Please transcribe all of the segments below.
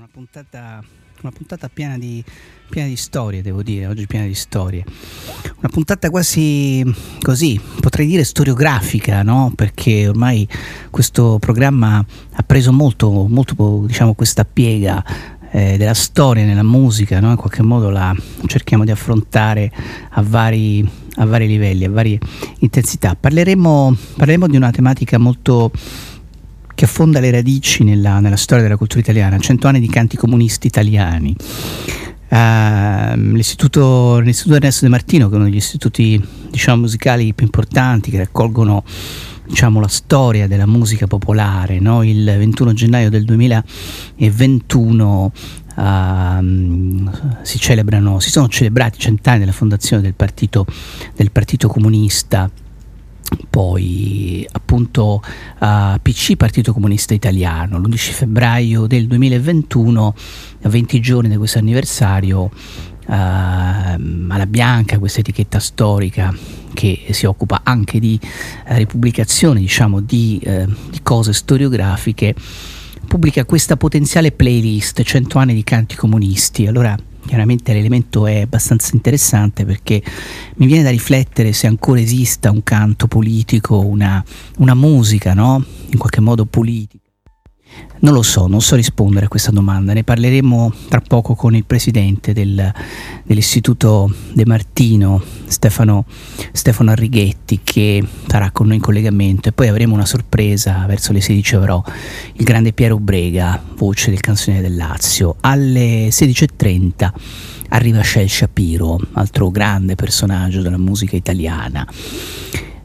una puntata, una puntata piena, di, piena di storie, devo dire, oggi piena di storie. Una puntata quasi così, potrei dire storiografica, no? Perché ormai questo programma ha preso molto, molto diciamo, questa piega eh, della storia nella musica, no? in qualche modo la cerchiamo di affrontare a vari, a vari livelli, a varie intensità. Parleremo, parleremo di una tematica molto che affonda le radici nella, nella storia della cultura italiana, 100 anni di canti comunisti italiani. Uh, l'istituto, l'istituto, Ernesto De Martino, che è uno degli istituti diciamo, musicali più importanti, che raccolgono diciamo, la storia della musica popolare. No? Il 21 gennaio del 2021 uh, si, celebrano, si sono celebrati cent'anni della fondazione del partito, del partito comunista poi appunto uh, PC Partito Comunista Italiano l'11 febbraio del 2021 a 20 giorni di questo anniversario uh, alla bianca questa etichetta storica che si occupa anche di uh, ripubblicazione diciamo di, uh, di cose storiografiche pubblica questa potenziale playlist 100 anni di canti comunisti. Allora chiaramente l'elemento è abbastanza interessante perché mi viene da riflettere se ancora esista un canto politico, una, una musica, no? In qualche modo politica non lo so, non so rispondere a questa domanda, ne parleremo tra poco con il presidente del, dell'Istituto De Martino, Stefano, Stefano, Arrighetti, che sarà con noi in collegamento e poi avremo una sorpresa, verso le 16 avrò il grande Piero Brega, voce del canzoniere del Lazio. Alle 16.30 arriva Shel Shapiro, altro grande personaggio della musica italiana.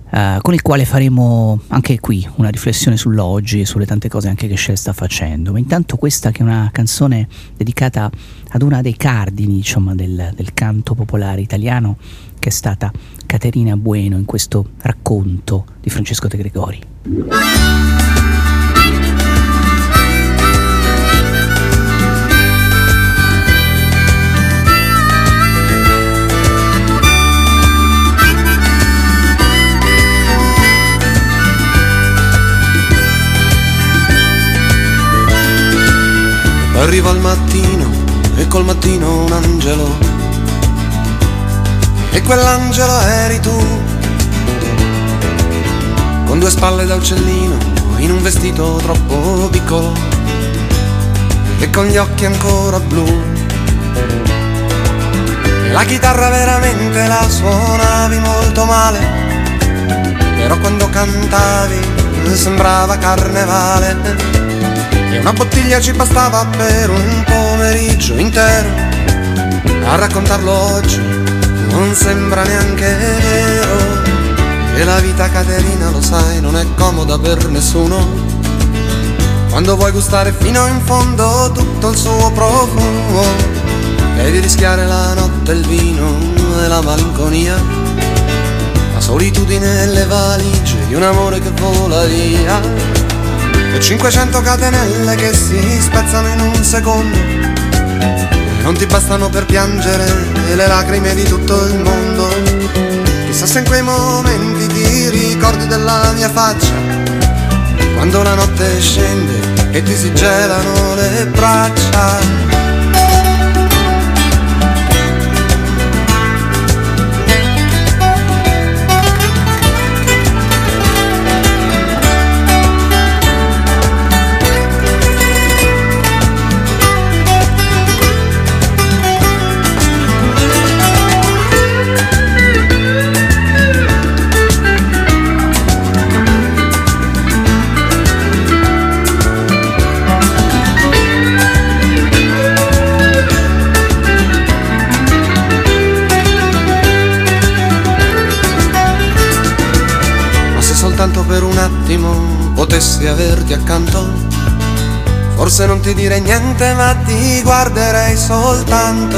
Uh, con il quale faremo anche qui una riflessione sull'oggi e sulle tante cose anche che Shell sta facendo. Ma intanto questa che è una canzone dedicata ad una dei cardini insomma, del, del canto popolare italiano che è stata Caterina Bueno in questo racconto di Francesco De Gregori. Col mattino un angelo. E quell'angelo eri tu. Con due spalle da uccellino, in un vestito troppo piccolo. E con gli occhi ancora blu. La chitarra veramente la suonavi molto male. Però quando cantavi sembrava carnevale e una bottiglia ci bastava per un pomeriggio intero. A raccontarlo oggi non sembra neanche vero. E la vita Caterina, lo sai, non è comoda per nessuno. Quando vuoi gustare fino in fondo tutto il suo profumo, devi rischiare la notte, il vino e la malinconia. La solitudine e le valigie di un amore che vola via e 500 catenelle che si spezzano in un secondo. Non ti bastano per piangere le lacrime di tutto il mondo. Chissà se in quei momenti ti ricordi della mia faccia. Quando la notte scende e ti si gelano le braccia potessi averti accanto. Forse non ti direi niente, ma ti guarderei soltanto.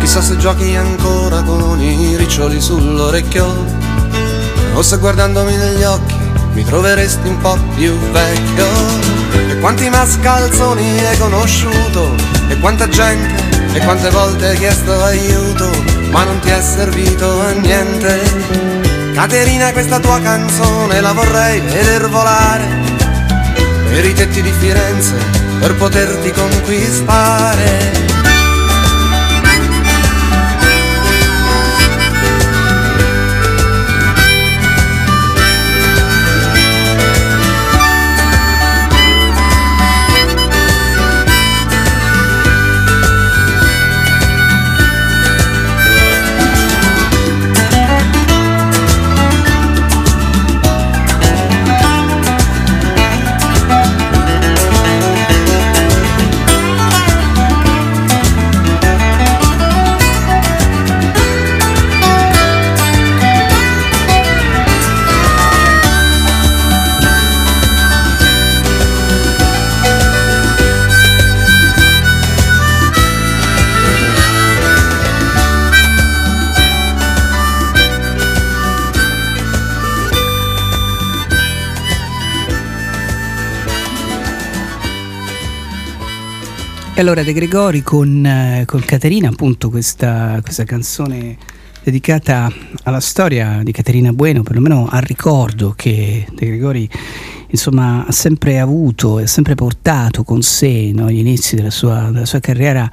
Chissà se giochi ancora con i riccioli sull'orecchio. O se guardandomi negli occhi mi troveresti un po' più vecchio. E quanti mascalzoni hai conosciuto, e quanta gente, e quante volte hai chiesto aiuto, ma non ti è servito a niente. Caterina questa tua canzone la vorrei veder volare per i tetti di Firenze per poterti conquistare. E allora De Gregori con, eh, con Caterina, appunto questa, questa, canzone dedicata alla storia di Caterina Bueno, perlomeno al ricordo che De Gregori insomma, ha sempre avuto e ha sempre portato con sé no, agli inizi della sua, della sua, carriera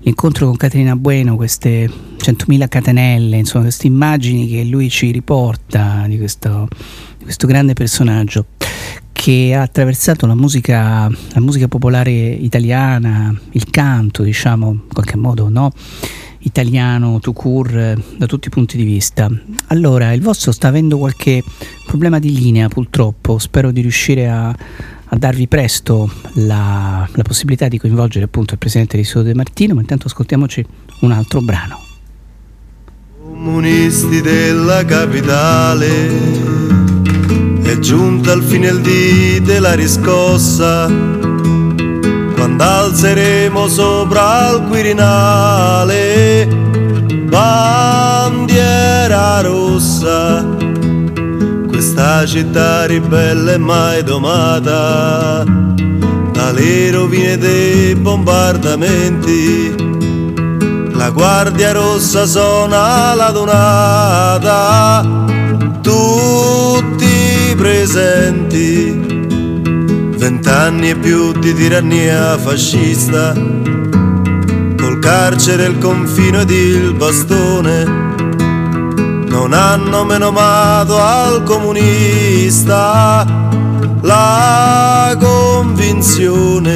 l'incontro con Caterina Bueno, queste 100.000 catenelle, insomma queste immagini che lui ci riporta di questo, di questo grande personaggio che ha attraversato la musica, la musica popolare italiana, il canto, diciamo, in qualche modo, no? italiano, to cure, da tutti i punti di vista. Allora, il vostro sta avendo qualche problema di linea, purtroppo. Spero di riuscire a, a darvi presto la, la, possibilità di coinvolgere appunto il presidente di Sodo De Martino, ma intanto ascoltiamoci un altro brano. Comunisti della capitale è giunta al fine il dì della riscossa, quando alzeremo sopra il Quirinale bandiera rossa. Questa città ribelle mai domata dalle rovine dei bombardamenti. La guardia rossa suona la donata, tutti presenti, vent'anni e più di tirannia fascista, col carcere, il confino ed il bastone, non hanno menomato al comunista la convinzione,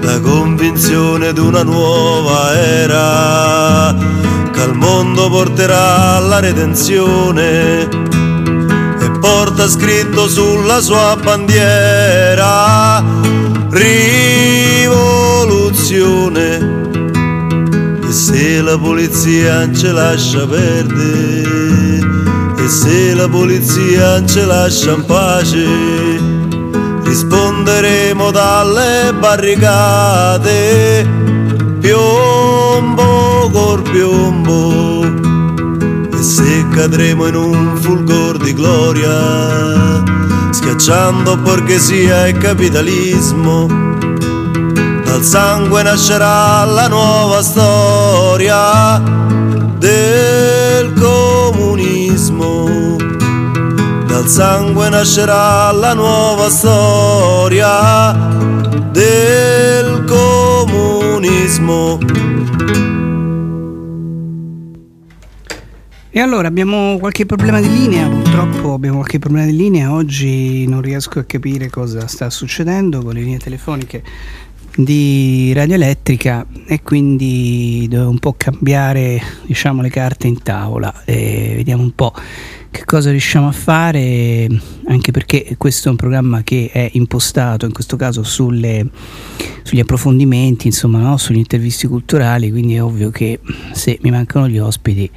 la convinzione di una nuova era che al mondo porterà alla redenzione porta scritto sulla sua bandiera. Rivoluzione. E se la polizia ce lascia perdere, e se la polizia ce lascia in pace, risponderemo dalle barricate, piombo col piombo se cadremo in un fulgor di gloria, schiacciando borghesia e capitalismo, dal sangue nascerà la nuova storia del comunismo. Dal sangue nascerà la nuova storia del comunismo. E allora abbiamo qualche problema di linea, purtroppo abbiamo qualche problema di linea, oggi non riesco a capire cosa sta succedendo con le linee telefoniche di Radio Elettrica e quindi devo un po' cambiare diciamo, le carte in tavola e vediamo un po' che cosa riusciamo a fare anche perché questo è un programma che è impostato in questo caso sulle, sugli approfondimenti insomma no? sugli intervisti culturali quindi è ovvio che se mi mancano gli ospiti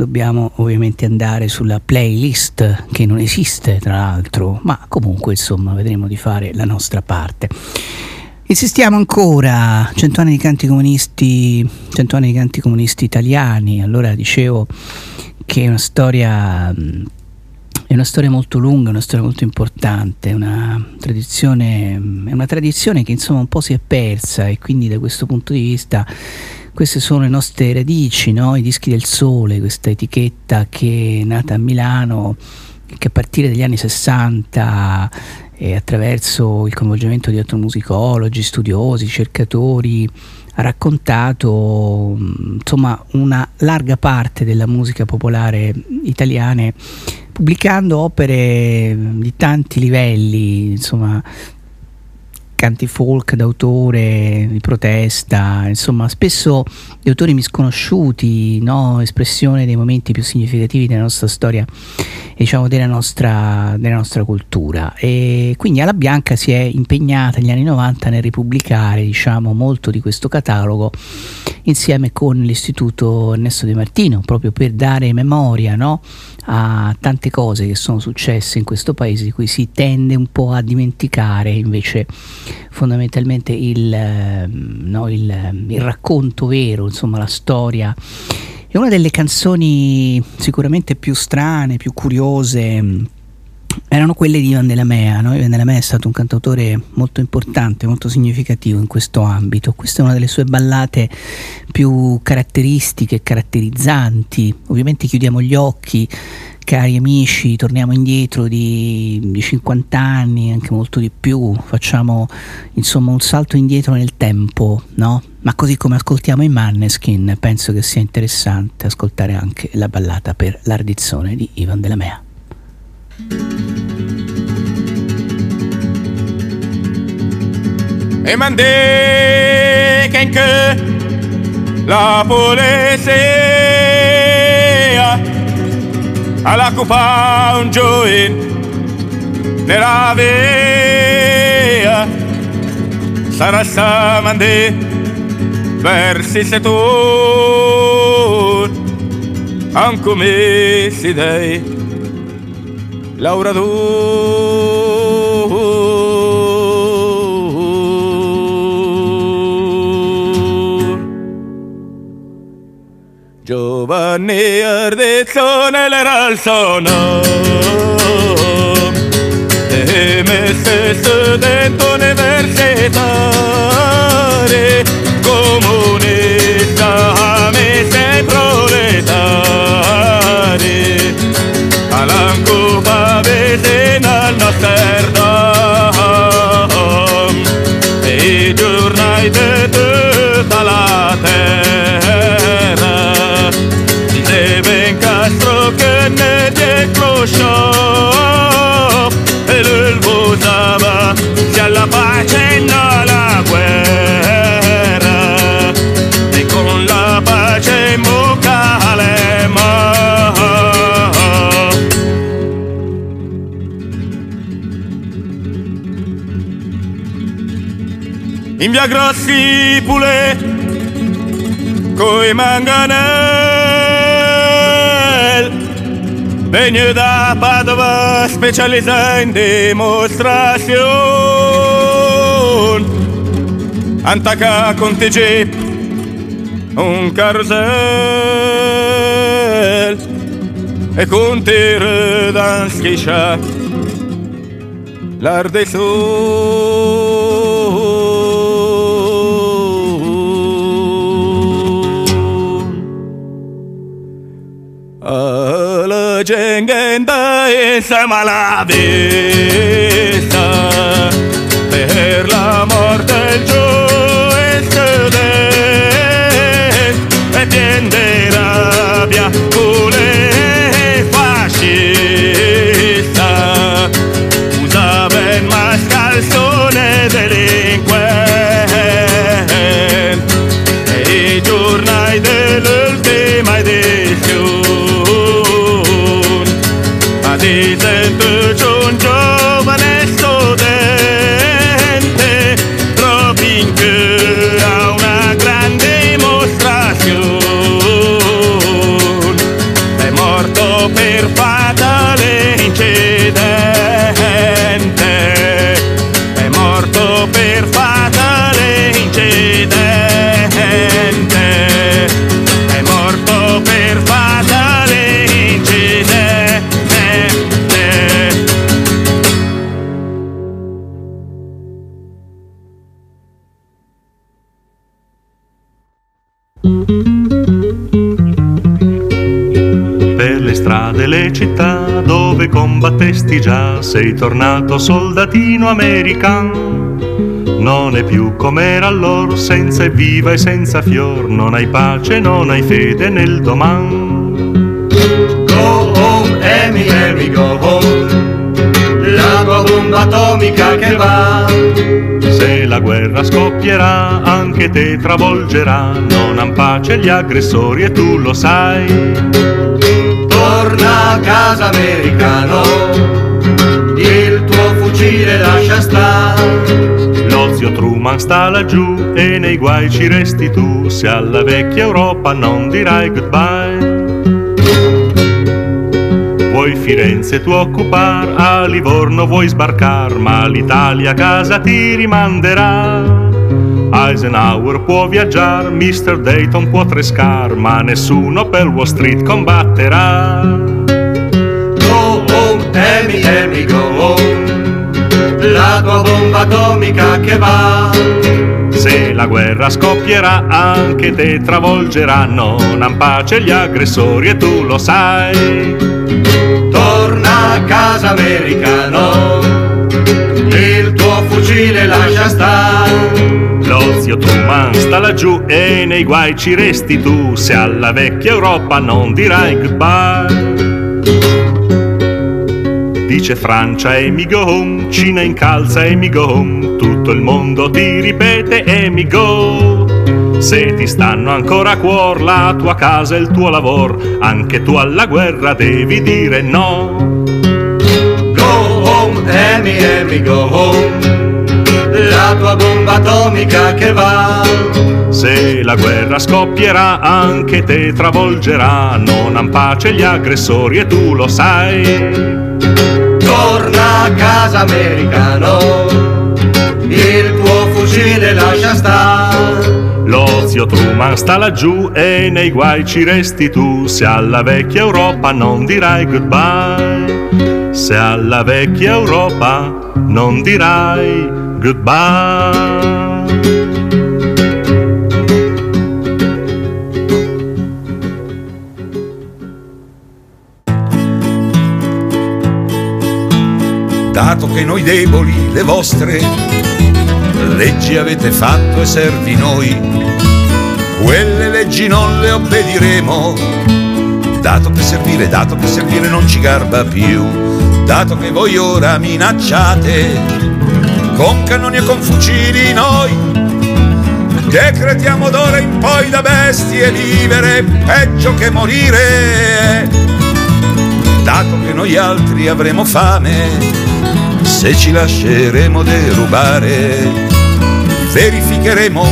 dobbiamo ovviamente andare sulla playlist che non esiste tra l'altro, ma comunque insomma vedremo di fare la nostra parte. Insistiamo ancora, 100 anni di canti comunisti, 100 anni di canti comunisti italiani, allora dicevo che è una storia è una storia molto lunga, una storia molto importante, una tradizione, è una tradizione che insomma un po' si è persa e quindi da questo punto di vista queste sono le nostre radici, no? i dischi del sole, questa etichetta che è nata a Milano, che a partire dagli anni 60 e attraverso il coinvolgimento di etnomusicologi, studiosi, ricercatori, ha raccontato insomma, una larga parte della musica popolare italiana pubblicando opere di tanti livelli, insomma, canti folk d'autore, di protesta, insomma spesso di autori misconosciuti, no? espressione dei momenti più significativi della nostra storia diciamo della nostra, della nostra cultura. E quindi Alla Bianca si è impegnata negli anni 90 nel ripubblicare diciamo, molto di questo catalogo insieme con l'Istituto Ernesto De Martino, proprio per dare memoria no? A tante cose che sono successe in questo paese di cui si tende un po' a dimenticare invece fondamentalmente il, ehm, no, il, il racconto vero, insomma la storia. È una delle canzoni sicuramente più strane, più curiose erano quelle di Ivan della Mea. No? Ivan della Mea è stato un cantautore molto importante, molto significativo in questo ambito. Questa è una delle sue ballate più caratteristiche, caratterizzanti. Ovviamente chiudiamo gli occhi, cari amici, torniamo indietro di, di 50 anni, anche molto di più, facciamo insomma un salto indietro nel tempo, no? Ma così come ascoltiamo i Manneskin, penso che sia interessante ascoltare anche la ballata per l'ardizzone di Ivan della Mea. E mandé che la polizia alla copa un join nella via. Sarà sta mandé versi se tu anche me si dei Laurador Giovanni Ardezzone era il sono. E me stesso dentro universitare comunista me sei e lui votava sia la guerra. E con la pace in bocca le mani. In via Grossi Pule coi manganel Venue da Padova specializzata in dimostrazione. Antaca con TG un carrozzel e con tir da schiscia l'arde alla gengenda insieme alla vista per la morte il giusto e tiende rabbia pure fascista usava il mascalzone combattesti già, sei tornato soldatino americano. Non è più com'era allora, senza evviva e senza fior, non hai pace, non hai fede nel doman. Go home, Amy, Amy, go home, la tua bomba atomica che va. Se la guerra scoppierà, anche te travolgerà, non han pace gli aggressori e tu lo sai. Torna a casa americano, fucile lascia stare. Lo zio Truman sta laggiù e nei guai ci resti tu, se alla vecchia Europa non dirai goodbye. Vuoi Firenze tu occupar, a Livorno vuoi sbarcar, ma l'Italia a casa ti rimanderà. Eisenhower può viaggiare, Mr. Dayton può trescar, ma nessuno per Wall Street combatterà. Go home, Amy, Amy, go home, la tua bomba atomica che va. Se la guerra scoppierà, anche te travolgerà, non han pace gli aggressori e tu lo sai. Torna a casa americano, il tuo fucile lascia stare. Lo zio Truman sta laggiù e nei guai ci resti tu, se alla vecchia Europa non dirai goodbye. Dice Francia e mi go home, Cina incalza e mi go home, tutto il mondo ti ripete e mi go. Se ti stanno ancora a cuor la tua casa e il tuo lavoro, anche tu alla guerra devi dire no. Go home, Amy, Amy, go home, la tua bomba atomica che va. Se la guerra scoppierà, anche te travolgerà, non han pace gli aggressori e tu lo sai. Torna a casa americano, il tuo fucile lascia stare. Lo zio Truman sta laggiù e nei guai ci resti tu, se alla vecchia Europa non dirai goodbye. Se alla vecchia Europa non dirai goodbye. Dato che noi deboli le vostre leggi avete fatto e servi noi, quelle leggi non le obbediremo, dato che servire, dato che servire non ci garba più, dato che voi ora minacciate con cannoni e con fucili noi, decretiamo d'ora in poi da bestie vivere peggio che morire, dato che noi altri avremo fame se ci lasceremo derubare, verificheremo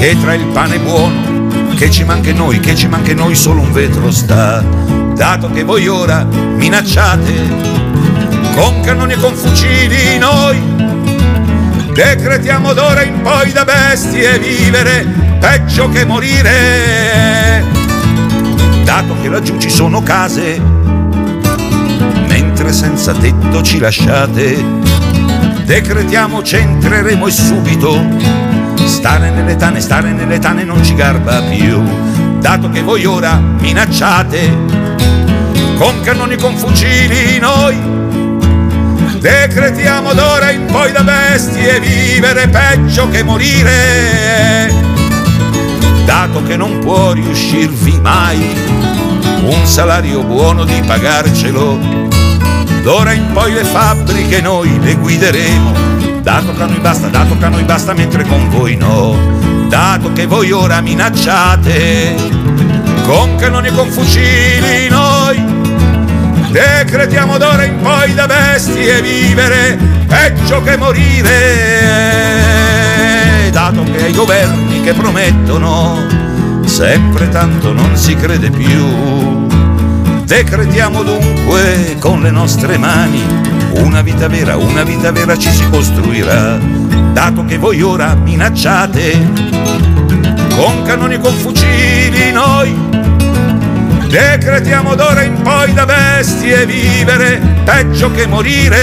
che tra il pane buono, che ci manca noi, che ci manca noi solo un vetro sta, dato che voi ora minacciate con cannoni e con fucili noi, decretiamo d'ora in poi da bestie vivere peggio che morire, dato che laggiù ci sono case mentre senza tetto ci lasciate. Decretiamo, centreremo e subito. Stare nelle tane, stare nelle tane non ci garba più, dato che voi ora minacciate con cannoni, con fucili noi. Decretiamo d'ora in poi da bestie vivere peggio che morire, dato che non può riuscirvi mai un salario buono di pagarcelo D'ora in poi le fabbriche noi le guideremo, dato che a noi basta, dato che a noi basta, mentre con voi no. Dato che voi ora minacciate, con cannoni e con fucili noi, decretiamo d'ora in poi da bestie vivere, peggio che morire. Dato che ai governi che promettono, sempre tanto non si crede più Decretiamo dunque con le nostre mani una vita vera, una vita vera ci si costruirà, dato che voi ora minacciate con cannoni e con fucili noi. Decretiamo d'ora in poi da bestie vivere peggio che morire,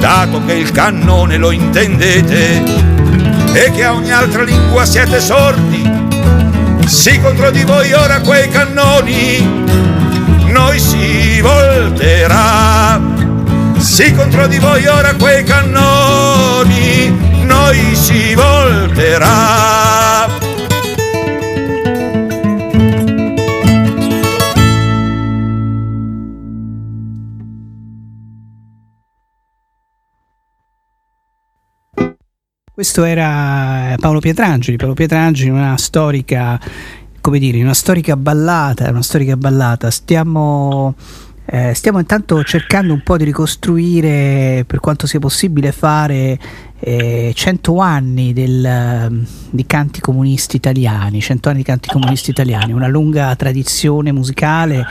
dato che il cannone lo intendete e che a ogni altra lingua siete sordi sì contro di voi ora quei cannoni noi si volterà. Sì contro di voi ora quei cannoni, noi si volterà. Questo era Paolo Pietrangeli, Paolo Pietrangeli, una storica, come dire, una storica ballata, una storica ballata. Stiamo, eh, stiamo intanto cercando un po' di ricostruire, per quanto sia possibile fare, eh, 100 anni del, di canti comunisti italiani, 100 anni di canti comunisti italiani, una lunga tradizione musicale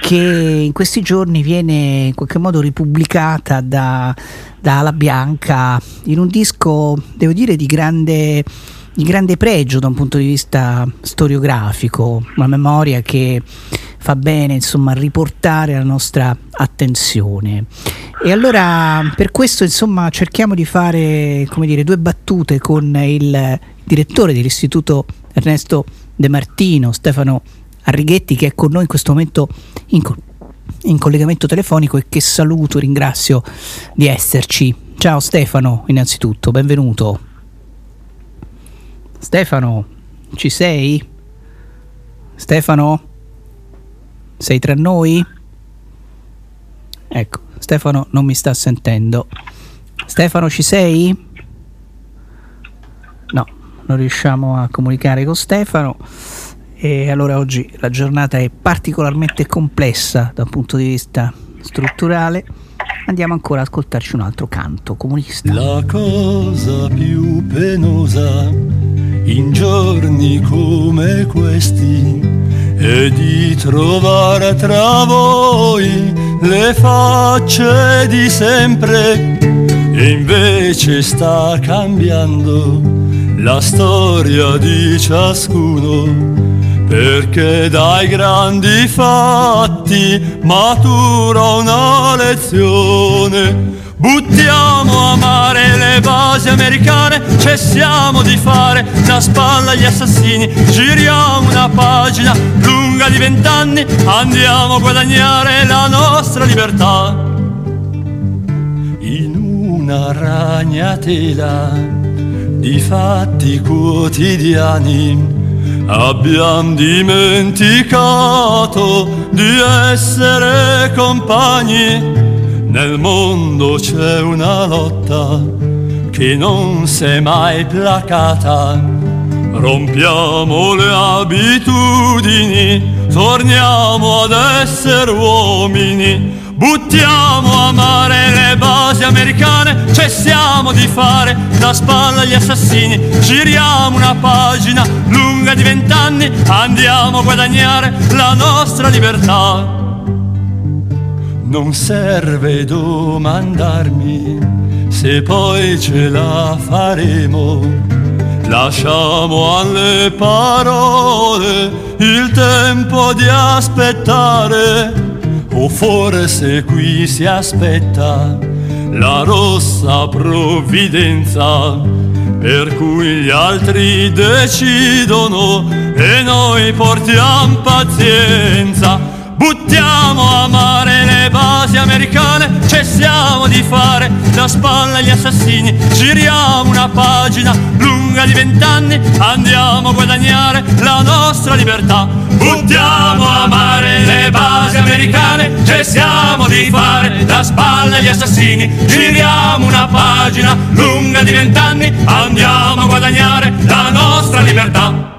che in questi giorni viene in qualche modo ripubblicata da da Ala Bianca in un disco, devo dire, di grande, di grande pregio da un punto di vista storiografico, una memoria che fa bene insomma riportare la nostra attenzione. E allora per questo insomma cerchiamo di fare come dire due battute con il direttore dell'istituto Ernesto De Martino, Stefano Arrighetti che è con noi in questo momento in, in collegamento telefonico e che saluto ringrazio di esserci. Ciao Stefano, innanzitutto, benvenuto. Stefano, ci sei? Stefano? Sei tra noi? Ecco, Stefano non mi sta sentendo. Stefano, ci sei? No, non riusciamo a comunicare con Stefano e allora oggi la giornata è particolarmente complessa da un punto di vista strutturale. Andiamo ancora ad ascoltarci un altro canto comunista. La cosa più penosa in giorni come questi è di trovare tra voi le facce di sempre e invece sta cambiando la storia di ciascuno perché dai grandi fatti matura una lezione. Buttiamo a mare le basi americane, cessiamo di fare da spalla agli assassini, giriamo una pagina lunga di vent'anni, andiamo a guadagnare la nostra libertà. In una ragnatela di fatti quotidiani Abbiamo dimenticato di essere compagni. Nel mondo c'è una lotta che non si è mai placata. Rompiamo le abitudini, torniamo ad essere uomini Buttiamo a mare le basi americane, cessiamo di fare da spalla agli assassini, giriamo una pagina lunga di vent'anni, andiamo a guadagnare la nostra libertà. Non serve domandarmi se poi ce la faremo. Lasciamo alle parole il tempo di aspettare o forse qui si aspetta la rossa provvidenza per cui gli altri decidono e noi portiamo pazienza. Buttiamo a mare le basi americane, cessiamo di fare da spalla agli assassini, giriamo una pagina lunga di vent'anni, andiamo a guadagnare la nostra libertà. Buttiamo a mare le basi americane, cessiamo di fare da spalla agli assassini, giriamo una pagina lunga di vent'anni, andiamo a guadagnare la nostra libertà.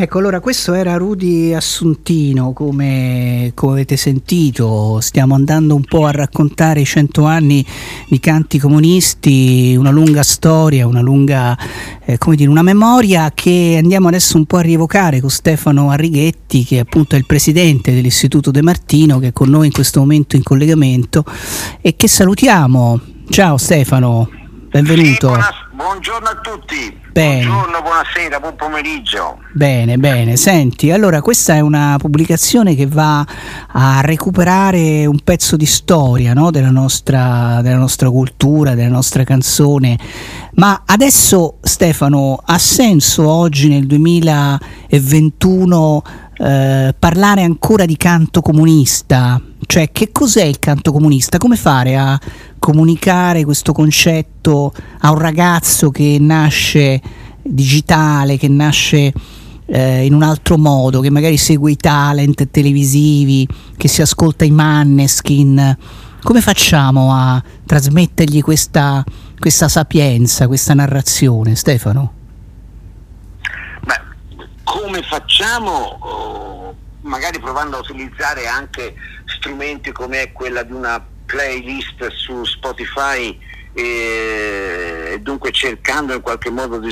Ecco, allora questo era Rudy Assuntino, come, come, avete sentito, stiamo andando un po' a raccontare i cento anni di canti comunisti, una lunga storia, una lunga, eh, come dire, una memoria che andiamo adesso un po' a rievocare con Stefano Arrighetti, che è appunto il presidente dell'Istituto De Martino, che è con noi in questo momento in collegamento e che salutiamo. Ciao Stefano, benvenuto. Sì, buongiorno a tutti. Bene. Buongiorno, buonasera, buon pomeriggio. Bene, bene. Senti, allora questa è una pubblicazione che va a recuperare un pezzo di storia no? della, nostra, della nostra cultura, della nostra canzone. Ma adesso, Stefano, ha senso oggi nel 2021 eh, parlare ancora di canto comunista, cioè che cos'è il canto comunista? Come fare a comunicare questo concetto a un ragazzo che nasce digitale, che nasce eh, in un altro modo, che magari segue i talent televisivi, che si ascolta i manneskin. Come facciamo a trasmettergli questa, questa sapienza, questa narrazione, Stefano? Come facciamo? Oh, magari provando a utilizzare anche strumenti come quella di una playlist su Spotify e dunque cercando in qualche modo di,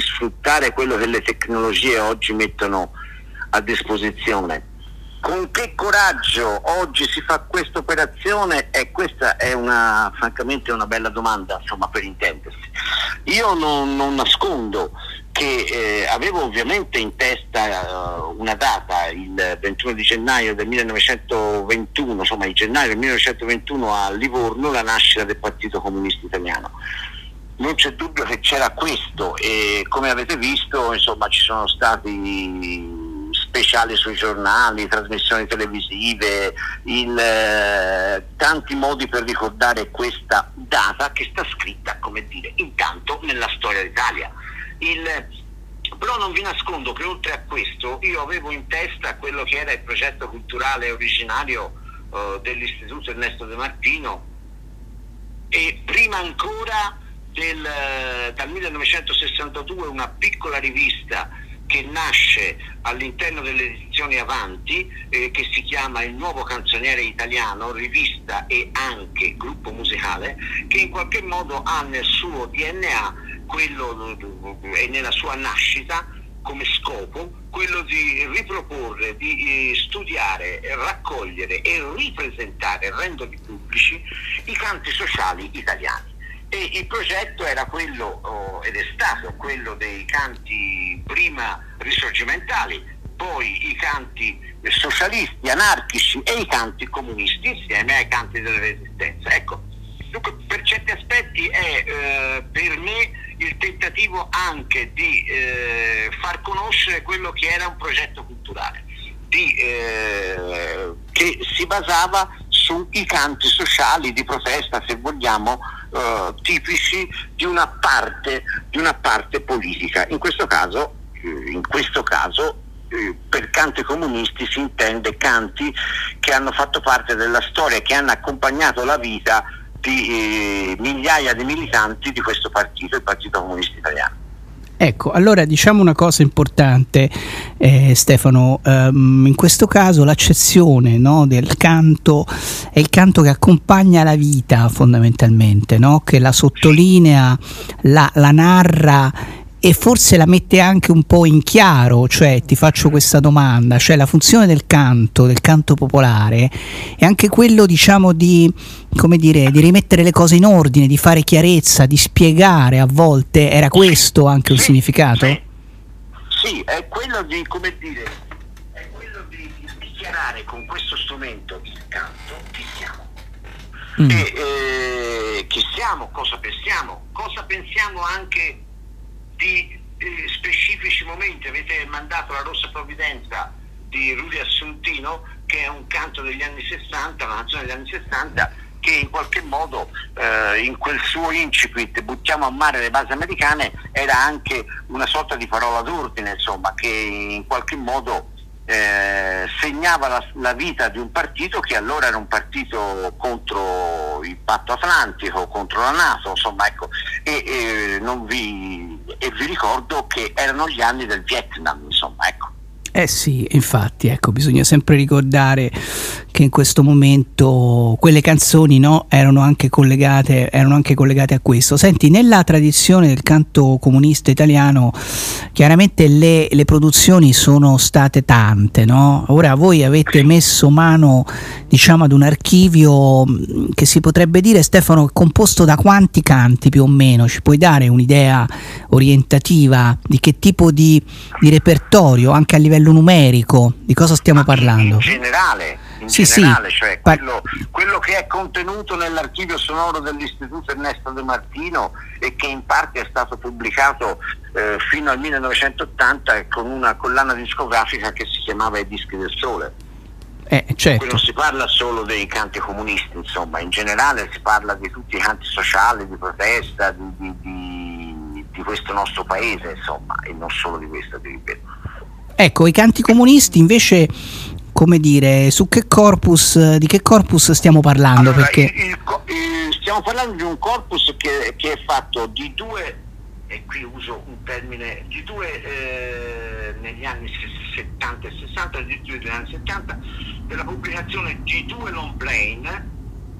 sfruttare quello che le tecnologie oggi mettono a disposizione. Con che coraggio oggi si fa questa operazione? E questa è una, francamente una bella domanda, insomma, per intendersi. Io non, non nascondo che eh, avevo ovviamente in testa uh, una data, il 21 di gennaio del 1921, insomma il gennaio del 1921 a Livorno, la nascita del Partito Comunista Italiano. Non c'è dubbio che c'era questo e come avete visto insomma, ci sono stati speciali sui giornali, trasmissioni televisive, il, eh, tanti modi per ricordare questa data che sta scritta, come dire, intanto nella storia d'Italia il, però non vi nascondo che oltre a questo io avevo in testa quello che era il progetto culturale originario uh, dell'Istituto Ernesto De Martino e prima ancora del, dal 1962 una piccola rivista che nasce all'interno delle edizioni Avanti, eh, che si chiama Il Nuovo Canzoniere Italiano, rivista e anche gruppo musicale, che in qualche modo ha nel suo DNA quello è nella sua nascita come scopo quello di riproporre, di eh, studiare, raccogliere e ripresentare, rendere pubblici i canti sociali italiani. E il progetto era quello, oh, ed è stato quello dei canti prima risorgimentali, poi i canti socialisti, anarchici e i canti comunisti insieme ai canti della resistenza. Ecco, dunque per certi aspetti è eh, per me il tentativo anche di eh, far conoscere quello che era un progetto culturale di, eh, che si basava sui canti sociali di protesta, se vogliamo, eh, tipici di una, parte, di una parte politica. In questo caso, eh, in questo caso eh, per canti comunisti si intende canti che hanno fatto parte della storia, che hanno accompagnato la vita di eh, migliaia di militanti di questo partito, il Partito Comunista Italiano. Ecco, allora diciamo una cosa importante, eh, Stefano, um, in questo caso l'accezione no, del canto è il canto che accompagna la vita fondamentalmente, no? che la sottolinea, la, la narra e forse la mette anche un po' in chiaro, cioè ti faccio questa domanda, cioè la funzione del canto, del canto popolare, è anche quello diciamo di, come dire, di rimettere le cose in ordine, di fare chiarezza, di spiegare a volte, era questo anche un significato? Sì, è quello di, come dire, è quello di dichiarare con questo strumento il canto chi siamo. Mm. E, eh, chi siamo, cosa pensiamo, cosa pensiamo anche di eh, specifici momenti. Avete mandato la Rossa Provvidenza di Rudi Assuntino, che è un canto degli anni 60, una canzone degli anni 60, che in qualche modo eh, in quel suo incipit buttiamo a mare le basi americane era anche una sorta di parola d'ordine, insomma, che in qualche modo eh, segnava la, la, vita di un partito che allora era un partito contro il patto atlantico, contro la Nato, insomma, ecco, e, e, vi, e vi ricordo che erano gli anni del Vietnam, insomma, ecco. Eh sì, infatti, ecco, bisogna sempre ricordare che in questo momento quelle canzoni no, erano, anche collegate, erano anche collegate a questo. Senti, nella tradizione del canto comunista italiano, chiaramente le, le produzioni sono state tante, no? Ora voi avete messo mano, diciamo, ad un archivio mm, che si potrebbe dire, Stefano, composto da quanti canti più o meno? Ci puoi dare un'idea orientativa di che tipo di, di repertorio, anche a livello livello numerico, di cosa stiamo Ma parlando? In generale, in sì, generale sì. cioè quello, quello, che è contenuto nell'archivio sonoro dell'Istituto Ernesto De Martino e che in parte è stato pubblicato eh, fino al 1980 con una collana discografica che si chiamava I Dischi del Sole. Eh, certo. Non si parla solo dei canti comunisti, insomma, in generale si parla di tutti i canti sociali, di protesta, di, di, di, di questo nostro paese, insomma, e non solo di questo, ti ripeto. Ecco, i canti comunisti invece come dire, su che corpus, di che corpus stiamo parlando? Allora, Perché... il, il, il, stiamo parlando di un corpus che, che, è fatto di due, e qui uso un termine, di due eh, negli anni 70 e 60, di due negli anni 70, della pubblicazione di due long plane,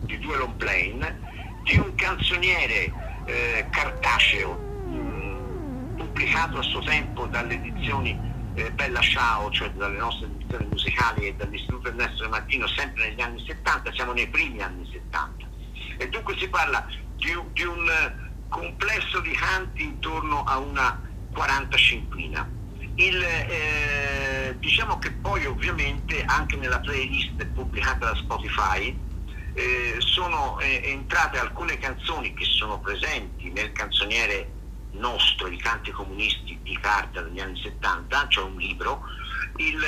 di due long plane, di un canzoniere eh, cartaceo, mh, pubblicato a suo tempo dalle edizioni eh, Bella Ciao, cioè dalle nostre edizioni musicali e dall'Istituto Ernesto Martino, sempre negli anni 70, siamo nei primi anni 70. E dunque si parla di, di un complesso di canti intorno a una 45 il, eh, diciamo che poi ovviamente anche nella playlist pubblicata da Spotify eh, sono eh, entrate alcune canzoni che sono presenti nel canzoniere nostro, i canti comunisti di carta degli anni 70, cioè un libro, il,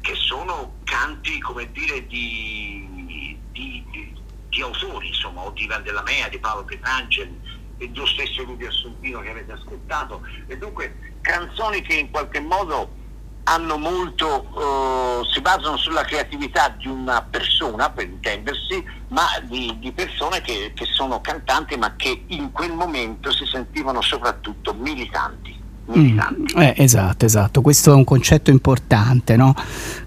che sono canti, come dire, di, di, di, di autori, insomma, o di Vandellamea, di Paolo Petrangeli, e lo stesso Rubio Assontino che avete ascoltato, e dunque canzoni che in qualche modo molto, eh, si basano sulla creatività di una persona, per intendersi, ma di, di persone che, che, sono cantanti ma che in quel momento si sentivano soprattutto militanti. militanti. Mm, eh, esatto, esatto, questo è un concetto importante, no?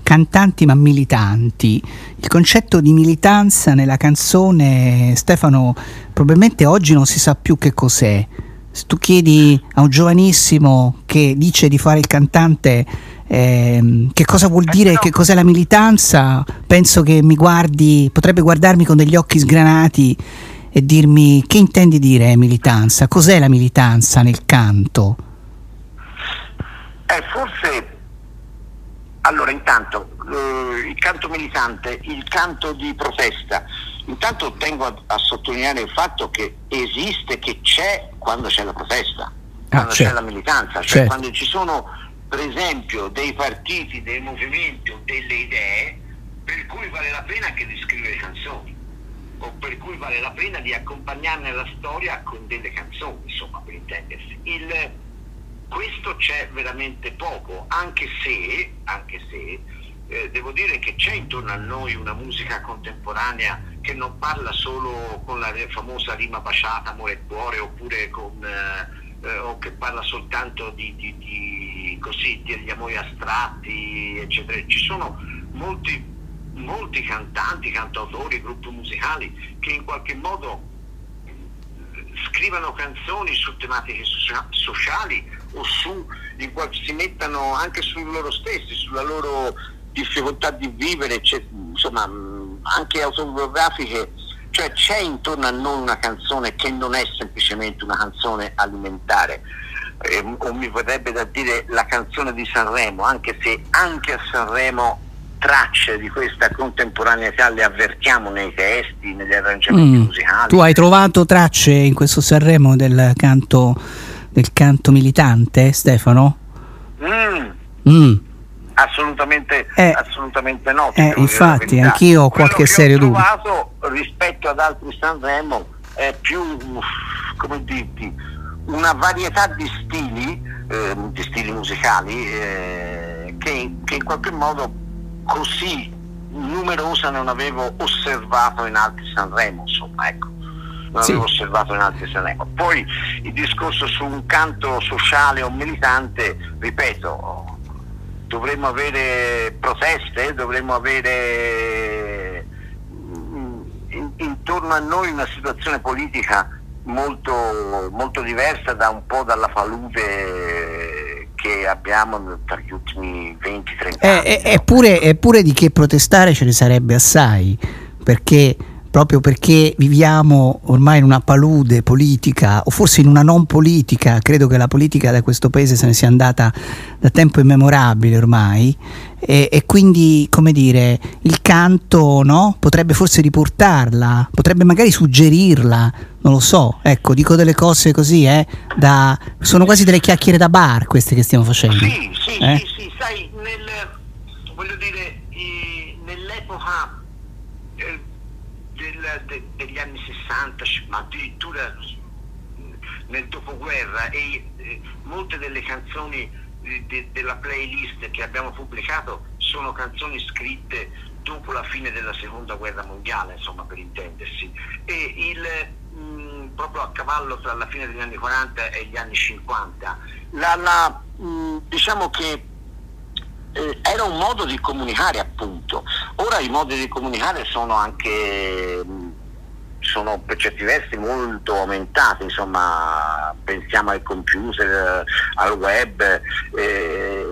Cantanti ma militanti. Il concetto di militanza nella canzone, Stefano, probabilmente oggi non si sa più che cos'è. Se tu chiedi a un giovanissimo che dice di fare il cantante eh, che cosa vuol eh, dire, che cos'è la militanza, penso che mi guardi, potrebbe guardarmi con degli occhi sgranati e dirmi che intendi dire militanza, cos'è la militanza nel canto? Eh, forse, allora intanto, eh, il canto militante, il canto di protesta, intanto tengo a, a, sottolineare il fatto che esiste, che c'è quando c'è la protesta, quando ah, c'è la militanza, cioè certo. quando ci sono per esempio dei partiti, dei movimenti o delle idee per cui vale la pena anche di scrivere canzoni o per cui vale la pena di accompagnarne la storia con delle canzoni, insomma, per intendersi. Il, questo c'è veramente poco, anche se, anche se eh, devo dire che c'è intorno a noi una musica contemporanea che non parla solo con la famosa rima baciata, amore e cuore, oppure con, eh, eh, o che parla soltanto di, di, di così degli amori astratti, eccetera. Ci sono molti, molti cantanti, cantautori, gruppi musicali che in qualche modo eh, scrivano canzoni su tematiche sociali o su, si mettano anche su loro stessi, sulla loro difficoltà di vivere, insomma anche autobiografiche, cioè c'è intorno a noi una canzone che non è semplicemente una canzone alimentare eh, o mi vorrebbe da dire la canzone di Sanremo, anche se anche a Sanremo tracce di questa contemporaneità le avvertiamo nei testi, negli arrangiamenti mm. musicali. Tu hai trovato tracce in questo Sanremo del canto, del canto militante, Stefano? Mm. Mm. Assolutamente, eh, assolutamente no. Eh, infatti, anch'io ho qualche serio dubbio. rispetto ad altri Sanremo è più, come dirti, una varietà di stili, eh, di stili musicali eh, che, che, in qualche modo così numerosa non avevo osservato in altri Sanremo, insomma, ecco. Non sì. avevo osservato in altri Sanremo. Poi il discorso su un canto sociale o militante, ripeto, dovremmo avere proteste, dovremmo avere mm, intorno a noi una situazione politica molto, molto diversa da un po' dalla palude che abbiamo tra gli ultimi 20-30 eh, anni. Eh, eppure, eppure di che protestare ce ne sarebbe assai, perché proprio perché viviamo ormai in una palude politica o forse in una non politica, credo che la politica da questo paese se ne sia andata da tempo immemorabile ormai e, e quindi come dire il canto no? potrebbe forse riportarla, potrebbe magari suggerirla, non lo so, ecco dico delle cose così, eh, da, sono quasi delle chiacchiere da bar queste che stiamo facendo. Sì, sì, eh? sì, sì, sai, nel, voglio dire, eh, nell'epoca eh, del, de, degli anni 60, ma addirittura nel dopoguerra e eh, molte delle canzoni de, della playlist che abbiamo pubblicato sono canzoni scritte dopo la fine della seconda guerra mondiale, insomma per intendersi, e il, mh, proprio a cavallo tra la fine degli anni 40 e gli anni 50. La, la, mh, diciamo che eh, era un modo di comunicare appunto. Ora i modi di comunicare sono anche sono per certi versi molto aumentati, insomma pensiamo ai computer, al web, eh,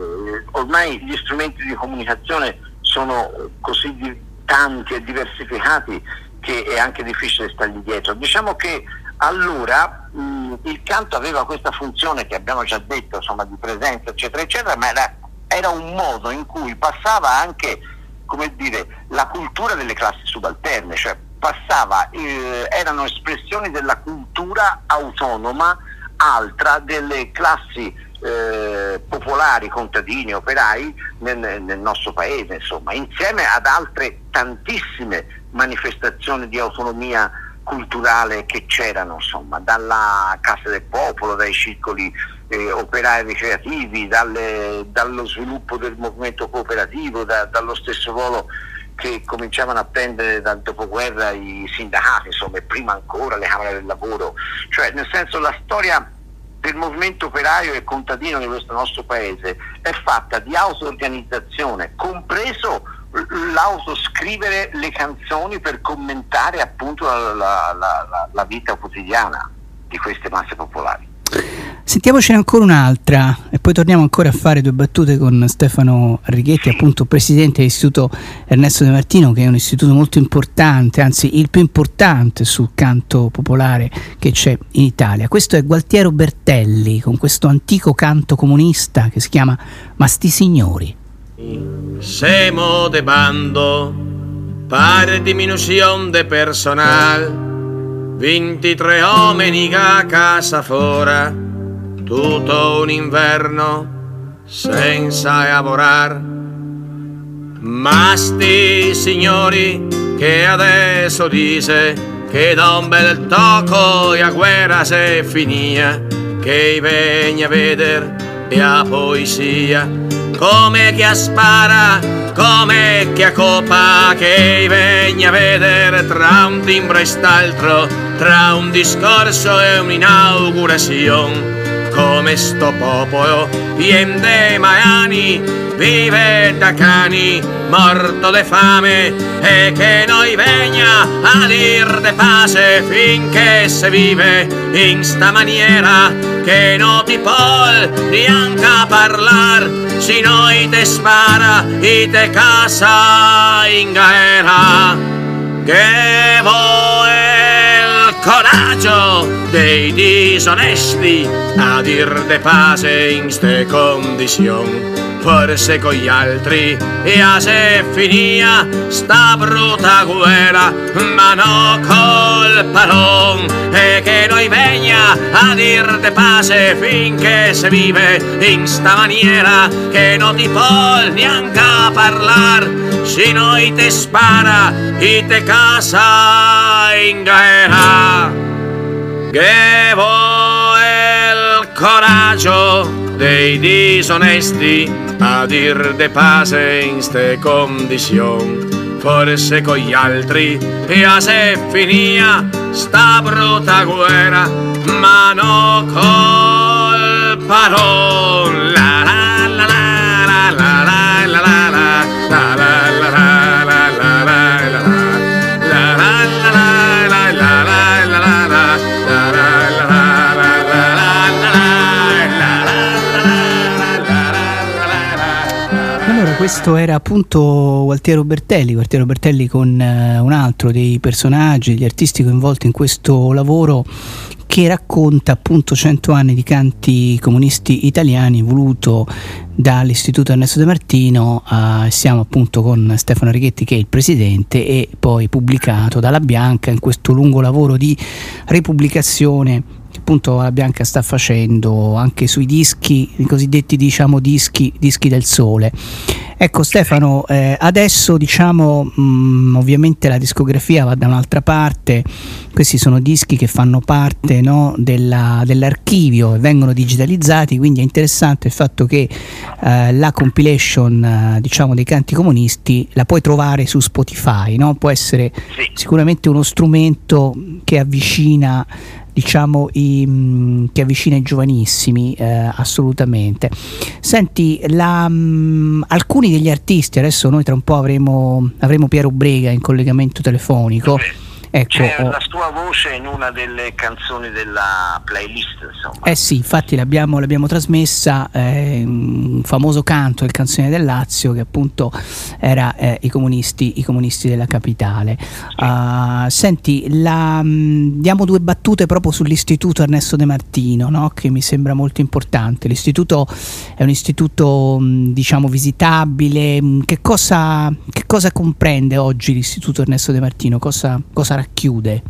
ormai gli strumenti di comunicazione sono così tanti e diversificati che è anche difficile stargli dietro. Diciamo che allora mh, il canto aveva questa funzione che abbiamo già detto, insomma, di presenza, eccetera, eccetera, ma era, era un modo in cui passava anche come dire, la cultura delle classi subalterne, cioè passava, eh, erano espressioni della cultura autonoma altra delle classi eh, popolari, contadini, operai nel, nel, nostro paese, insomma, insieme ad altre tantissime manifestazioni di autonomia culturale che c'erano, insomma, dalla Casa del Popolo, dai circoli eh, operai ricreativi, dalle, dallo sviluppo del movimento cooperativo, da, dallo stesso ruolo che cominciavano a prendere dal dopoguerra i sindacati, insomma, e prima ancora le camere del lavoro, cioè nel senso la storia del movimento operaio e contadino di questo nostro paese è fatta di auto-organizzazione, compreso l'autoscrivere le canzoni per commentare appunto la, la, la, la vita quotidiana di queste masse popolari. Sentiamocene ancora un'altra e poi torniamo ancora a fare due battute con Stefano Righetti, appunto presidente dell'Istituto Ernesto De Martino, che è un istituto molto importante, anzi il più importante sul canto popolare che c'è in Italia. Questo è Gualtiero Bertelli con questo antico canto comunista che si chiama Ma sti signori. Semo de bando, pare diminuzione de personal, 23 uomini a casa fora tutto un inverno senza lavorare. Ma sti signori che adesso dice che da un bel tocco la guerra se finia, che vegna a veder a poesia, come chi a spara, come chi a copa, che vegna a vedere tra un timbro e st'altro, tra un discorso e un'inaugurazione come sto popolo pien de maiani vive da cani morto de fame e che noi vegna a dir de pace finché se vive in sta maniera che no ti pol neanche parlar si noi te spara e te casa in gaera che vuoi coraggio dei disonesti a dir de pace in ste condizioni forse con gli altri e a se finia sta brutta guerra ma no col palon. E che noi vegna a dir de pace finché se vive in sta maniera che non ti può neanche parlar se noi te spara e te casa in guerra che vuoi il coraggio dei disonesti a dir de pace in ste condizioni forse con gli altri e se finia sta brutta guerra ma no col parole questo era appunto Gualtiero Bertelli, Gualtiero Bertelli con eh, un altro dei personaggi, degli artisti coinvolti in questo lavoro che racconta appunto 100 anni di canti comunisti italiani voluto dall'Istituto Ernesto De Martino, eh, siamo appunto con Stefano Righetti che è il presidente e poi pubblicato dalla Bianca in questo lungo lavoro di ripubblicazione appunto la Bianca sta facendo anche sui dischi, i cosiddetti diciamo dischi, dischi del sole. Ecco Stefano, eh, adesso diciamo mh, mm, ovviamente la discografia va da un'altra parte, questi sono dischi che fanno parte no, della, dell'archivio e vengono digitalizzati, quindi è interessante il fatto che eh, la compilation eh, diciamo dei canti comunisti la puoi trovare su Spotify, no? può essere sicuramente uno strumento che avvicina diciamo, i, mm, che avvicina i giovanissimi, eh, assolutamente. Senti, la, mh, mm, alcuni degli artisti, adesso noi tra un po' avremo, avremo Piero Brega in collegamento telefonico. Sì Ecco, C'è oh. la tua voce in una delle canzoni della playlist, insomma. Eh sì, infatti l'abbiamo, l'abbiamo trasmessa, eh, un famoso canto del canzone del Lazio che appunto era eh, i, comunisti, i, comunisti, della capitale. Sì. Uh, senti, la, mh, mm, diamo due battute proprio sull'istituto Ernesto De Martino, no? che mi sembra molto importante. L'istituto è un istituto mh, mm, diciamo visitabile, mm, che, cosa, che, cosa, comprende oggi l'istituto Ernesto De Martino? Cosa, cosa racchiude?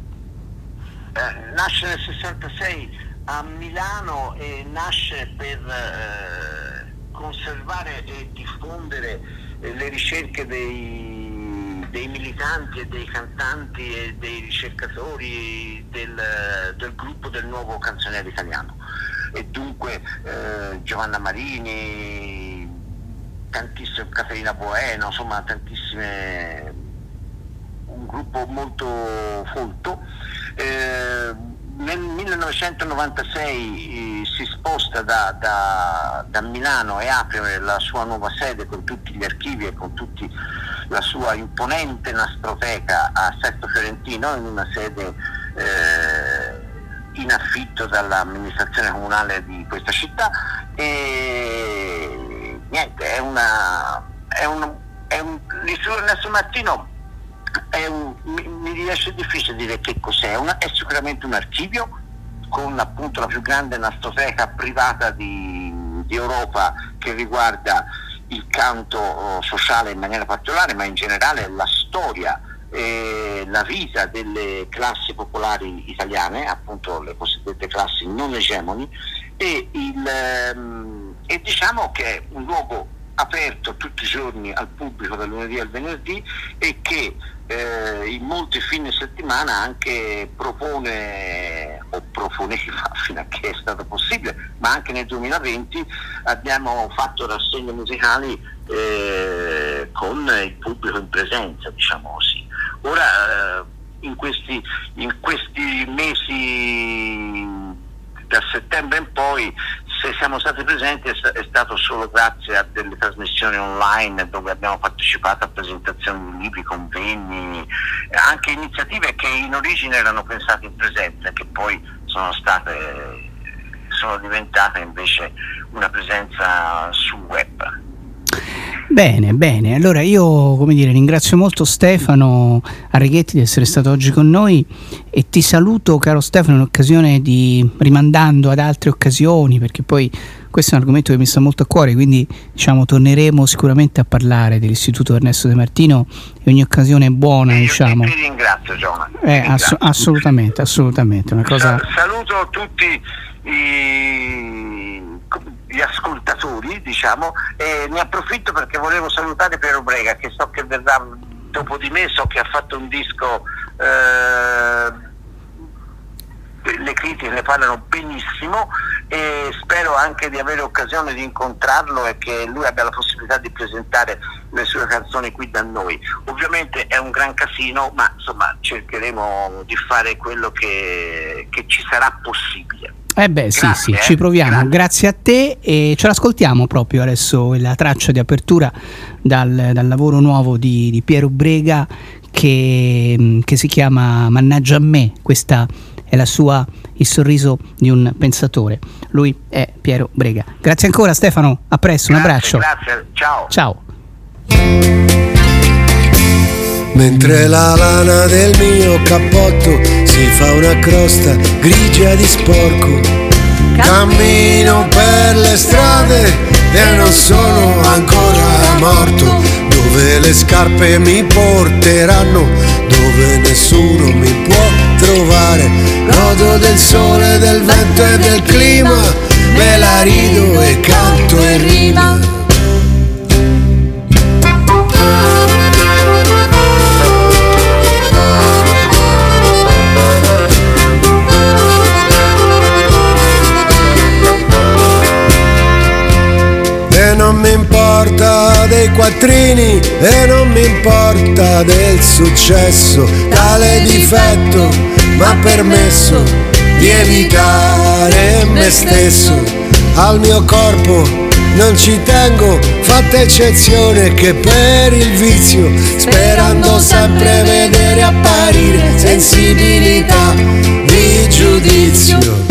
Eh, nasce nel 66 a Milano e nasce per eh, conservare e diffondere eh, le ricerche dei, dei, militanti e dei cantanti e dei ricercatori del, del gruppo del nuovo canzoniere italiano. E dunque eh, Giovanna Marini, tantissime, Caterina Bueno, insomma tantissime un gruppo molto folto. Eh, nel 1996 eh, si sposta da, da, da, Milano e apre la sua nuova sede con tutti gli archivi e con tutta la sua imponente nastroteca a Sesto Fiorentino in una sede eh, in affitto dall'amministrazione comunale di questa città e niente, è una, è un, è un, Martino un, mi, mi, riesce difficile dire che cos'è, una, è sicuramente un archivio con appunto la più grande nastroteca privata di, di Europa che riguarda il canto oh, sociale in maniera particolare, ma in generale la storia e la vita delle classi popolari italiane, appunto le cosiddette classi non egemoni, e, il, ehm, e diciamo che è un luogo aperto tutti i giorni al pubblico dal lunedì al venerdì e che eh, in molti fine settimana anche propone o proponeva fino a che è stato possibile, ma anche nel 2020 abbiamo fatto rassegne musicali eh, con il pubblico in presenza, diciamo così. Ora eh, in, questi, in questi mesi da settembre in poi se siamo stati presenti è, stato solo grazie a delle trasmissioni online dove abbiamo partecipato a presentazioni di libri, convegni, anche iniziative che in origine erano pensate in presenza e che poi sono state sono diventate invece una presenza sul web. Bene, bene. Allora io, come dire, ringrazio molto Stefano Arreghetti di essere stato oggi con noi e ti saluto, caro Stefano, in occasione di rimandando ad altre occasioni, perché poi questo è un argomento che mi sta molto a cuore, quindi diciamo torneremo sicuramente a parlare dell'Istituto Ernesto De Martino e ogni occasione è buona, io diciamo. Ti ringrazio, Giovanni. Eh, ass- assolutamente, assolutamente. Una cosa... Saluto tutti i gli ascoltatori, diciamo, e ne approfitto perché volevo salutare Piero Brega che so che verrà dopo di me, so che ha fatto un disco, eh, le critiche ne parlano benissimo e spero anche di avere occasione di incontrarlo e che lui abbia la possibilità di presentare le sue canzoni qui da noi. Ovviamente è un gran casino, ma insomma cercheremo di fare quello che, che ci sarà possibile. Eh beh, Grazie, sì, sì, eh. ci proviamo. Grazie. Grazie. a te e ce l'ascoltiamo proprio adesso la traccia di apertura dal, dal lavoro nuovo di, di Piero Brega che, che, si chiama Mannaggia a me. Questa è la sua Il sorriso di un pensatore. Lui è Piero Brega. Grazie ancora Stefano, a presto, grazie, un abbraccio. Grazie, ciao. Ciao. Mentre la lana del mio cappotto si fa una crosta grigia di sporco. Cammino per le strade e non sono ancora morto. Dove le scarpe mi porteranno, dove nessuno mi può trovare. Godo del sole, del vento e del clima, me la rido e canto e rima. Non mi importa dei quattrini e non mi importa del successo, tale difetto ma permesso di evitare me stesso. Al mio corpo non ci tengo, fatta eccezione che per il vizio, sperando sempre vedere apparire sensibilità di giudizio.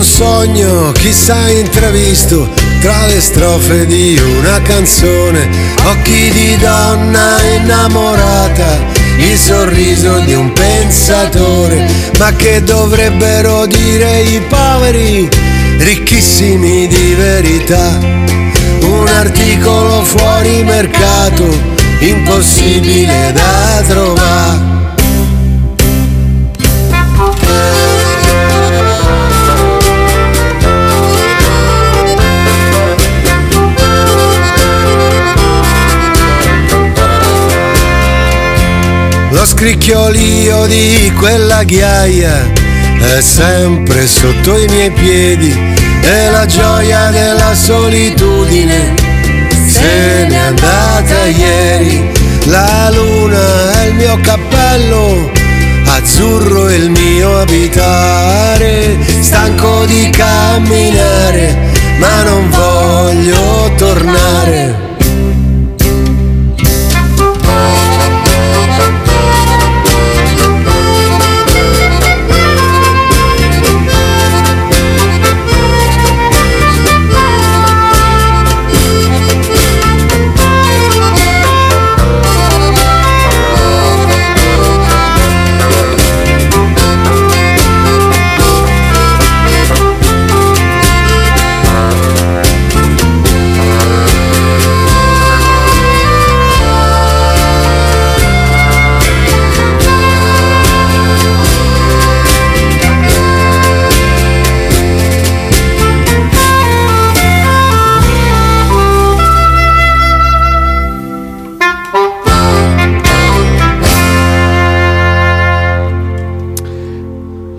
Un sogno, chissà intravisto, tra le strofe di una canzone, occhi di donna innamorata, il sorriso di un pensatore, ma che dovrebbero dire i poveri, ricchissimi di verità. Un articolo fuori mercato, impossibile da trovare. Lo scricchiolio di quella ghiaia è sempre sotto i miei piedi e la gioia della solitudine se n'è andata ieri. La luna è il mio cappello, azzurro è il mio abitare, stanco di camminare, ma non voglio tornare.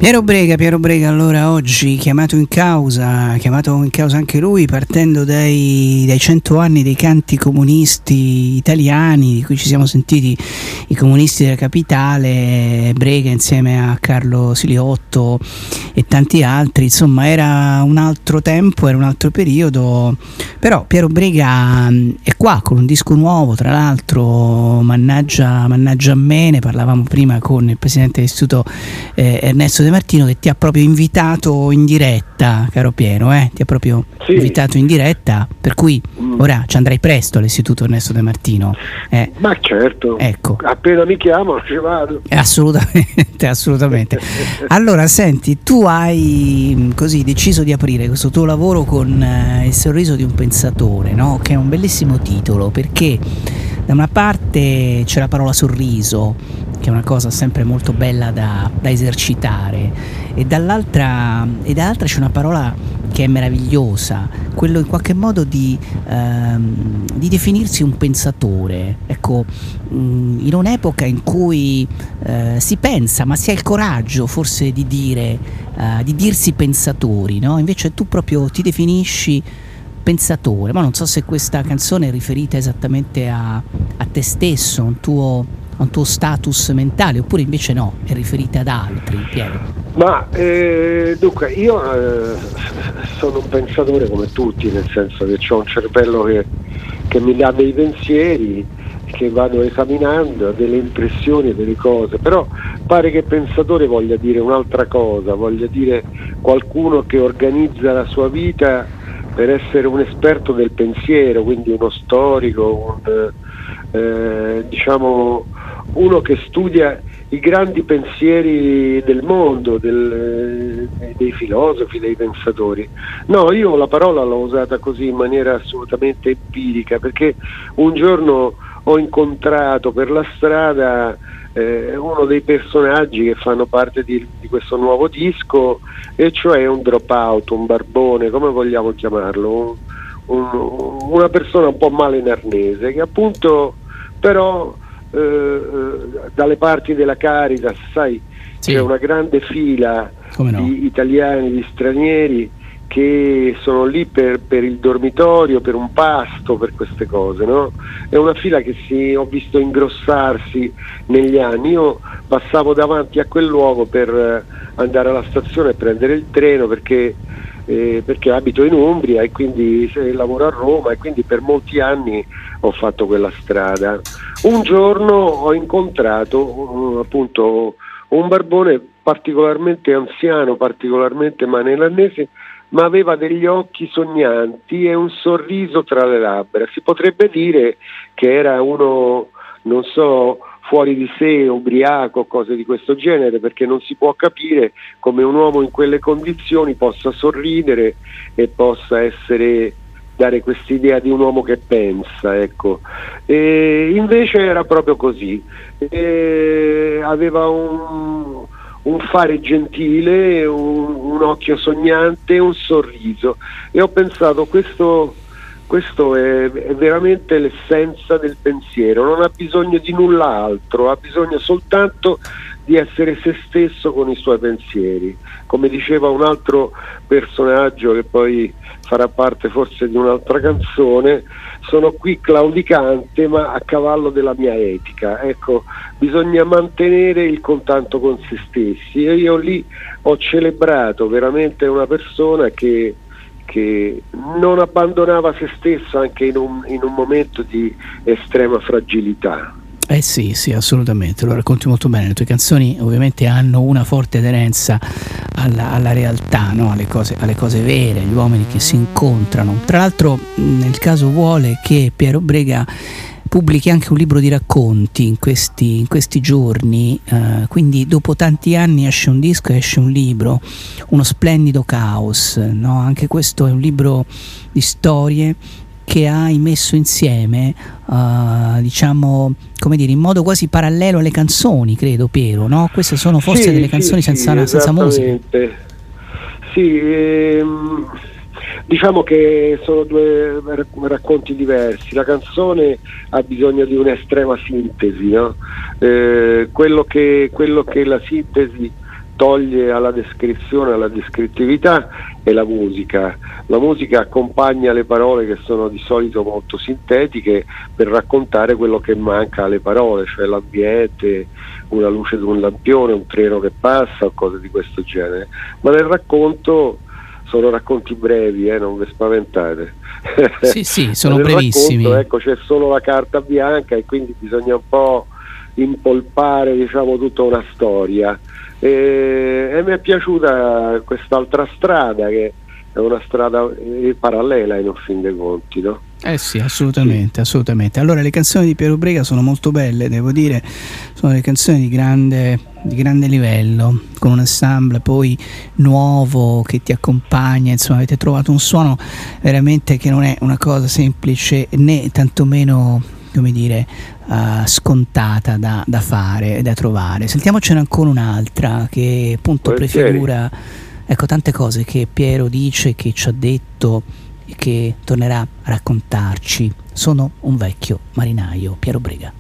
Pero Piero Brega, Piero Brega allora oggi chiamato in causa, chiamato in causa anche lui partendo dai, dai 100 anni dei canti comunisti italiani di cui ci siamo sentiti i comunisti della capitale, Brega insieme a Carlo Siliotto e tanti altri, insomma era un altro tempo, era un altro periodo, però Piero Brega è qua con un disco nuovo, tra l'altro, mannaggia, mannaggia a me, ne parlavamo prima con il presidente dell'istituto eh, Ernesto De Martino che ti ha proprio invitato in diretta, caro Piero, eh? ti ha proprio sì. invitato in diretta, per cui mm. ora ci andrai presto all'istituto Ernesto De Martino. Eh. Ma certo, ecco. appena mi chiamano ci vado. Assolutamente, assolutamente. allora, senti, tu hai mm, così deciso di aprire questo tuo lavoro con eh, il sorriso di un pensatore, no? che è un bellissimo titolo perché da una parte c'è la parola sorriso, che è una cosa sempre molto bella da, da esercitare, e dall'altra, e dall'altra c'è una parola che è meravigliosa, quello in qualche modo di, ehm, di definirsi un pensatore. Ecco, mh, in un'epoca in cui eh, si pensa, ma si ha il coraggio forse di dire, eh, di dirsi pensatori, no? Invece tu proprio ti definisci pensatore, ma non so se questa canzone è riferita esattamente a, a te stesso, un tuo, un tuo status mentale, oppure invece no, è riferita ad altri, Piero. Ma eh, dunque, io eh, sono un pensatore come tutti, nel senso che ho un cervello che, che mi dà dei pensieri che vado esaminando, delle impressioni, delle cose, però pare che pensatore voglia dire un'altra cosa, voglia dire qualcuno che organizza la sua vita per essere un esperto del pensiero, quindi uno storico, un, eh, diciamo uno che studia i grandi pensieri del mondo, del, eh, dei filosofi, dei pensatori. No, io la parola l'ho usata così in maniera assolutamente empirica, perché un giorno ho incontrato per la strada eh, uno dei personaggi che fanno parte di, di, questo nuovo disco, e cioè un dropout, un barbone, come vogliamo chiamarlo, un, un, una persona un po' male in arnese, che appunto però eh, eh, dalle parti della Caritas, sai, sì. c'è una grande fila no? di italiani, di stranieri che sono lì per, per, il dormitorio, per un pasto, per queste cose. No? È una fila che si, ho visto ingrossarsi negli anni. Io passavo davanti a quel luogo per eh, andare alla stazione e prendere il treno perché eh, perché abito in Umbria e quindi lavoro a Roma e quindi per molti anni ho fatto quella strada. Un giorno ho incontrato uh, appunto un barbone particolarmente anziano, particolarmente manelanese, ma aveva degli occhi sognanti e un sorriso tra le labbra. Si potrebbe dire che era uno, non so, fuori di sé, ubriaco, cose di questo genere, perché non si può capire come un uomo in quelle condizioni possa sorridere e possa essere dare quest'idea di un uomo che pensa, ecco. E invece era proprio così, e aveva un, un, fare gentile, un, un occhio sognante, un sorriso e ho pensato questo questo è, è, veramente l'essenza del pensiero, non ha bisogno di nulla altro, ha bisogno soltanto di essere se stesso con i suoi pensieri. Come diceva un altro personaggio che poi farà parte forse di un'altra canzone, sono qui claudicante ma a cavallo della mia etica. Ecco, bisogna mantenere il contatto con se stessi e io lì ho celebrato veramente una persona che che non abbandonava se stesso anche in un, in un momento di estrema fragilità. Eh sì, sì, assolutamente, lo racconti molto bene. Le tue canzoni ovviamente hanno una forte aderenza alla, alla realtà, no? alle, cose, alle, cose, vere, agli uomini che si incontrano. Tra l'altro nel caso vuole che Piero Brega pubblichi anche un libro di racconti in questi, in questi giorni, eh, quindi dopo tanti anni esce un disco, esce un libro, uno splendido caos, no? anche questo è un libro di storie che hai messo insieme, uh, diciamo, come dire, in modo quasi parallelo alle canzoni, credo, Piero, no? Queste sono forse sì, delle canzoni sì, senza, sì, senza musica. Sì, ehm Diciamo che sono due racconti diversi, la canzone ha bisogno di un'estrema sintesi, no? eh, quello, che, quello che la sintesi toglie alla descrizione, alla descrittività è la musica. La musica accompagna le parole che sono di solito molto sintetiche per raccontare quello che manca alle parole, cioè l'ambiente, una luce di un lampione, un treno che passa o cose di questo genere. Ma nel racconto sono racconti brevi, eh, non vi spaventate. Sì, sì, sono brevissimi. Racconto, ecco, c'è solo la carta bianca e quindi bisogna un po' impolpare diciamo, tutta una storia. E, e mi è piaciuta quest'altra strada che è una strada eh, parallela in fin dei conti, no? Eh sì, assolutamente, sì. assolutamente. Allora le canzoni di Piero Brega sono molto belle, devo dire, sono delle canzoni di grande, di grande livello, con un ensemble poi nuovo che ti accompagna, insomma avete trovato un suono veramente che non è una cosa semplice né tantomeno come dire, uh, scontata da, da fare e da trovare. Sentiamocene ancora un'altra che appunto prefigura ecco, tante cose che Piero dice, che ci ha detto e che tornerà a raccontarci Sono un vecchio marinaio, Piero Brega.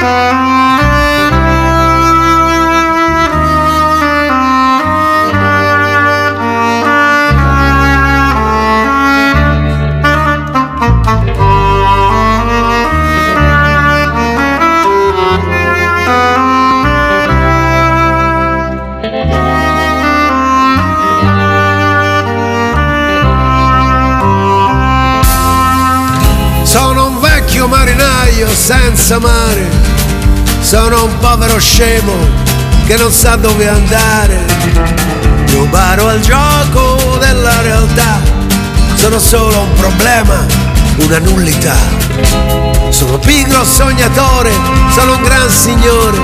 Música senza mare, sono un povero scemo che non sa dove andare. Io baro al gioco della realtà, sono solo un problema, una nullità. Sono pigro sognatore, sono un gran signore,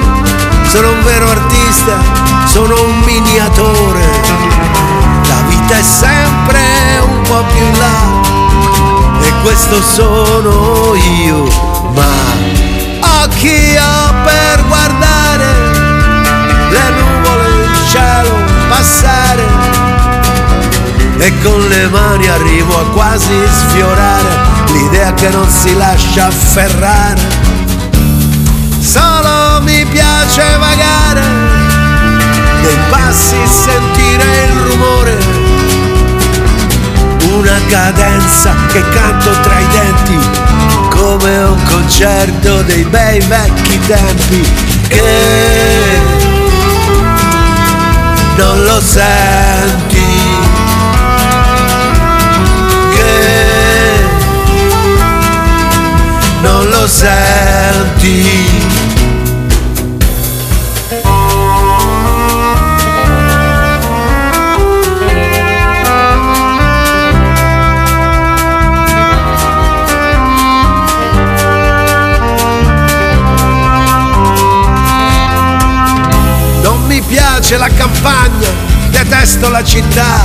sono un vero artista, sono un miniatore. La vita è sempre un po' più in là questo sono io, ma occhi ho per guardare le nuvole in cielo passare e con le mani arrivo a quasi sfiorare l'idea che non si lascia afferrare. Solo mi piace vagare, nei passi sentire il rumore, una cadenza che canto tra i denti, come un concerto dei bei vecchi tempi che non lo senti. Che non lo senti. Piace la campagna, detesto la città.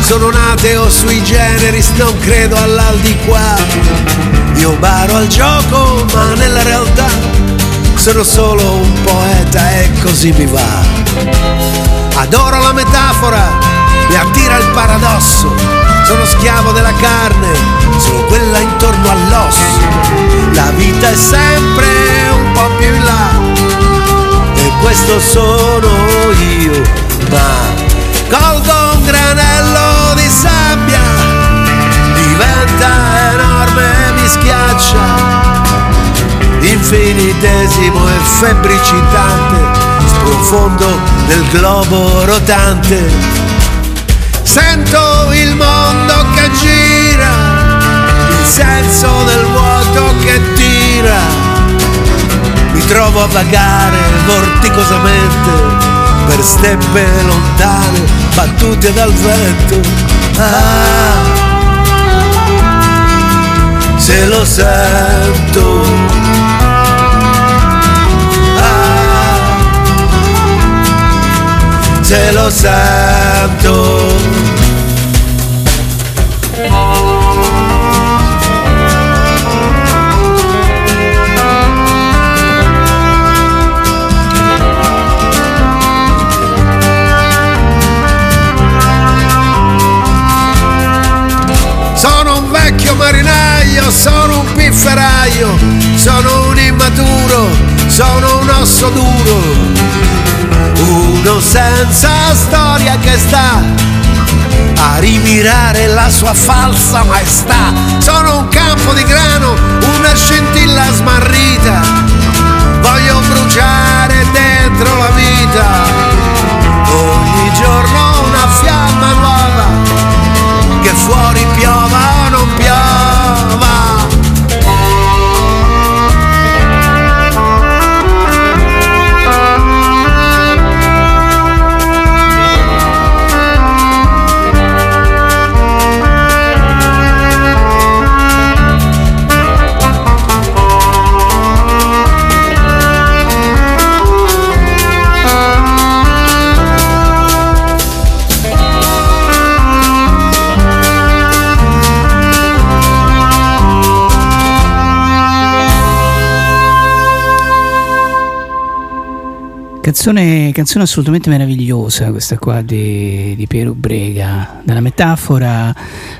Sono nateo sui generis, non credo all'al di qua. Io baro al gioco, ma nella realtà sono solo un poeta e così mi va. Adoro la metafora, mi attira il paradosso. Sono schiavo della carne, sono quella intorno all'osso. La vita è sempre un po' più in là questo sono io, ma colgo un granello di sabbia, diventa enorme e mi schiaccia, infinitesimo e febbricitante, sprofondo nel globo rotante. Sento il mondo che gira, il senso del vuoto che trovo a vagare vorticosamente per steppe lontane battute dal vento. Ah, se lo sento. Ah, se lo sento. Marinaio, sono un pifferaio, sono un immaturo, sono un osso duro, uno senza storia che sta a rimirare la sua falsa maestà. Sono un campo di grano, una scintilla smarrita, voglio bruciare Canzone, canzone assolutamente meravigliosa questa qua di, di Piero Brega, dalla metafora,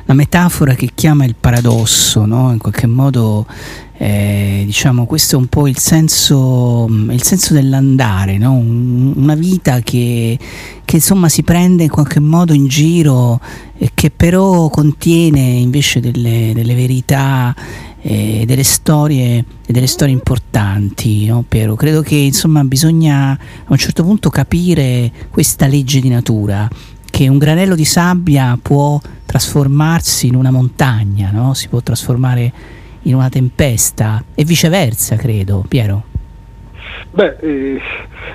la metafora che chiama il paradosso, no? in qualche modo eh, diciamo questo è un po' il senso, il senso dell'andare, no? Un- una vita che, che insomma si prende in qualche modo in giro e che però contiene invece delle, delle verità e delle storie, e delle storie importanti, no, Piero? Credo che insomma bisogna a un certo punto capire questa legge di natura, che un granello di sabbia può trasformarsi in una montagna, no? si può trasformare in una tempesta e viceversa, credo, Piero. Beh, eh,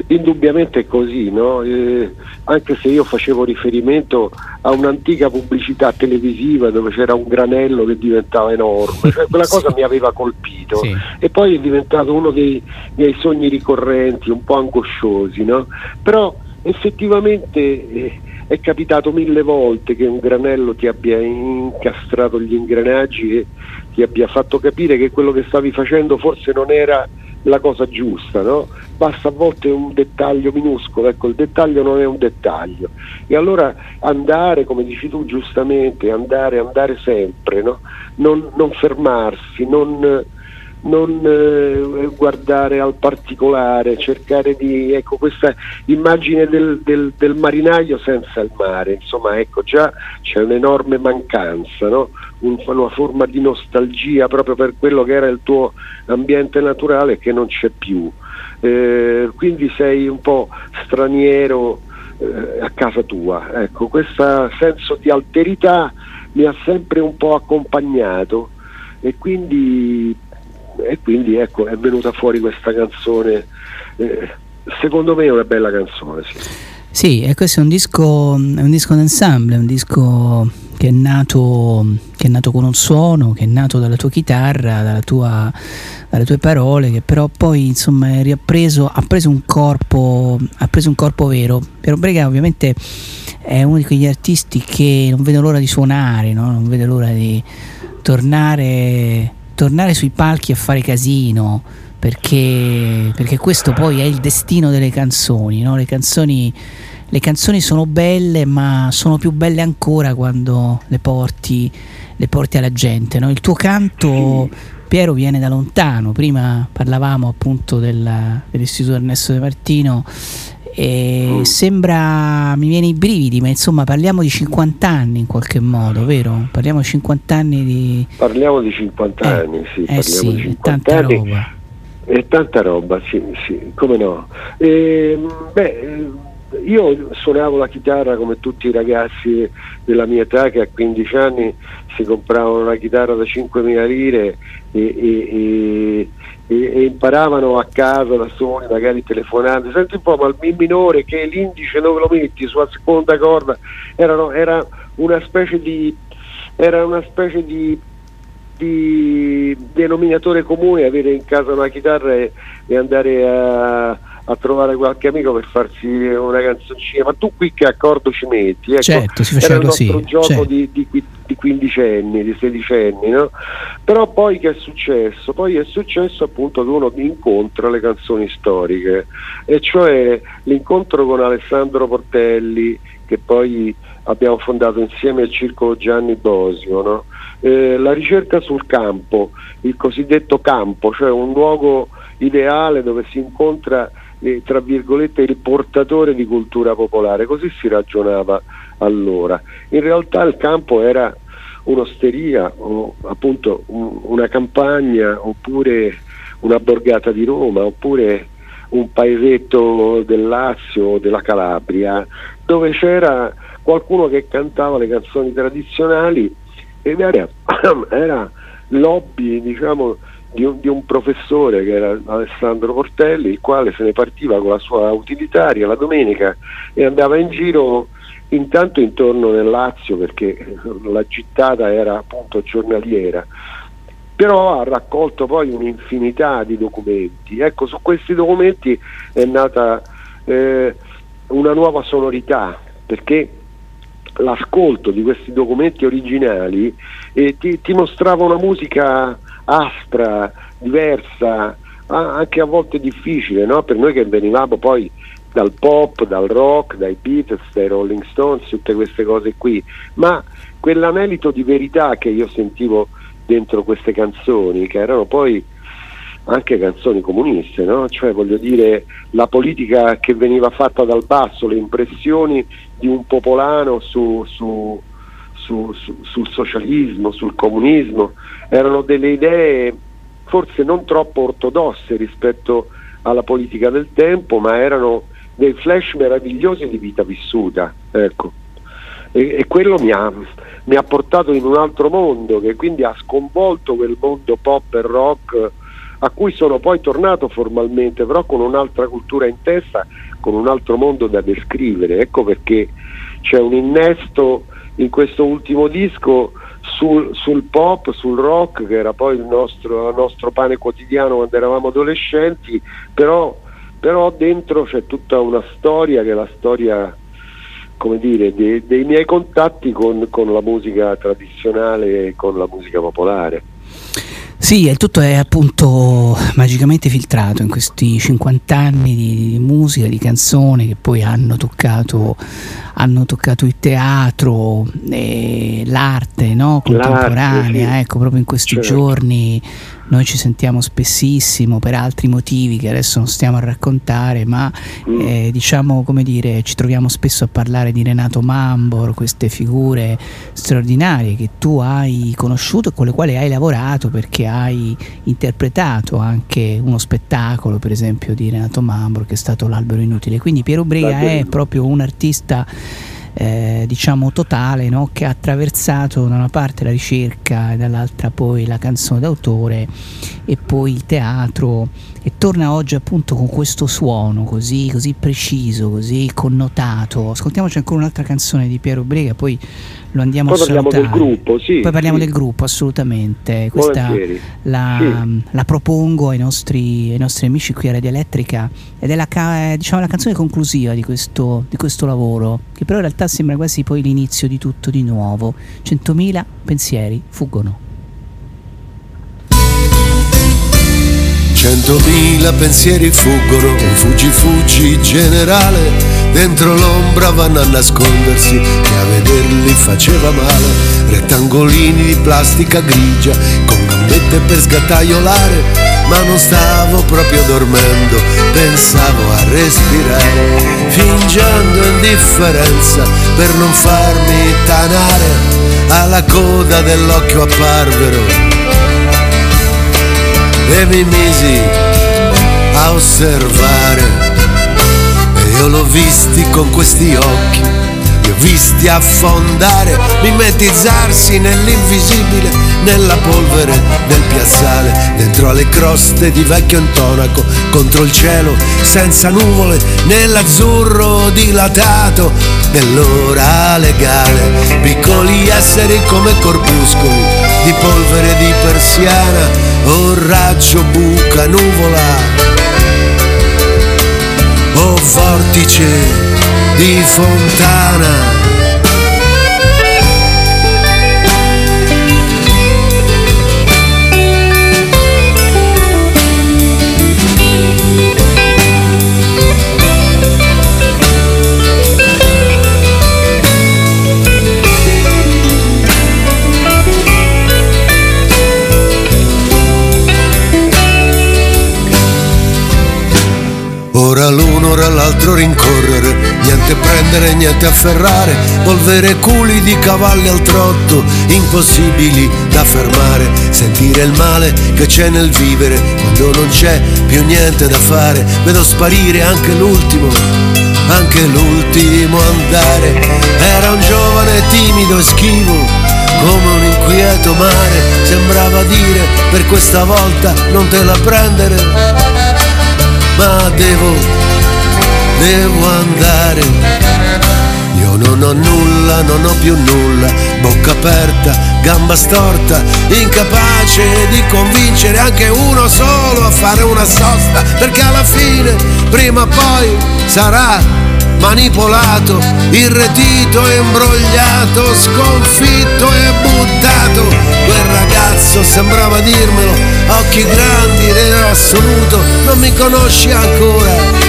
indubbiamente è così, no? eh, anche se io facevo riferimento a un'antica pubblicità televisiva dove c'era un granello che diventava enorme, cioè, quella cosa mi aveva colpito sì. e poi è diventato uno dei miei sogni ricorrenti, un po' angosciosi, no? però effettivamente eh, è capitato mille volte che un granello ti abbia incastrato gli ingranaggi e ti abbia fatto capire che quello che stavi facendo forse non era la cosa giusta, no? basta a volte un dettaglio minuscolo, ecco il dettaglio non è un dettaglio e allora andare, come dici tu giustamente, andare, andare sempre, no? non, non, fermarsi, non, non eh, guardare al particolare, cercare di, ecco questa immagine del, del, del, marinaio senza il mare, insomma ecco già c'è un'enorme mancanza, no? Un, una forma di nostalgia proprio per quello che era il tuo ambiente naturale che non c'è più. Eh, quindi sei un po' straniero eh, a casa tua. Ecco, questo senso di alterità mi ha sempre un po' accompagnato e quindi, e quindi ecco, è venuta fuori questa canzone. Eh, secondo me è una bella canzone. Sì, sì e questo è un disco, è un disco d'ensemble, un disco che è, nato, che è nato con un suono, che è nato dalla tua chitarra, dalla tua, dalle tue parole, che però poi insomma è riappreso, ha preso un corpo, ha preso un corpo vero. Piero Brega ovviamente è uno di quegli artisti che non vede l'ora di suonare, no? non vede l'ora di tornare, tornare sui palchi a fare casino. Perché, perché questo poi è il destino delle canzoni, no? le canzoni le canzoni sono belle, ma sono più belle ancora quando le porti, le porti alla gente. No? Il tuo canto, Piero, viene da lontano. Prima parlavamo appunto della, dell'Istituto Ernesto De Martino e mm. sembra, mi viene i brividi, ma insomma parliamo di 50 anni in qualche modo, vero? Parliamo di 50 anni di... Parliamo di 50 eh, anni, sì, eh sì, di 50 tanta anni. roba. È tanta roba, sì, sì, come no. E, ehm, beh, io suonavo la chitarra come tutti i ragazzi della mia età che a 15 anni si compravano una chitarra da 5.000 lire e, e, e, e imparavano a casa da soli, magari telefonando. Senti un po', ma il mi minore che l'indice dove lo metti sulla seconda corda erano, era una specie di era una specie di, di denominatore comune avere in casa una chitarra e, e andare a a trovare qualche amico per farsi una canzoncina, ma tu qui che accordo ci metti? Ecco, certo, si faceva era il così. nostro gioco certo. di, di, di quindicenni, di sedicenni, no? Però poi che è successo? Poi è successo appunto che uno incontra le canzoni storiche, e cioè l'incontro con Alessandro Portelli, che poi abbiamo fondato insieme al Circolo Gianni Bosio, no? eh, la ricerca sul campo, il cosiddetto campo, cioè un luogo ideale dove si incontra eh, tra virgolette il portatore di cultura popolare, così si ragionava allora. In realtà il campo era un'osteria o appunto un, una campagna oppure una borgata di Roma oppure un paesetto del Lazio o della Calabria dove c'era qualcuno che cantava le canzoni tradizionali ed era, era lobby diciamo di un, di un, professore che era Alessandro Portelli, il quale se ne partiva con la sua utilitaria la domenica e andava in giro intanto intorno nel Lazio perché la gittata era appunto giornaliera, però ha raccolto poi un'infinità di documenti. Ecco, su questi documenti è nata eh, una nuova sonorità perché l'ascolto di questi documenti originali eh, ti, ti mostrava una musica aspra, diversa, anche a volte difficile, no? per noi che venivamo poi dal pop, dal rock, dai Beatles, dai Rolling Stones, tutte queste cose qui, ma quell'anelito di verità che io sentivo dentro queste canzoni, che erano poi anche canzoni comuniste, no? cioè voglio dire la politica che veniva fatta dal basso, le impressioni di un popolano su, su, su, su, sul socialismo, sul comunismo, erano delle idee forse non troppo ortodosse rispetto alla politica del tempo, ma erano dei flash meravigliosi di vita vissuta. Ecco. e, e quello mi ha, mi ha, portato in un altro mondo che quindi ha sconvolto quel mondo pop e rock a cui sono poi tornato formalmente, però con un'altra cultura in testa, con un altro mondo da descrivere. Ecco perché c'è un innesto in questo ultimo disco sul, sul, pop, sul rock, che era poi il nostro, il nostro, pane quotidiano quando eravamo adolescenti, però, però dentro c'è tutta una storia che è la storia come dire, dei, dei miei contatti con, con la musica tradizionale e con la musica popolare. Sì, il tutto è appunto magicamente filtrato in questi 50 anni di, di musica, di canzoni che poi hanno toccato, hanno toccato il teatro, l'arte no? contemporanea, l'arte, sì. ecco proprio in questi certo. giorni noi ci sentiamo spessissimo per altri motivi che adesso non stiamo a raccontare, ma mm. eh, diciamo come dire, ci troviamo spesso a parlare di Renato Mambor, queste figure straordinarie che tu hai conosciuto e con le quali hai lavorato perché hai interpretato anche uno spettacolo, per esempio, di Renato Mambor che è stato L'albero inutile. Quindi Piero Brega è proprio un artista eh, diciamo totale no? che ha attraversato da una parte la ricerca e dall'altra poi la canzone d'autore e poi il teatro e torna oggi appunto con questo suono così, così preciso, così connotato. Ascoltiamoci ancora un'altra canzone di Piero Brega, poi lo andiamo poi a salutare. Poi parliamo del gruppo, sì. Poi parliamo sì. del gruppo, assolutamente. Questa la, sì. la, propongo ai nostri, ai nostri, amici qui a Radio Elettrica ed è la, diciamo, la canzone conclusiva di questo, di questo lavoro, che però in realtà sembra quasi poi l'inizio di tutto di nuovo. Centomila pensieri fuggono. Centomila pensieri fuggono, fuggi fuggi generale, dentro l'ombra vanno a nascondersi, che a vederli faceva male, rettangolini di plastica grigia, con gambette per sgattaiolare, ma non stavo proprio dormendo, pensavo a respirare, fingendo indifferenza per non farmi tanare. Alla coda dell'occhio apparvero e mi misi a osservare. E io l'ho visti con questi occhi li ho visti affondare mimetizzarsi nell'invisibile nella polvere del piazzale dentro alle croste di vecchio intonaco contro il cielo senza nuvole nell'azzurro dilatato dell'ora legale piccoli esseri come corpuscoli di polvere di persiana o raggio buca nuvola o vortice di fontana. Ora l'uno, ora l'altro rincorrere, niente prendere, niente afferrare, volvere culi di cavalli al trotto, impossibili da fermare, sentire il male che c'è nel vivere, quando non c'è più niente da fare, vedo sparire anche l'ultimo, anche l'ultimo andare. Era un giovane timido e schivo, come un inquieto mare, sembrava dire per questa volta non te la prendere ma devo, devo andare. Io non ho nulla, non ho più nulla, bocca aperta, gamba storta, incapace di convincere anche uno solo a fare una sosta, perché alla fine, prima o poi, sarà manipolato, irretito imbrogliato, sconfitto e buttato. Quel ragazzo sembrava dirmelo, occhi grandi ed era assoluto, non mi conosci ancora.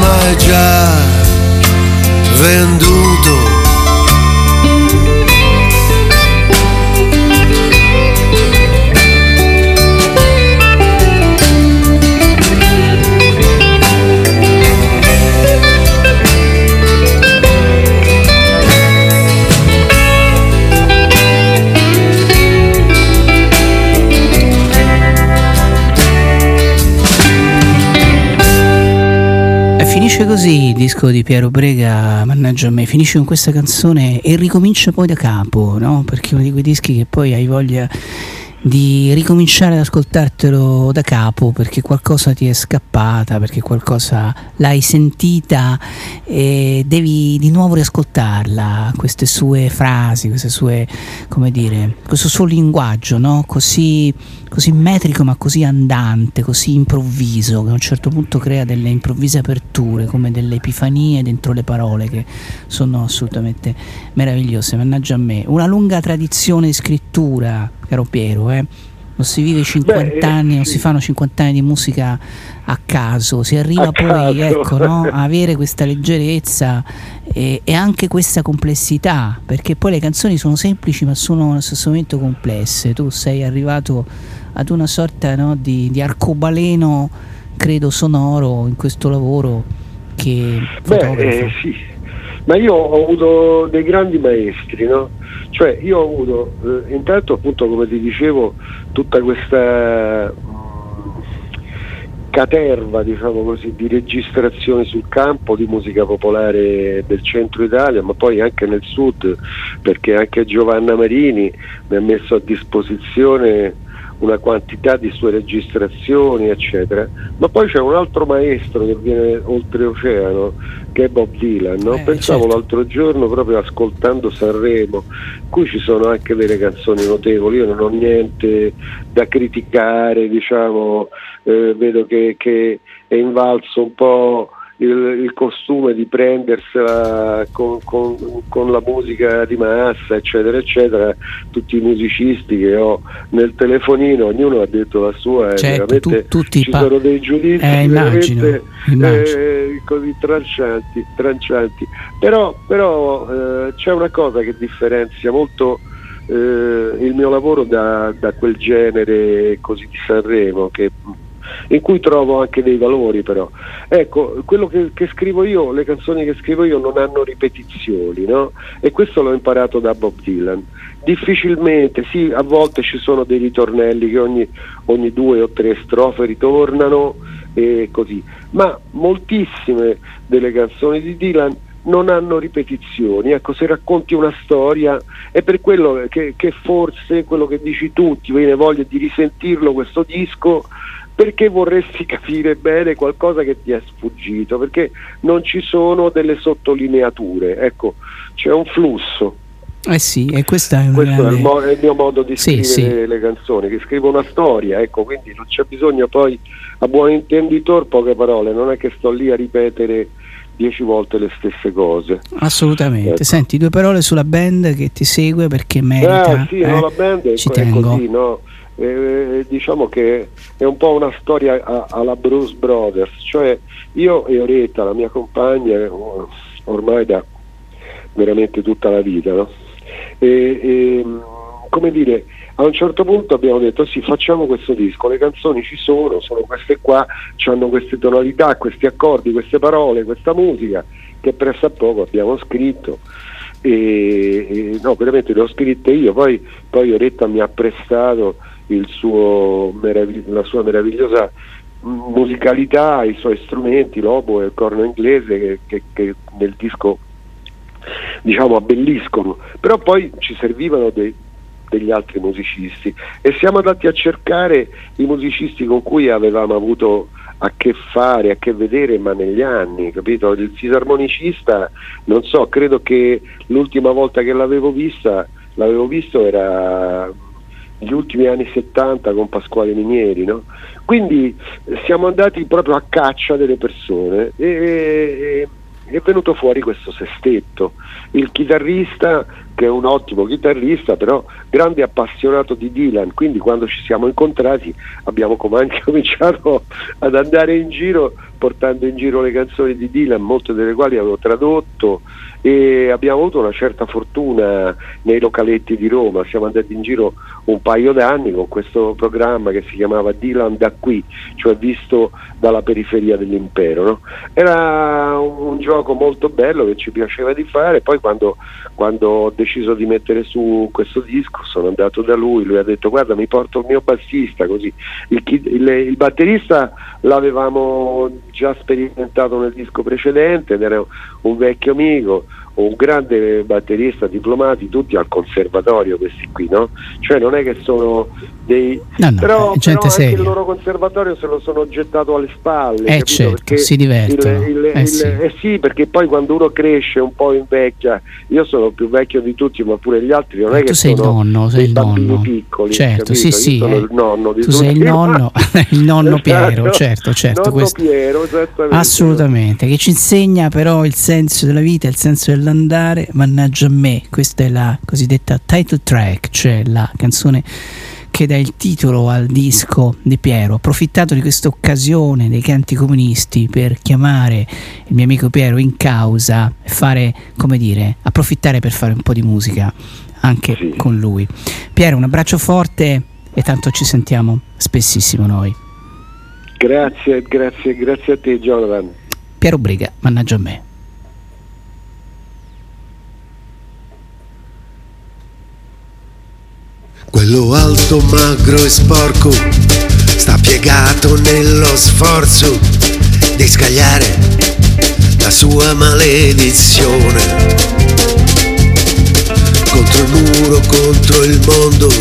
Mai già venduto finisce così il disco di Piero Brega, mannaggia a me, finisce con questa canzone e ricomincia poi da capo, no? Perché è uno di quei dischi che poi hai voglia di ricominciare ad ascoltartelo da capo perché qualcosa ti è scappata, perché qualcosa l'hai sentita e devi di nuovo riascoltarla, queste sue frasi, queste sue, come dire, questo suo linguaggio, no? Così così metrico ma così andante, così improvviso, che a un certo punto crea delle improvvise aperture, come delle epifanie dentro le parole che sono assolutamente meravigliose. Mannaggia a me. Una lunga tradizione di scrittura, caro Piero, eh? non si vive 50 Beh, anni, non si fanno 50 anni di musica a caso, si arriva a poi ecco, no, a avere questa leggerezza e, e, anche questa complessità, perché poi le canzoni sono semplici ma sono allo stesso momento complesse. Tu sei arrivato ad una sorta no, di, di, arcobaleno, credo, sonoro in questo lavoro che... Beh, eh, sì, ma io ho avuto dei grandi maestri, no? Cioè io ho avuto eh, intanto appunto come ti dicevo tutta questa mm, caterva diciamo così, di registrazioni sul campo di musica popolare del centro Italia ma poi anche nel sud perché anche Giovanna Marini mi ha messo a disposizione una quantità di sue registrazioni, eccetera. Ma poi c'è un altro maestro che viene oltreoceano, che è Bob Dylan. No? Eh, Pensavo certo. l'altro giorno, proprio ascoltando Sanremo, cui ci sono anche delle canzoni notevoli. Io non ho niente da criticare, diciamo, eh, vedo che, che è invalso un po' il, il costume di prendersela con, con, con, la musica di massa, eccetera, eccetera, tutti i musicisti che ho nel telefonino, ognuno ha detto la sua, certo, e veramente tu, ci pa- sono dei giudizi eh, immagino, veramente immagino. eh, così trancianti, trancianti. Però, però eh, c'è una cosa che differenzia molto eh, il mio lavoro da, da quel genere così di Sanremo che in cui trovo anche dei valori però. Ecco, quello che, che, scrivo io, le canzoni che scrivo io non hanno ripetizioni, no? E questo l'ho imparato da Bob Dylan. Difficilmente, sì, a volte ci sono dei ritornelli che ogni, ogni due o tre strofe ritornano e così, ma moltissime delle canzoni di Dylan non hanno ripetizioni. Ecco, se racconti una storia è per quello che, che, forse quello che dici tu ti viene voglia di risentirlo questo disco perché vorresti capire bene qualcosa che ti è sfuggito, perché non ci sono delle sottolineature, ecco, c'è un flusso. Eh sì, e questa è Questo è il, mo- è il, mio modo di sì, scrivere sì. le canzoni, che scrivo una storia, ecco, quindi non c'è bisogno poi a buon intenditor poche parole, non è che sto lì a ripetere dieci volte le stesse cose. Assolutamente. Ecco. Senti, due parole sulla band che ti segue perché merita. Eh, sì, eh? No, la band è, Ci è tengo. così, no? Eh, diciamo che è un po' una storia a, alla Bruce Brothers, cioè io e Oretta, la mia compagna, ormai da veramente tutta la vita, no? e, e, come dire, a un certo punto abbiamo detto sì, facciamo questo disco, le canzoni ci sono, sono queste qua, hanno queste tonalità, questi accordi, queste parole, questa musica che presso a poco abbiamo scritto e, e no, veramente le ho scritte io, poi, poi Oretta mi ha prestato suo, la sua meravigliosa musicalità, i suoi strumenti, l'oboe e il corno inglese che, che, che, nel disco diciamo abbelliscono, però poi ci servivano dei, degli altri musicisti e siamo andati a cercare i musicisti con cui avevamo avuto a che fare, a che vedere, ma negli anni, capito? Il fisarmonicista, non so, credo che l'ultima volta che l'avevo vista, l'avevo visto era gli ultimi anni 70 con Pasquale Minieri, no? quindi eh, siamo andati proprio a caccia delle persone e, e, è venuto fuori questo sestetto, il chitarrista che è un ottimo chitarrista, però grande appassionato di Dylan, quindi quando ci siamo incontrati abbiamo cominciato ad andare in giro portando in giro le canzoni di Dylan, molte delle quali avevo tradotto e abbiamo avuto una certa fortuna nei localetti di Roma, siamo andati in giro un paio d'anni con questo programma che si chiamava Dylan da qui, cioè visto dalla periferia dell'impero. No? Era un, un, gioco molto bello che ci piaceva di fare, poi quando, quando ho deciso deciso di mettere su questo disco, sono andato da lui, lui ha detto guarda mi porto il mio bassista così. Il, il, il batterista l'avevamo già sperimentato nel disco precedente ed era un vecchio amico, un grande batterista, diplomati tutti al conservatorio questi qui, no? Cioè non è che sono dei... No, no, però, gente però il loro conservatorio se lo sono gettato alle spalle. Eh, certo, Perché si divertono. il- il- Eh, il- sì. eh sì, perché poi quando uno cresce un po' invecchia, io sono più vecchio di tutti, ma pure gli altri non è tu che sei sono nonno, sei il nonno. piccoli. Certo, capito? sì, Io sì. sono eh. il nonno di tu sei il tutti. nonno, il nonno Piero, Esatto. certo, certo. Nonno questo- Piero, esattamente. Assolutamente, che ci insegna però il senso della vita, il senso dell'andare, mannaggia a me, questa è la cosiddetta title track, cioè la canzone che dà il titolo al disco di Piero. Ho approfittato di questa occasione dei canti comunisti per chiamare il mio amico Piero in causa e fare, come dire, approfittare per fare un po' di musica anche con lui. Piero, un abbraccio forte e tanto ci sentiamo spessissimo noi. Grazie, grazie, grazie a te Jonathan. Piero Brega, mannaggia a me. Quello alto, magro e sporco sta piegato nello sforzo di scagliare la sua maledizione. Contro il muro, contro il mondo,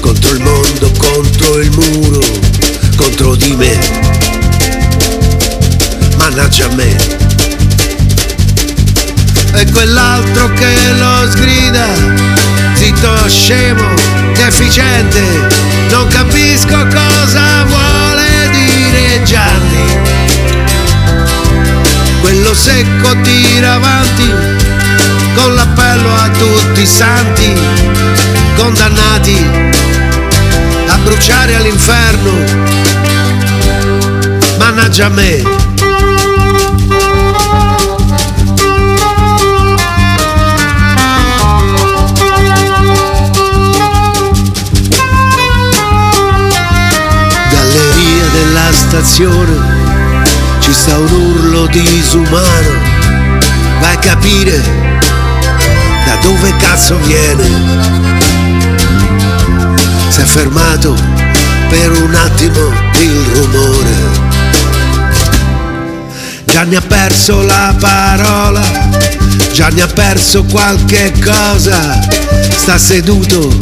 contro il mondo, contro il muro, contro di me. Mannaggia a me. E quell'altro che lo sgrida, zitto scemo, deficiente, non capisco cosa vuole dire Gianni. Quello secco tira avanti, con l'appello a tutti i santi, condannati a bruciare all'inferno. Mannaggia a me. Stazione ci sta un urlo disumano, vai a capire da dove cazzo viene. Si è fermato per un attimo il rumore. Gianni ha perso la parola, Gianni ha perso qualche cosa, sta seduto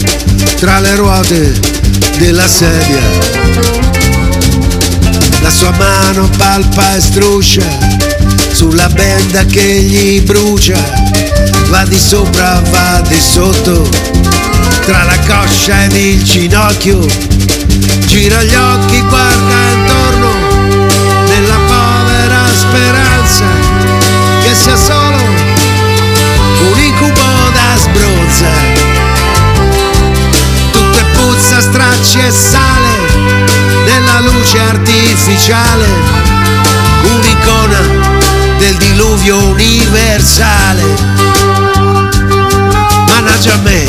tra le ruote della sedia. La sua mano palpa e struscia sulla benda che gli brucia, va di sopra, va di sotto, tra la coscia ed il ginocchio, gira gli occhi, guarda intorno, nella povera speranza che sia solo un incubo da sbronza. Tutto è puzza, stracci e sale luce artificiale, un'icona del diluvio universale. Mannaggia a me.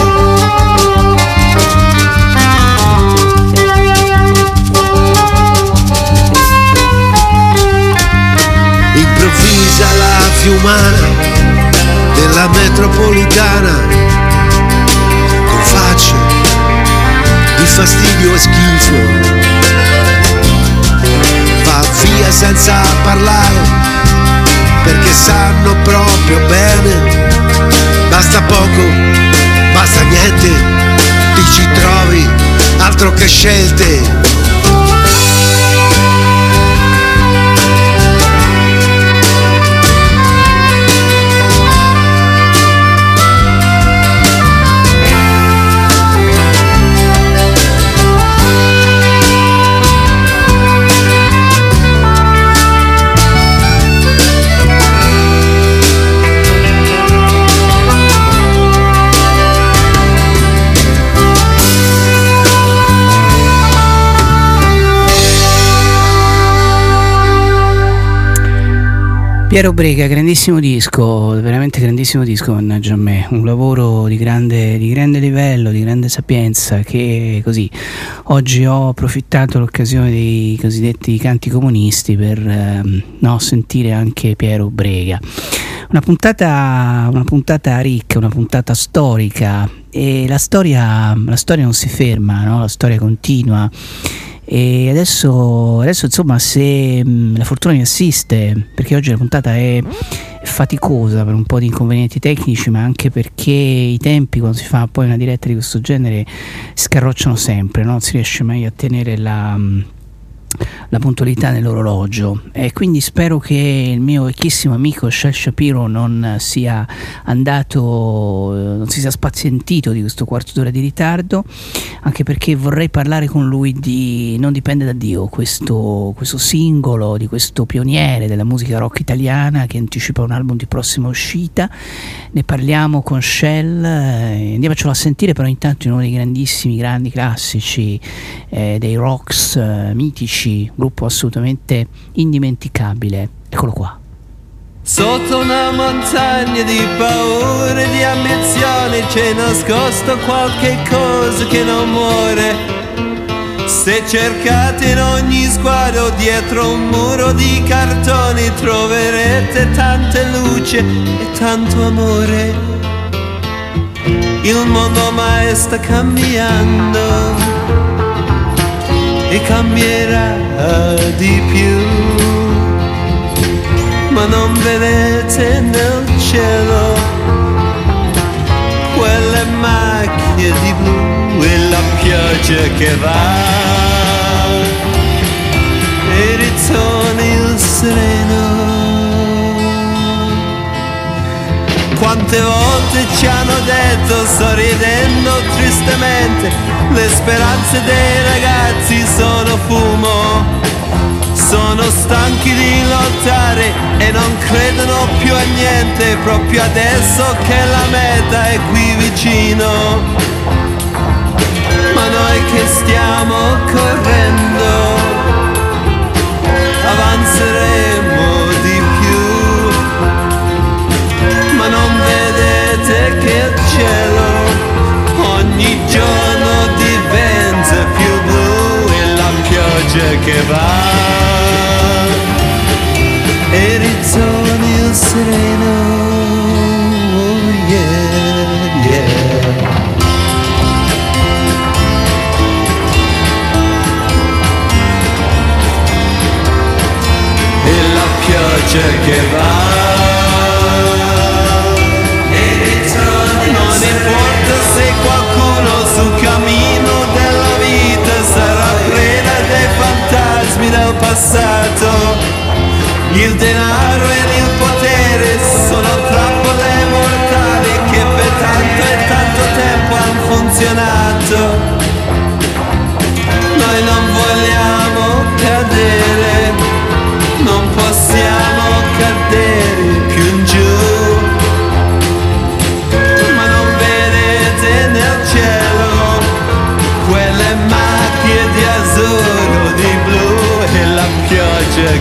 Improvvisa la fiumana della metropolitana con facce di fastidio e schifo senza parlare perché sanno proprio bene. Basta poco basta niente ti ci trovi altro che scelte Piero Brega, grandissimo disco, veramente grandissimo disco, mannaggia a me, un lavoro di grande, di grande livello, di grande sapienza che così oggi ho approfittato l'occasione dei cosiddetti canti comunisti per ehm, no, sentire anche Piero Brega. Una puntata, una puntata ricca, una puntata storica e la storia, la storia non si ferma, no? la storia continua. E adesso, adesso insomma se mh, la fortuna mi assiste, perché oggi la puntata è faticosa per un po' di inconvenienti tecnici, ma anche perché i tempi quando si fa poi una diretta di questo genere scarrocciano sempre, no? non si riesce mai a tenere la... Mh, la puntualità nell'orologio e quindi spero che il mio vecchissimo amico Shel Shapiro non sia andato, non si sia spazientito di questo quarto d'ora di ritardo, anche perché vorrei parlare con lui di Non dipende da Dio, questo, questo singolo di questo pioniere della musica rock italiana che anticipa un album di prossima uscita. Ne parliamo con Shell, eh, andiamocelo a sentire però intanto in uno dei grandissimi, grandi classici eh, dei rocks eh, mitici, gruppo assolutamente indimenticabile. Eccolo qua. Sotto una montagna di paure e di ambizioni c'è nascosto qualche cosa che non muore. Se cercate in ogni sguardo dietro un muro di cartoni troverete tante luce e tanto amore. Il mondo mai sta cambiando e cambierà di più ma non vedete nel cielo quelle macchie di blu e la pioggia che va e ritorna il sereno. Quante volte ci hanno detto, sorridendo tristemente, le speranze dei ragazzi sono fumo sono stanchi di lottare e non credono più a niente proprio adesso che la meta è qui vicino. Ma noi che stiamo correndo avanzeremo che va. Il sereno oh yeah, yeah. E la pioggia che va Non importa se qualcuno sul cammino passato il denaro e il potere sono trappole mortali che per tanto e tanto tempo hanno funzionato.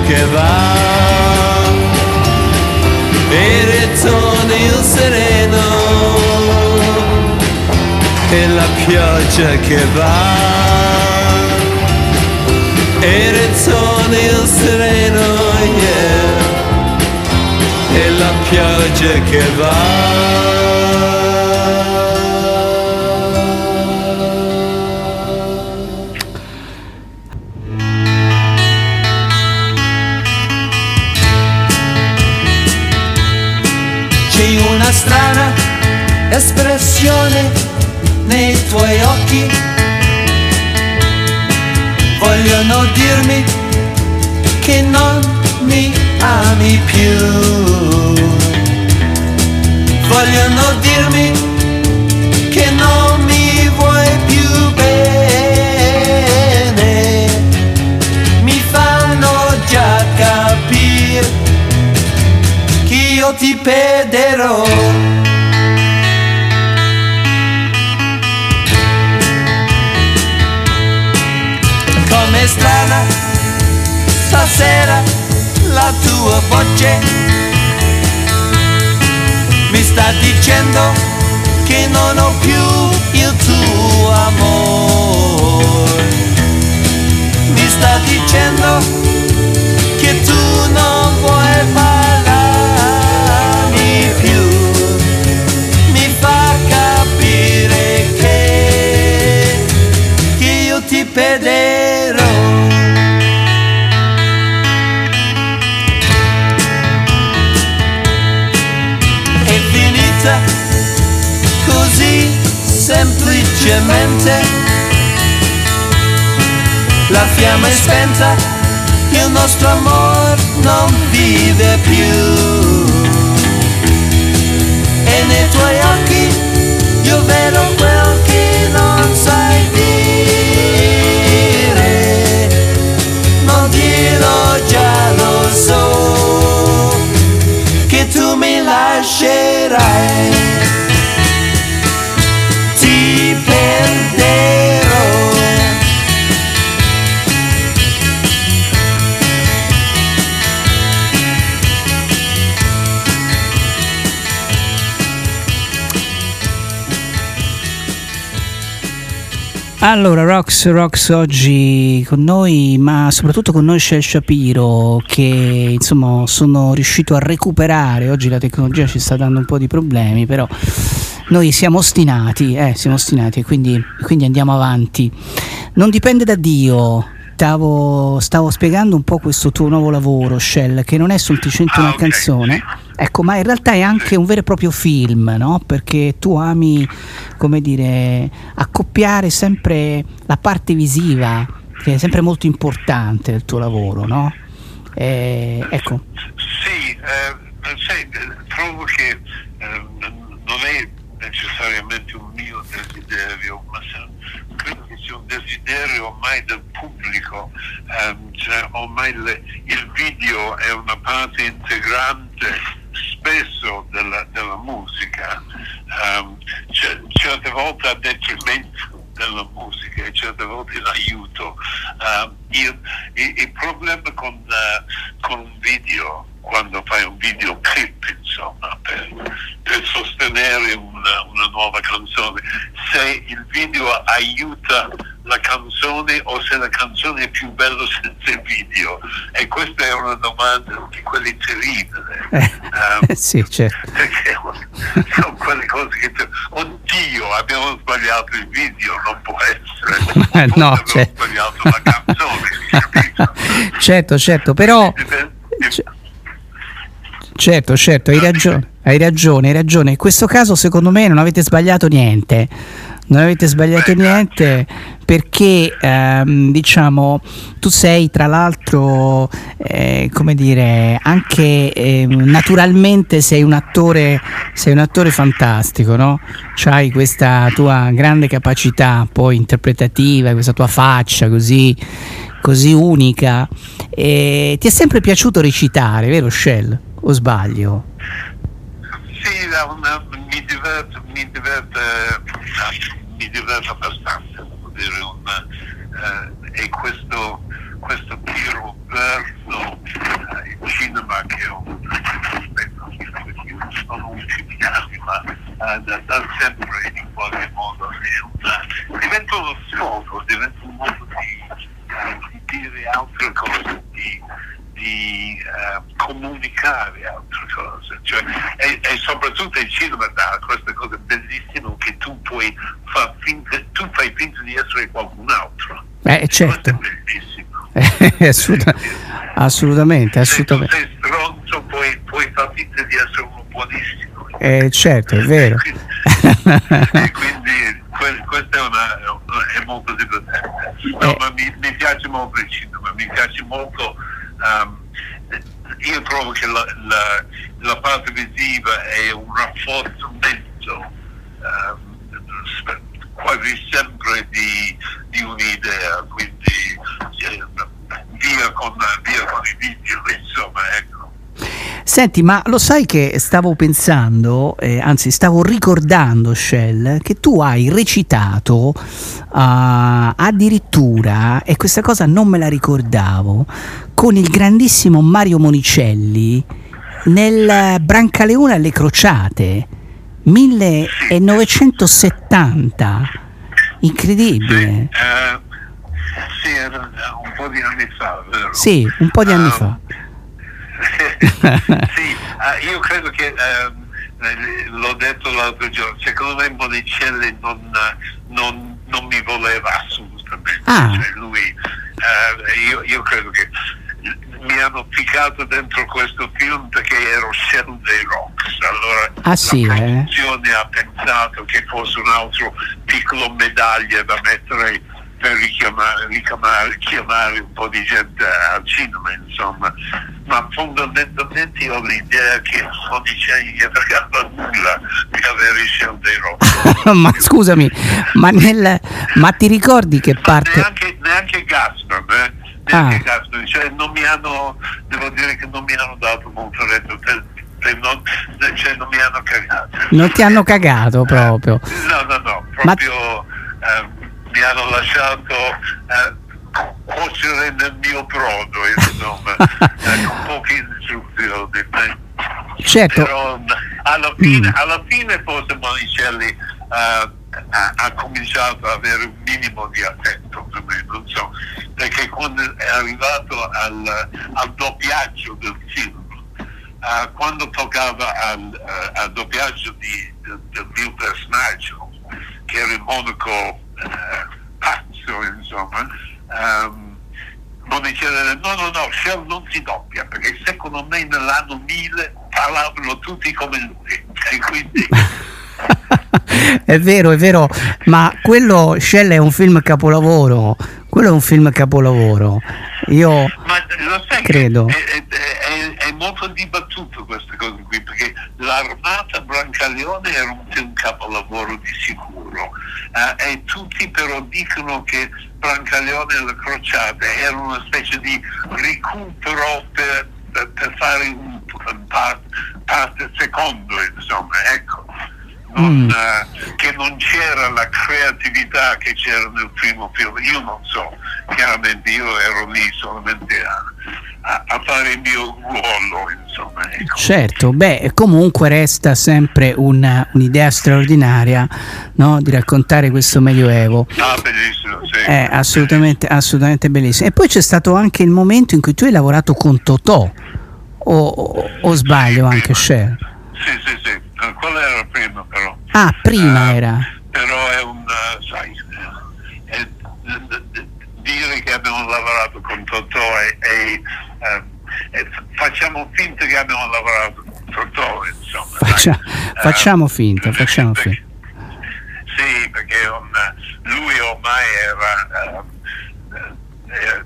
Che va. il sereno e la pioggia che va e rezzone il sereno yeah, e la pioggia che va espressione nei tuoi occhi. Vogliono dirmi che non mi ami più. Vogliono dirmi che non mi vuoi più bene. Mi fanno già capire che io ti perderò. Come strana stasera la tua voce mi sta dicendo che non ho più il tuo amore mi sta dicendo semplicemente. La fiamma è spenta, il nostro amor non vive più. E nei tuoi occhi io vedo quel Allora, Rox, Rox oggi con noi, ma soprattutto con noi c'è Shapiro che insomma sono riuscito a recuperare. Oggi la tecnologia ci sta dando un po' di problemi, però noi siamo ostinati, eh, siamo ostinati e quindi, quindi andiamo avanti. Non dipende da Dio. Stavo, stavo spiegando un po' questo tuo nuovo lavoro, Shell, che non è semplicemente una canzone, ecco, ma in realtà è anche un vero e proprio film, no? Perché tu ami, come dire, accoppiare sempre la parte visiva, che è sempre molto importante del tuo lavoro, no? Eh, ecco, Sì, eh, sai, eh, trovo che eh, non è necessariamente un mio desiderio, ma se- credo che sia un desiderio ormai del pubblico, ehm, cioè ormai le- il video è una parte integrante spesso della, della musica, Ehm, c- certe volte a detrimento della musica e certe volte in aiuto. Ehm, il, il- il problema con, eh, con un video, quando fai un videoclip, insomma, per, per sostenere una, una nuova canzone, se il video aiuta la canzone o se la canzone è più bella senza il video. E questa è una domanda di quelle terribili. eh, sì, certo. Perché sono quelle cose che oddio, abbiamo sbagliato il video, non può essere. Eh, no, certo. sbagliato la canzone. certo, certo, però certo, certo, hai ragione, hai ragione, hai ragione. In questo caso secondo me non avete sbagliato niente. Non avete sbagliato niente perché ehm, diciamo tu sei tra l'altro eh, come dire anche ehm, naturalmente sei un attore sei un attore fantastico no? C'hai questa tua grande capacità poi interpretativa questa tua faccia così così unica e ti è sempre piaciuto recitare vero Shell o sbaglio? Sì, da una- mi diverte, mi diverte, eh, mi diverte abbastanza, devo dire, un, eh, e questo, questo tiro verso eh, il cinema che è un aspetto che sono ultimi anni, ma eh, da, da sempre in qualche modo è una, diventa uno sfogo, diventa un modo di, eh, di dire altre cose, di, di eh, comunicare altre cose, cioè, e, e soprattutto il cinema dà questa cosa bellissima che tu puoi far finta, tu fai finta di essere qualcun altro. Eh, certo. Assoluta- assolutamente, assolutamente. Sei stronzo, puoi, puoi far finta di essere uno buonissimo. Eh, certo, è vero. Quindi que- questo è, una, è molto divertente. No, Eh. ma mi, mi piace molto il cinema, mi piace molto. Ehm, io trovo che la, la- la parte visiva è un rafforzamento sp- quasi sempre di, di un'idea, quindi eh, via, con, via con i video, insomma, ecco. Senti, ma lo sai che stavo pensando, eh, anzi stavo ricordando, Shell, che tu hai recitato ah, addirittura, e questa cosa non me la ricordavo, con il grandissimo Mario Monicelli nel Brancaleone alle Crociate, 1970. Incredibile. Eh, sì, un po' di anni fa, vero? Sì, un po' di anni fa. sì, eh, io credo che ehm, eh, l'ho detto l'altro giorno, secondo me Monicelli non, eh, non- non mi voleva assolutamente, Ah. Cioè, lui, eh, io, io credo che mi hanno ficcato dentro questo film perché ero Shell dei Rocks. Allora Ah, sì, la eh? produzione ha pensato che fosse un altro piccolo medaglia da mettere per richiamare, richiamare chiamare un po' di gente al cinema, insomma. Ma fondamentalmente ho l'idea che non è fregato nulla di avere Shell dei Rocks. ma scusami, ma, nel, ma ti ricordi che parte... neanche, neanche Gaston, eh? Ah. neanche Gaston, cioè non mi hanno, devo dire che non mi hanno dato molto retto, per, non, cioè non mi hanno cagato. Non ti hanno cagato proprio. No, no, no, proprio eh, mi hanno lasciato eh, cuocere nel mio brodo, insomma, con poche istruzioni. Certo. Però alla fine, Mm. alla fine forse Monicelli eh, ha, ha cominciato ad avere un minimo di attento per me, non so, perché quando è arrivato al, al doppiaggio del film, eh, quando toccava al, eh, al doppiaggio di- del, del mio personaggio, che era il monaco pazzo, insomma, ehm, Monicelli ha detto, no, no, no, Shell non si doppia, perché secondo me nell'anno 1000 parlavano tutti come lui. E quindi È vero, è vero, ma quello Shell è un film capolavoro. Quello è un film capolavoro. Io lo sai credo. è, è- è- è molto dibattuto questa cosa qui, perché l'Armata Brancaleone era un film capolavoro di sicuro, eh, e tutti però dicono che Brancaleone e le crociate era una specie di recupero per, per- fare un, un par- parte secondo, insomma, ecco. Non, Mm. eh, che non c'era la creatività che c'era nel primo film, io non so, chiaramente io ero lì solamente a, a- fare il mio ruolo, insomma. ecco. Certo, beh, comunque resta sempre una- un'idea straordinaria no? di raccontare questo Medioevo. Ah, bellissimo, sì. È assolutamente, assolutamente bellissimo. E poi c'è stato anche il momento in cui tu hai lavorato con Totò, o, o- o sbaglio anche Cher? Sì, sì, sì, Eh, quello era prima però. Ah, prima era. Però è un, eh, sai, eh, è- dire che abbiamo lavorato con Totò e, e, eh, e facciamo finta che abbiamo lavorato con Totò, insomma. Faccia- Eh, facciamo finta, facciamo finta. Sì, perché un- lui ormai era, eh, eh,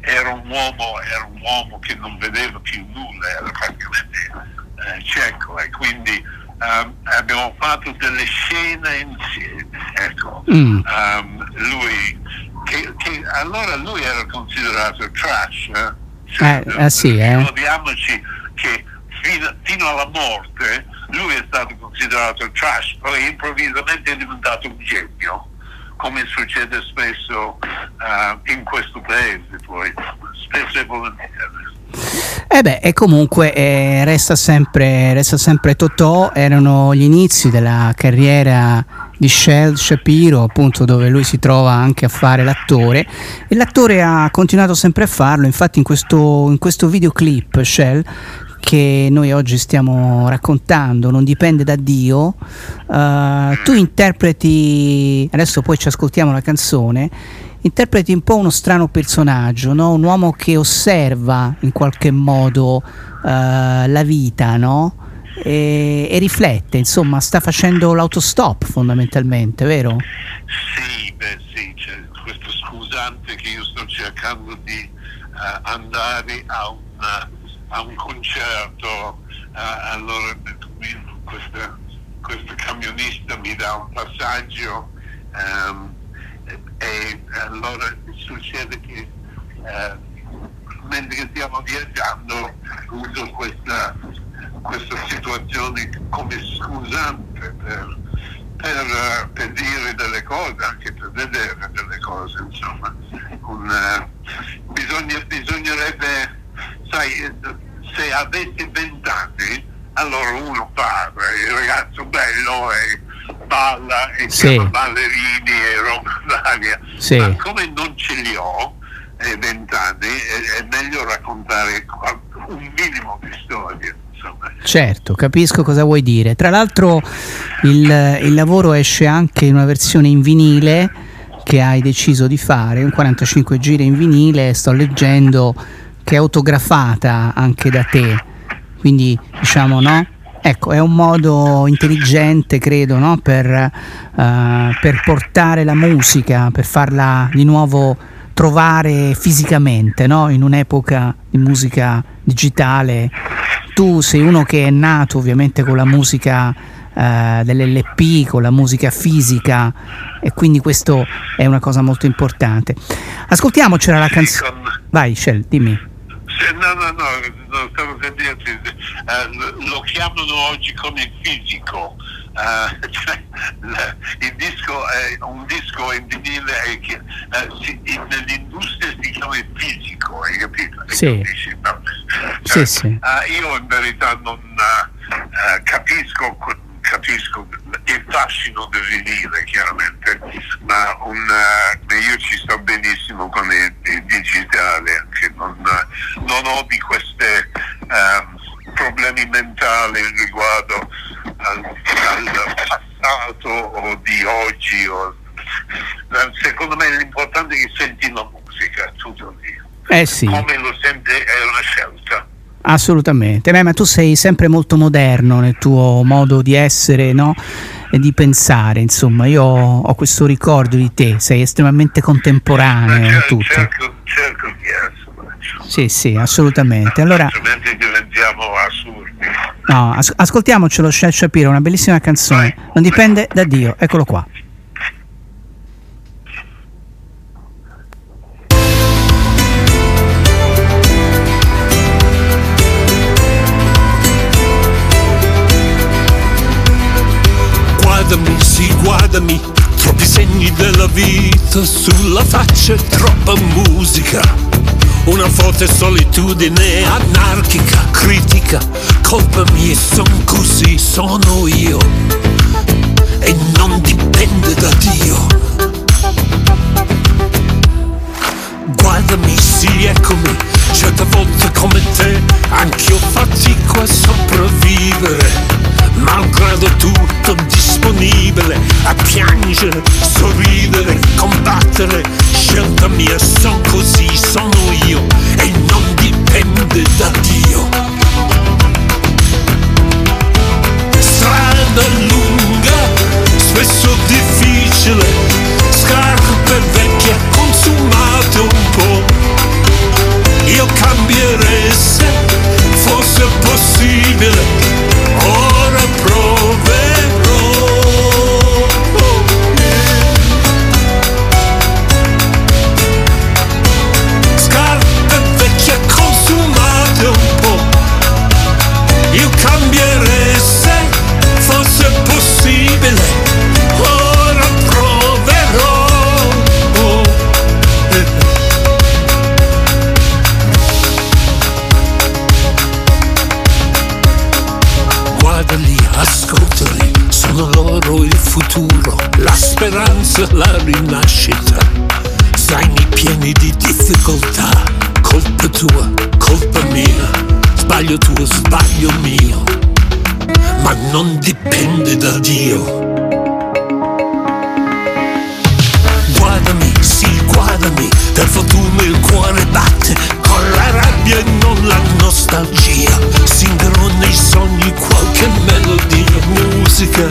era un uomo, era un uomo che non vedeva più nulla, era praticamente eh, cieco e quindi ehm, abbiamo fatto delle scene insieme. Ecco. Mm. Ehm, lui, che, che allora lui era considerato trash. eh? Eh, eh sì, eh. Ricordiamoci che fino, fino alla morte lui è stato considerato trash, poi improvvisamente è diventato un genio, come succede spesso eh, in questo paese, poi spesso e volentieri. E beh, e comunque eh, resta, sempre, resta sempre Totò, erano gli inizi della carriera di Shell Shapiro, appunto dove lui si trova anche a fare l'attore. E l'attore ha continuato sempre a farlo, infatti in questo, in questo videoclip Shell che noi oggi stiamo raccontando, non dipende da Dio, eh, tu interpreti, adesso poi ci ascoltiamo la canzone, interpreti un po' uno strano personaggio, no? un uomo che osserva in qualche modo eh, la vita no? e, e riflette, insomma sta facendo l'autostop fondamentalmente, vero? Sì, beh sì, c'è questo scusante che io sto cercando di eh, andare a un, a un concerto, eh, allora questa, questo camionista mi dà un passaggio ehm, e, allora succede che eh, mentre stiamo viaggiando uso questa, questa situazione come scusante per, per, per dire delle cose, anche per vedere delle cose, insomma. Un, eh, bisogna- bisognerebbe, sai, se avessi vent'anni, allora uno parla, il ragazzo bello e balla e Sì. chiama ballerini e roba varia. Sì. Ma come non ce li ho, eh, vent'anni, è, è meglio raccontare un minimo di storia, insomma. Certo, capisco cosa vuoi dire. Tra l'altro il, il lavoro esce anche in una versione in vinile che hai deciso di fare, un 45 giri in vinile, sto leggendo che è autografata anche da te, quindi diciamo no? Ecco, è un modo intelligente, credo, no? per, uh, per portare la musica, per farla di nuovo trovare fisicamente, no? in un'epoca di musica digitale. Tu sei uno che è nato ovviamente con la musica uh, dell'LP, con la musica fisica e quindi questo è una cosa molto importante. Ascoltiamocela la canzone. Vai, Shell, dimmi. No, no, no, no stavo per dirti, uh, lo chiamano oggi come fisico. Uh, cioè, il disco è un disco in vinile che uh, si, in, nell'industria si chiama fisico, hai capito? Sì. No? Sì, sì. io in verità non capisco capisco il fascino del vinile chiaramente, ma un, uh, io ci sto benissimo con il, il digitale, anche non, non, ho di questi uh, problemi mentali riguardo al, al, passato o di oggi. O, eh, secondo me l'importante è che senti la musica tutto giorno. Eh sì. Come lo senti è una scelta. Assolutamente, Beh, ma tu sei sempre molto moderno nel tuo modo di essere no? e di pensare, insomma, io ho questo ricordo di te, sei estremamente contemporaneo in tutto. Cerco, cerco di essere. Sì, sì, assolutamente. Allora, altrimenti diventiamo assurdi. No, as- ascoltiamocelo, Shell Shapiro, una bellissima canzone, non dipende da Dio, eccolo qua. Sì, guardami, troppi segni della vita sulla faccia, troppa musica. Una forte solitudine anarchica, critica, colpa mia, son così, sono io. E non dipende da Dio. Guardami, sì, eccomi, certe volte come te, anch'io fatico a sopravvivere malgrado tutto disponibile a piangere, sorridere, combattere, scelta mia, son così, sono io e non dipende da Dio. Strada lunga, spesso difficile, scarpe vecchie, consumate un po'. Io cambierei se fosse possibile ora proverò. Speranza, la rinascita. Zaini pieni di difficoltà, colpa tua, colpa mia, sbaglio tuo, sbaglio mio, ma non dipende da Dio. Guardami, sì, guardami, per fortuna il cuore batte con la rabbia e non la nostalgia. Singherò nei sogni qualche melodia, musica,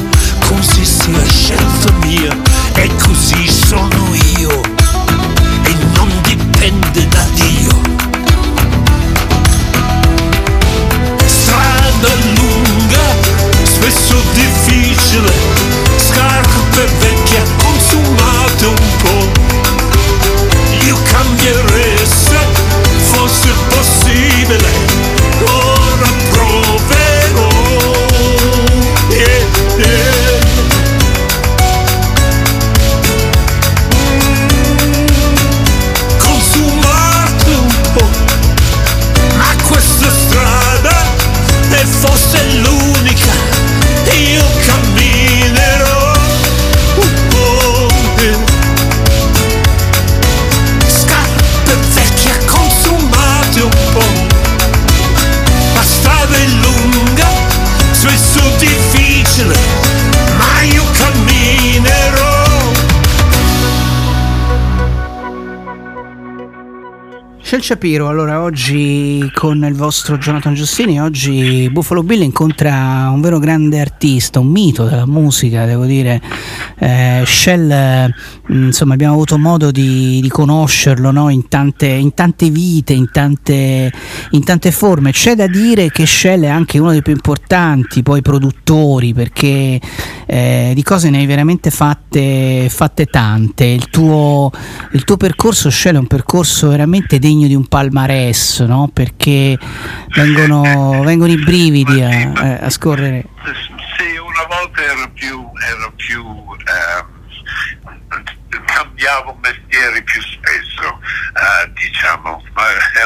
così sia scelta mia e così sono io e non dipende da Dio. Strada lunga, spesso difficile, scarpe vecchie consumate un po'. Io cambierei Shapiro, allora oggi con il vostro Jonathan Giustini, oggi Buffalo Bill incontra un vero grande artista, un mito della musica, devo dire. Eh, Shell, insomma, abbiamo avuto modo di, di conoscerlo no? in, tante, in, tante, vite, in tante, in tante, forme. C'è da dire che Shell è anche uno dei più importanti poi produttori, perché eh, di cose ne hai veramente fatte, fatte tante. Il tuo, il tuo percorso, Shell, è un percorso veramente degno di un palmarès, no? perché vengono, vengono, i brividi a, a, scorrere. Volta ero più, ero più eh, cambiavo mestieri più spesso, eh, diciamo, ma,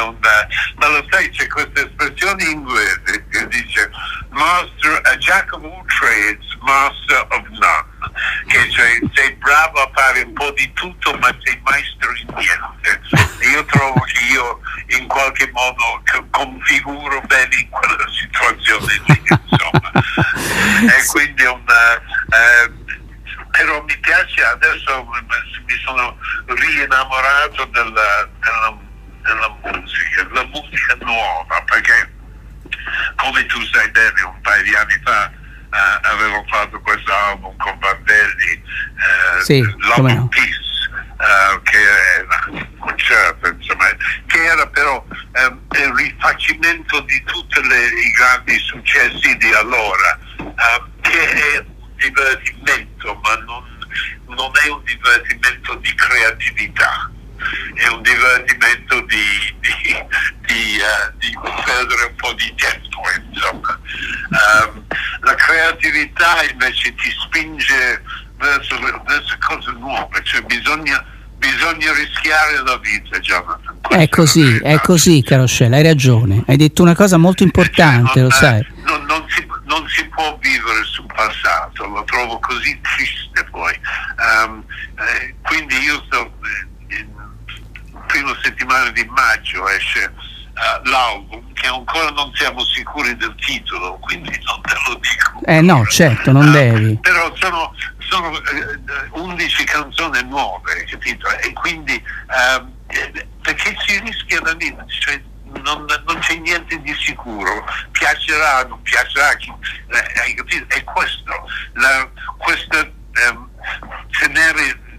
una, ma, lo sai, c'è questa espressione inglese che dice master, a jack of all trades, master of none, che cioè sei bravo a fare un po' di tutto ma sei maestro in niente. E io trovo che io in qualche modo configuro bene in quella situazione lì, insomma. e quindi una... Eh, però mi piace adesso mi sono rinnamorato della, della, della musica, la musica nuova perché come tu sai bene un paio di anni fa uh, avevo fatto questo album con Vandelli uh, sì, Love no. Peace uh, che era un concerto insomma che era però um, il rifacimento di tutti i grandi successi di allora che è un divertimento ma non, non è un divertimento di creatività è un divertimento di, di, di, uh, di, perdere un po' di tempo, insomma. Um, la creatività invece ti spinge verso, verso cose nuove, cioè bisogna, bisogna rischiare la vita, Jonathan. È così, è, così, caro Shell, hai ragione. Hai detto una cosa molto importante, non, lo sai. Non, non, si, non, si, può vivere sul passato, lo trovo così triste poi. Um, eh, quindi io sto prima settimana di maggio esce uh, l'album che ancora non siamo sicuri del titolo, quindi non te lo dico. Eh no, certo, non uh, devi. Però sono, sono uh, 11 canzoni nuove, capito? E quindi ehm, perché si rischia la vita, cioè, non, non, c'è niente di sicuro, piacerà, non piacerà, chi, eh, hai capito? È questo, la, questo ehm, tenere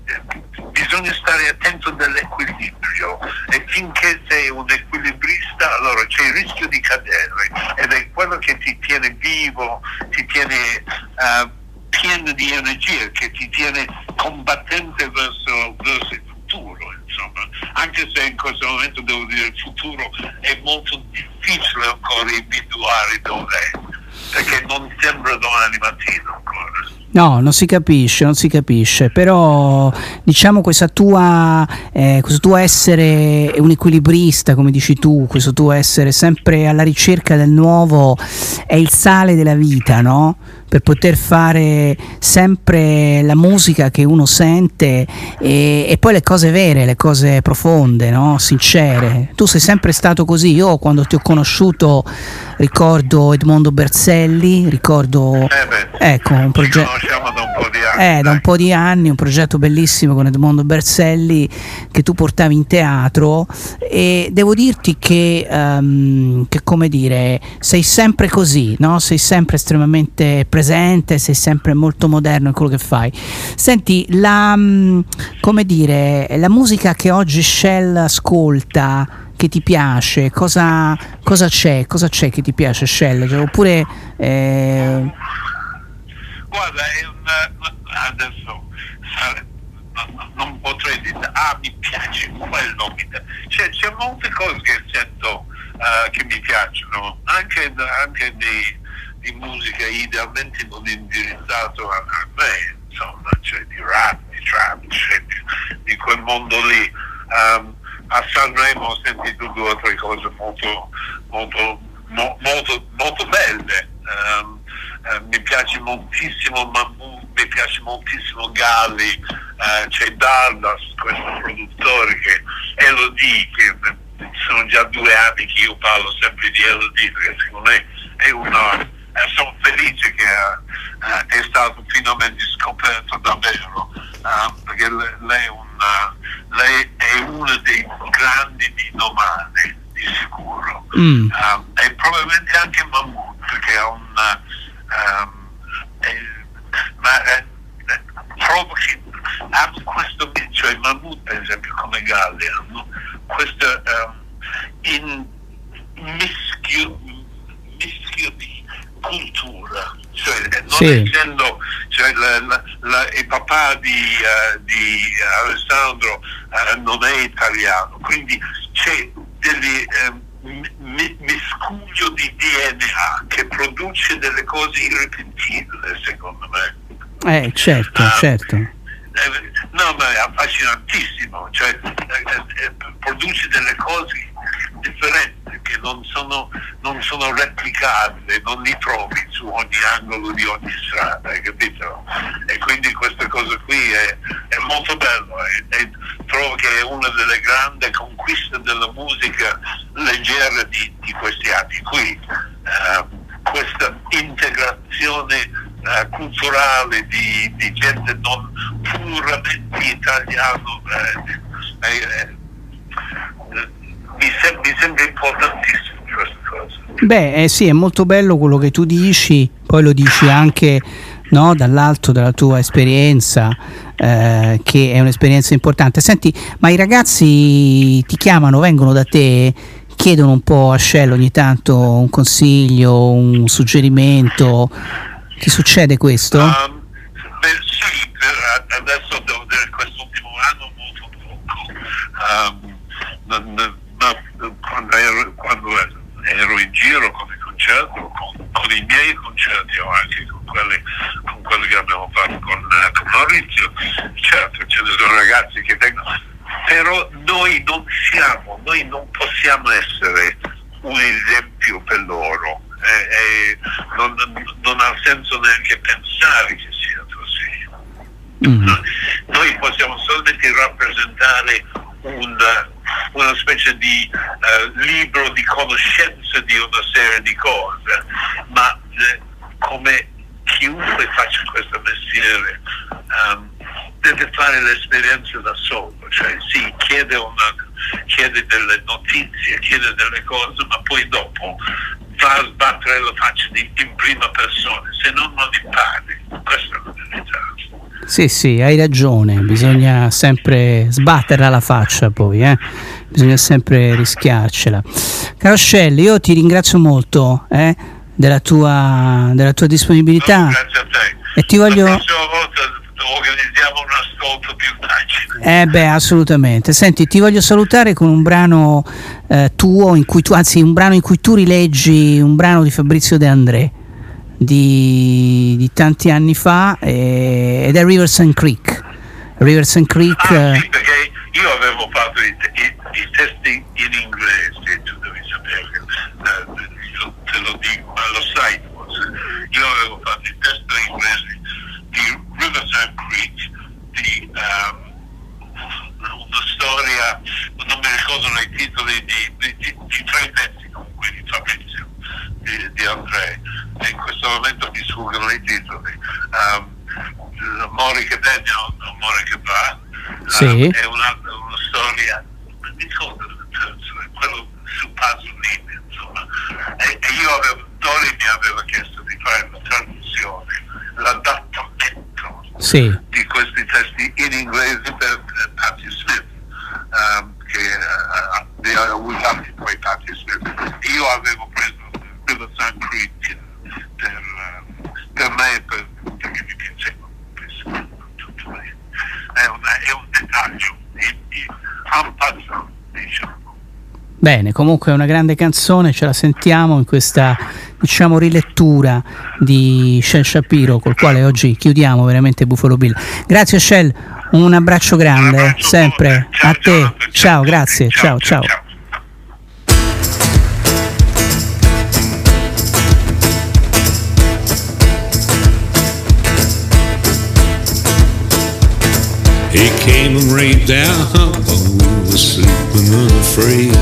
bisogna stare attento dell'equilibrio e finché sei un equilibrista allora c'è il rischio di cadere ed è quello che ti tiene vivo, ti tiene uh, pieno di energia, che ti tiene combattente verso, verso il futuro, insomma. Anche se in questo momento devo dire il futuro è molto difficile ancora individuare dov'è, perché non sembra domani mattina ancora. No, non si capisce, non si capisce, però diciamo questa tua, eh, questo tuo essere un equilibrista, come dici tu, questo tuo essere sempre alla ricerca del nuovo è il sale della vita, no? per poter fare sempre la musica che uno sente e, e poi le cose vere, le cose profonde, no? sincere. Tu sei sempre stato così, io quando ti ho conosciuto ricordo Edmondo Berzelli, ricordo eh ecco, un progetto... Da un, anni, eh, da un po' di anni, un progetto bellissimo con Edmondo Berzelli che tu portavi in teatro e devo dirti che, um, che come dire, sei sempre così, no? sei sempre estremamente presente sei sempre molto moderno in quello che fai. Senti, la, mm, come dire, la musica che oggi Shell ascolta, che ti piace, cosa, cosa c'è? Cosa c'è che ti piace Shell? Cioè, oppure... Eh... Guarda, è un, adesso non potrei dire, ah mi piace quello. Cioè, c'è molte cose che sento uh, che mi piacciono, anche, anche di di musica idealmente non indirizzato a, a me, insomma, cioè di rap, di trap, cioè di, di, quel mondo lì. Um, a Sanremo ho sentito due o tre cose molto, molto, mo, molto, molto belle. Um, uh, mi piace moltissimo Mambu, mi piace moltissimo Galli, uh, c'è Dallas, questo produttore che Elodie, che sono già due anni che io parlo sempre di Elodie, perché secondo me è una eh, sono felice che eh, è stato finalmente scoperto davvero, eh, perché lei è, una, lei è uno dei grandi domani, di sicuro. Mm. E probabilmente anche Mammut, che ha un... um, eh, ma eh, eh, trovo che hanno questo, cioè Mammut per esempio come Galli, hanno questo um, in mischio, mischio di cultura, cioè non Sì. essendo cioè, la- la- la- il papà di, eh, di Alessandro eh, non è italiano, quindi c'è degli eh, mi- mi- miscuglio di DNA che produce delle cose irripetibili secondo me. Eh, certo, certo. Eh, no, ma è affascinantissimo, cioè eh, eh, produce delle cose differenti che non sono, non sono replicabili, non li trovi su ogni angolo di ogni strada, capito? E quindi questa cosa qui è, è molto bello e, e trovo che è una delle grandi conquiste della musica leggera di, di questi anni qui. Eh, questa integrazione eh, culturale di, di gente non puramente italiano eh, eh, eh, mi, sem- mi sembra importantissimo questa cosa. Beh, eh sì, è molto bello quello che tu dici, poi lo dici anche no, dall'alto della tua esperienza, eh, che è un'esperienza importante. Senti, ma i ragazzi ti chiamano, vengono da te, chiedono un po' a Shell ogni tanto un consiglio, un suggerimento. Ti succede questo? Beh, sì, per- adesso devo dire quest'ultimo anno molto poco. Um, non- ma quando, ero, quando ero in giro con i concerti, con, con i miei concerti o anche con quelli, con quelli che abbiamo fatto con, eh, con Maurizio, certo ce ne sono ragazzi che vengono, però noi non siamo, noi non possiamo essere un esempio per loro. E, e non, non ha senso neanche pensare che sia così. Noi possiamo solamente rappresentare un, una specie di eh, libro di conoscenza di una serie di cose, ma eh, come chiunque faccia questo mestiere ehm, deve fare l'esperienza da solo, cioè sì, chiede, chiede delle notizie, chiede delle cose, ma poi dopo va a sbattere la faccia di- in prima persona, se no non impari, questa è la verità. Sì, sì, hai ragione, bisogna sempre sbatterla la faccia poi, eh? bisogna sempre rischiarcela. Caro Shell, io ti ringrazio molto eh, della, tua, della tua disponibilità e ti voglio... La prossima volta organizziamo un ascolto più facile. Eh beh, assolutamente. Senti, ti voglio salutare con un brano eh, tuo, in cui tu, anzi un brano in cui tu rileggi un brano di Fabrizio De André di, di tanti anni fa eh, ed è Riverson Creek. Riverson Creek... Ah, eh, sì, perché io avevo fatto i, i- i testi in inglese, tu devi sapere, eh, te lo dico, ma lo sai forse. Io avevo fatto i testi in inglese di Riverside Creek, di ehm, una storia, non mi ricordo i titoli, di, di- di- di tre pezzi comunque di Fabrizio, di, di André, e in questo momento mi sfuggono i titoli. Um, Mori che degna, Amore che va, Sì. ehm, è una, una storia, è quello su Pasolini, insomma. E, e io avevo, Dori mi aveva chiesto di fare la traduzione, l'adattamento sì. di questi testi in inglese per Patti Smith, ehm, che eh, ha usato poi Patti Smith. Io avevo preso Riverside Creek per, per me, per, perché mi piaceva. È, una- è un dettaglio, è un passo, diciamo. Bene, comunque è una grande canzone, ce la sentiamo in questa diciamo rilettura di Shell Shapiro col quale oggi chiudiamo veramente Buffalo Bill. Grazie Shell, un abbraccio grande, sempre a te. Ciao, grazie, ciao, ciao. He came rained down we were sleeping unafraid.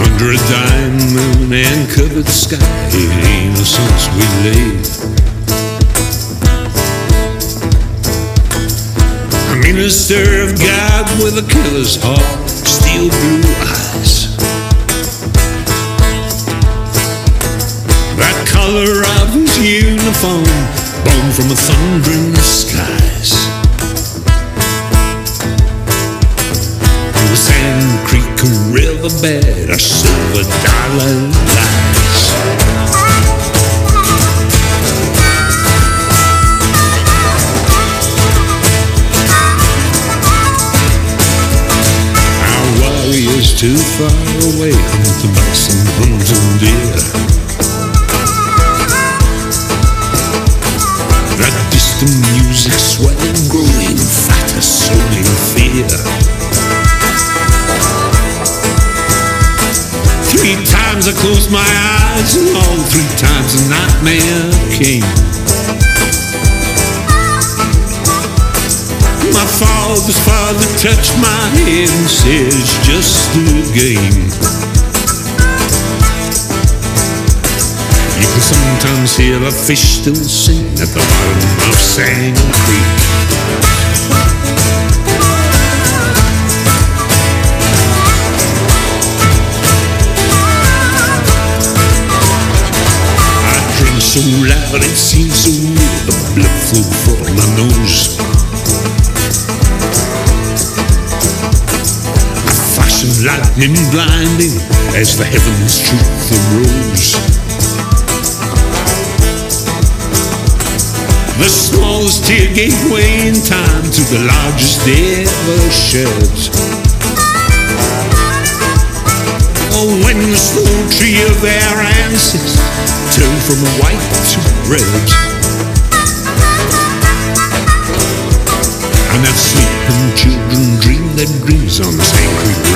Under a dying moon and covered sky, innocence we laid. A Minister of God with a killer's heart, steel blue eyes. The color of his uniform, Born from the thundering skies. Through a sand creek, and riverbed Our silver dollar lies. Our worry is too far away Hunts and bucks and hounds deer. Distant music swelling, growing fatter, sowing fear. Three times I closed my eyes, and all three times a nightmare came. My father's father touched my head and it's just a game. You can sometimes hear a fish still sing at the bottom of Sand Creek. I so loud it seems so real, the blood flow from my nose. Flash of lightning blinding as the heavens truth arose. The smallest tear gave way in time to the largest ever shed. Oh, when the small tree of our ancestors turned from white to red. And that sleeping children dream their dreams on the Sand Creek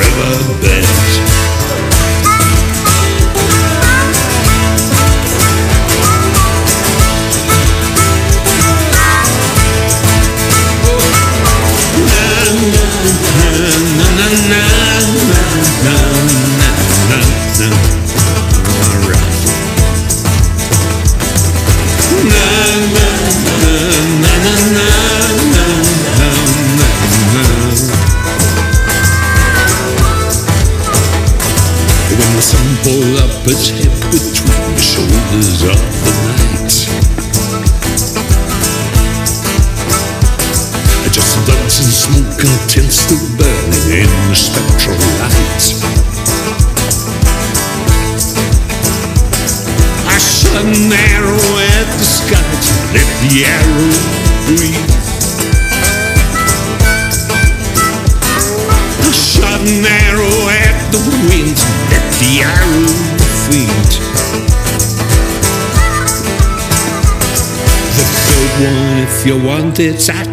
it's at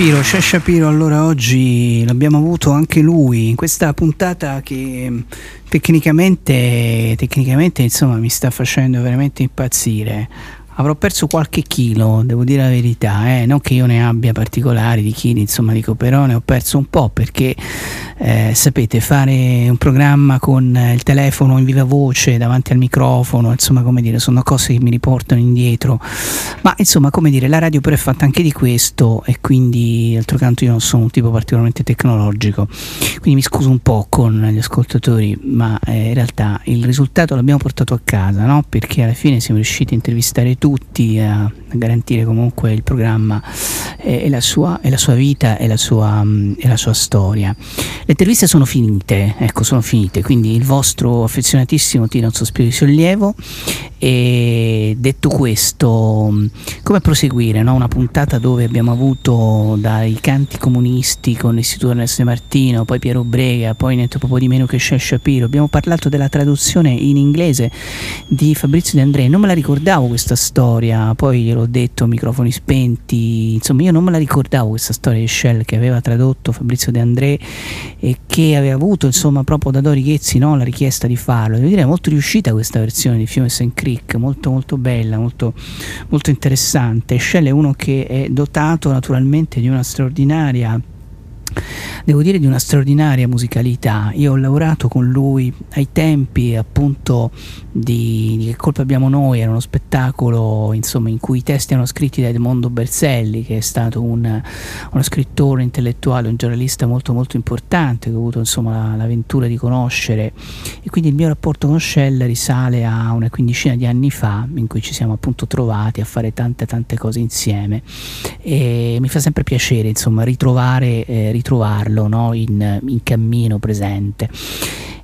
Shapiro, c'è Shapiro, allora oggi l'abbiamo avuto anche lui in questa puntata che mh, tecnicamente, tecnicamente insomma mi sta facendo veramente impazzire. Avrò perso qualche chilo, devo dire la verità, eh? non che io ne abbia particolari di chili, insomma dico però ne ho perso un po' perché eh, sapete, fare un programma con il telefono in viva voce davanti al microfono, insomma, come dire, sono cose che mi riportano indietro. Ma insomma, come dire, la radio però è fatta anche di questo e quindi, d'altro canto, io non sono un tipo particolarmente tecnologico. Quindi mi scuso un po' con gli ascoltatori, ma eh, in realtà il risultato l'abbiamo portato a casa, no? Perché alla fine siamo riusciti a intervistare tutti, a garantire comunque il programma e, e, la, sua, e la, sua, vita e la sua, mm, e la sua storia. Le interviste sono finite, ecco, sono finite, quindi il vostro affezionatissimo un sospiro di sollievo e detto questo, come proseguire? No? Una puntata dove abbiamo avuto dai canti comunisti con l'Istituto Ernesto Martino, poi Piero Brega, poi niente poco di meno che Shel Shapiro. Abbiamo parlato della traduzione in inglese di Fabrizio De André. Non me la ricordavo questa storia, poi gliel'ho detto, microfoni spenti. Insomma, io non me la ricordavo questa storia di Shell che aveva tradotto Fabrizio De André e che aveva avuto, insomma, proprio da Dori Ghezzi no? la richiesta di farlo. Devo dire, è molto riuscita questa versione di Fiume St. Creek, molto molto bella, molto, molto interessante. Shell è uno che è dotato naturalmente di una straordinaria devo dire di una straordinaria musicalità. Io ho lavorato con lui ai tempi appunto di, di Che colpa abbiamo noi, era uno spettacolo insomma, in cui i testi erano scritti da Edmondo Berselli, che è stato un, uno scrittore intellettuale, un giornalista molto molto importante, che ho avuto insomma, l'avventura di conoscere. E quindi il mio rapporto con Shell risale a una quindicina di anni fa in cui ci siamo appunto trovati a fare tante tante cose insieme. E mi fa sempre piacere insomma ritrovare, eh, ritrovarlo no? in, in cammino presente.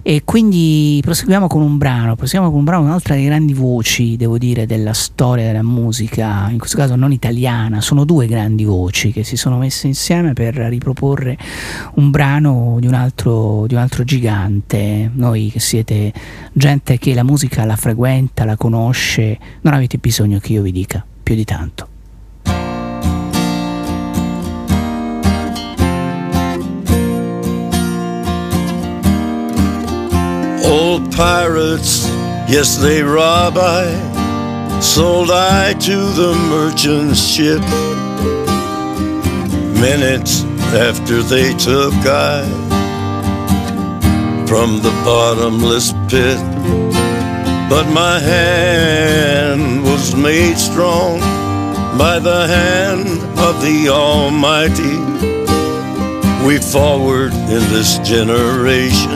E quindi proseguiamo con un brano, proseguiamo con un brano, un'altra delle grandi voci, devo dire, della storia della musica, in questo caso non italiana, sono due grandi voci che si sono messe insieme per riproporre un brano di un altro, di un altro gigante. Noi che siete gente che la musica la frequenta, la conosce, non avete bisogno che io vi dica più di tanto. Old pirates, yes, they rob I. Sold I to the merchant ship. Minutes after they took I from the bottomless pit. But my hand was made strong by the hand of the Almighty. We forward in this generation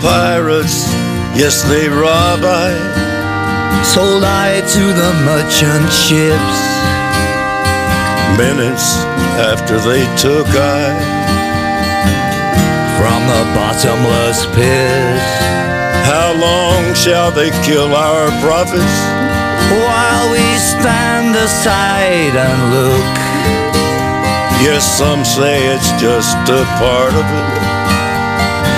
Pirates, yes, they rob I. Sold I to the merchant ships. Minutes after they took I from the bottomless pit. How long shall they kill our prophets? While we stand aside and look. Yes, some say it's just a part of it.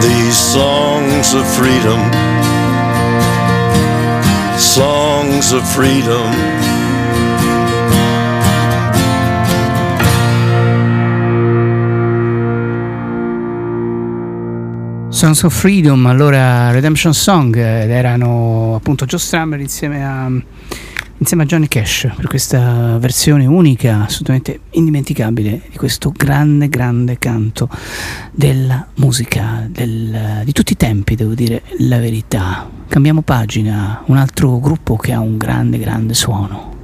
These songs of freedom. Songs of freedom. Songs of Freedom, allora Redemption Song, ed erano appunto Joe Strummer insieme a, insieme a Johnny Cash per questa versione unica, assolutamente indimenticabile di questo grande, grande canto della musica del, di tutti i tempi, devo dire la verità. Cambiamo pagina, un altro gruppo che ha un grande, grande suono.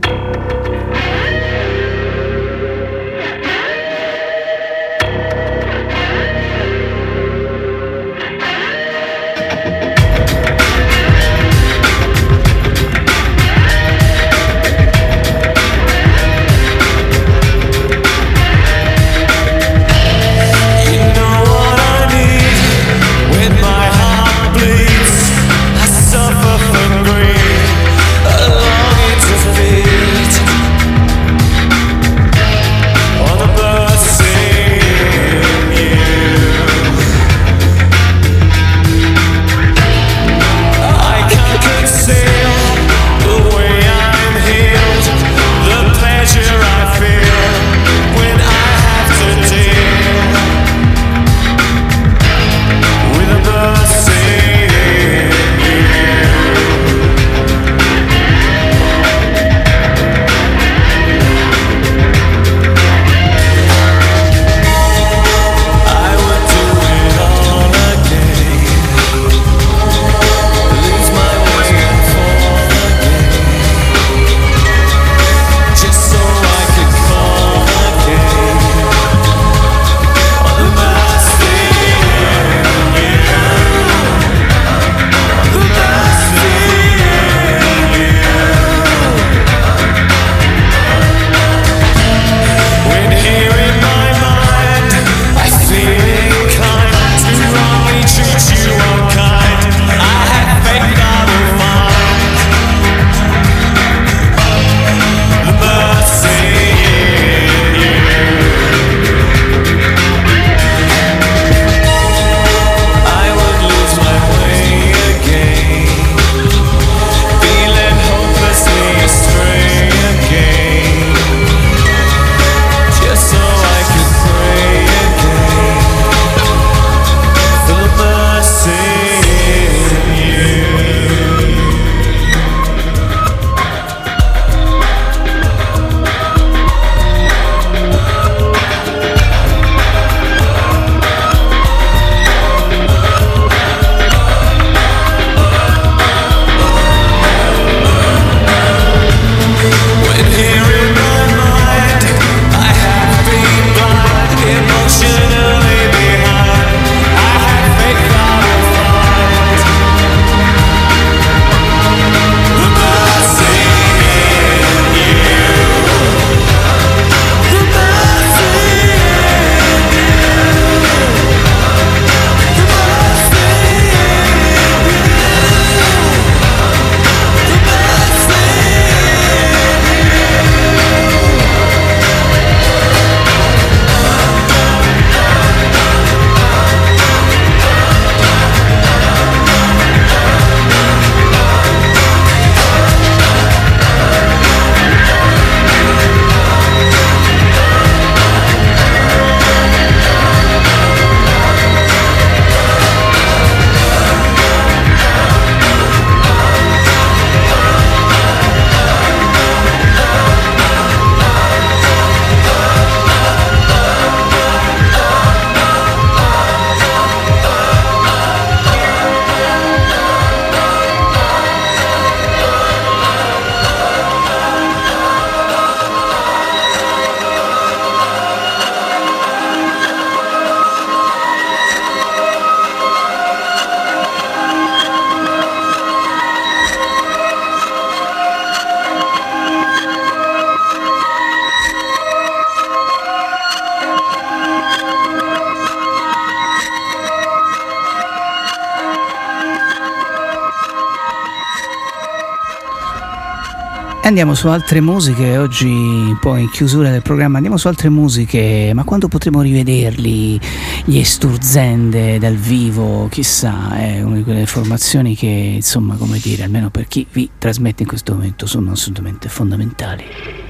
Andiamo su altre musiche, oggi poi in chiusura del programma andiamo su altre musiche, ma quando potremo rivederli gli Esturzende dal vivo, chissà, è una di quelle formazioni che insomma come dire, almeno per chi vi trasmette in questo momento sono assolutamente fondamentali.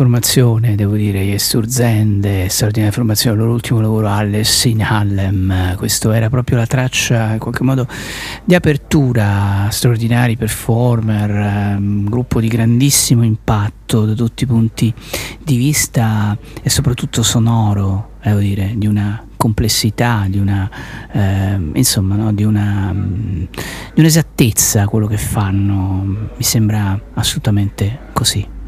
Formazione, devo dire, Yesturzende, straordinaria formazione, il loro ultimo lavoro Alice in Harlem, questo era proprio la traccia in qualche modo di apertura, straordinari performer, um, gruppo di grandissimo impatto da tutti i punti di vista e soprattutto sonoro, devo dire, di una complessità, di una, eh, insomma, no, di, una, um, di un'esattezza quello che fanno, mi sembra assolutamente così.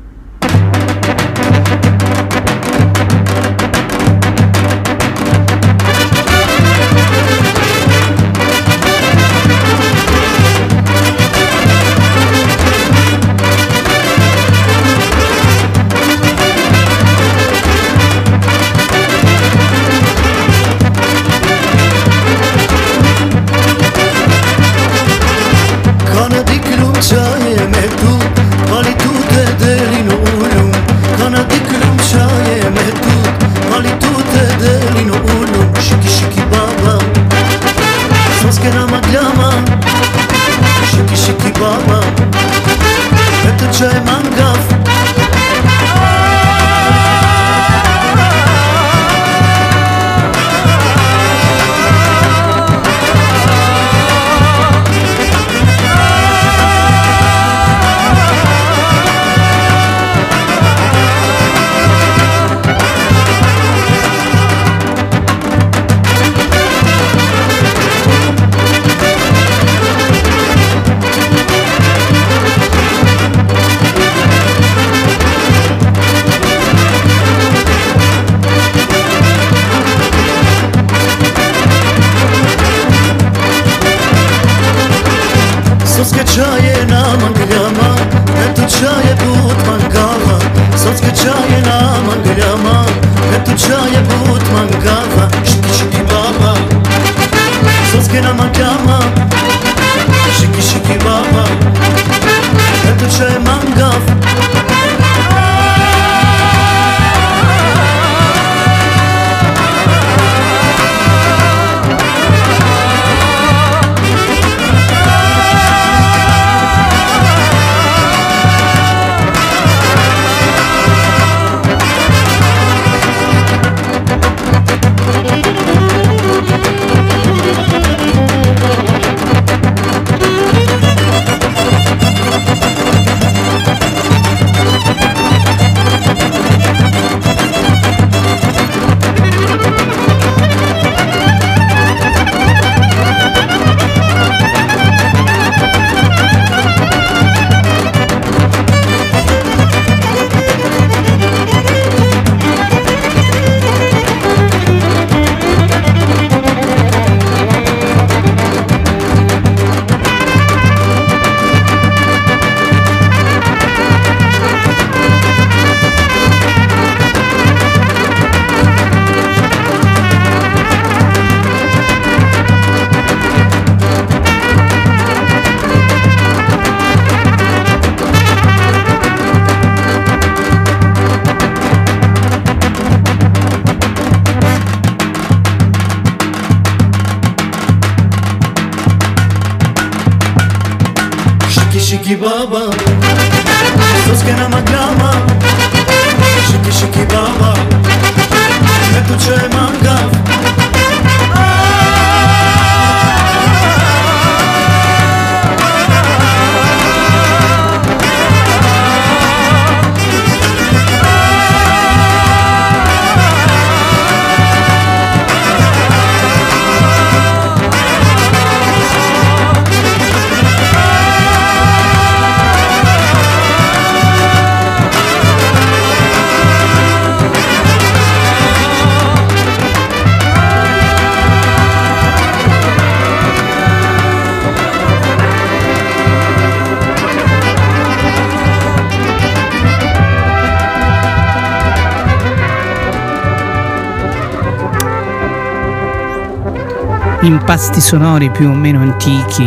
Impasti sonori più o meno antichi,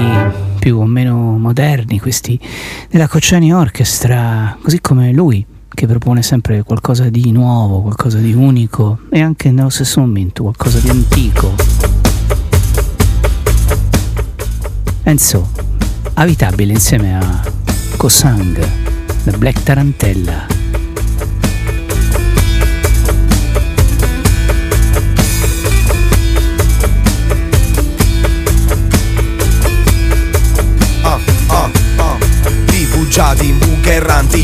più o meno moderni, questi della Cocciani Orchestra, così come lui che propone sempre qualcosa di nuovo, qualcosa di unico e anche nello stesso momento qualcosa di antico. Enzo, abitabile insieme a Kosang, la Black Tarantella.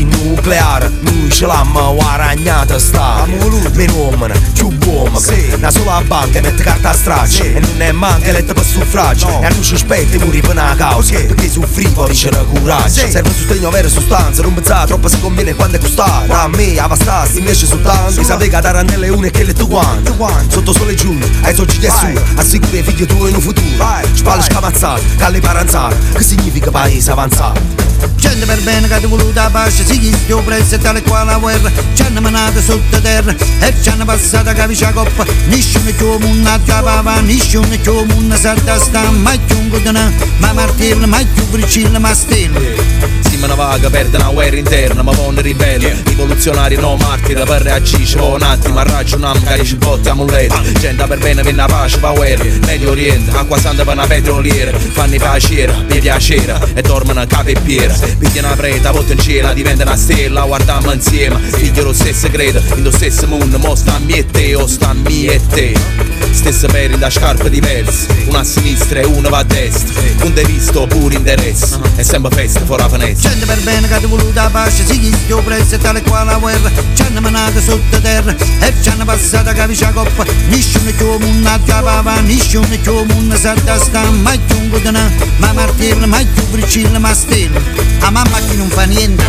Nucleare. Noi ce l'abbiamo guadagnata sta. Meno uomini, più buono Una sola banca mette carta a straccio E non è manca letto per suffragio. E a noi ci aspetti muri per una causa. Perché su frivoli c'è la coraggio Serve un sostegno vero sostanza. Non pensare troppo si conviene quando è costato A me avastassi invece soltanto. Mi sapeva tarannelle une e che le tu quante Sotto sole giugno, ai soldi di su Assicura i figli tuoi in un futuro. Spalle scamazzate, calle paranzate. Che significa paese avanzato Gente per bene che ti voluta pace Si chischio presso e tale qua la guerra. Ci hanno mandato sottoterra E ci hanno passato capisce la coppa Nessuno più munna chiavava Nessuno più munna salta sta Ma più un godana Ma martello Ma più bricilla ma ma una vaga perde una guerra interna Ma poi ribelle. Rivoluzionari no martiri Per reagire un attimo A ragionare magari ci botti a mulletto Gente per bene viene a pace pa guerra. Medio Oriente Acqua santa per una petroliera. Fanno i paciera Per piacere. E dormono capo e piera. Pigliano una preta Voto in cielo Diventa una stella. Guardiamo insieme Figlio lo stesso credo. In lo stesso mondo Mo sta a me e te O sta a me e te Stesse peri da scarpe diverse Una a sinistra e una va a destra. Un de visto pure interesse E sempre festa fuori la finestra Gente per bene che ti voluta pace Si presso e tale qua la guerra. Ci hanno mandato sottoterra E ci hanno passato capisce la coppa. Nessuno più munna chiavava Nessuno più munna salta sta. Ma più un godana Ma martello Ma più bricilla ma stella A mamma chi non fa niente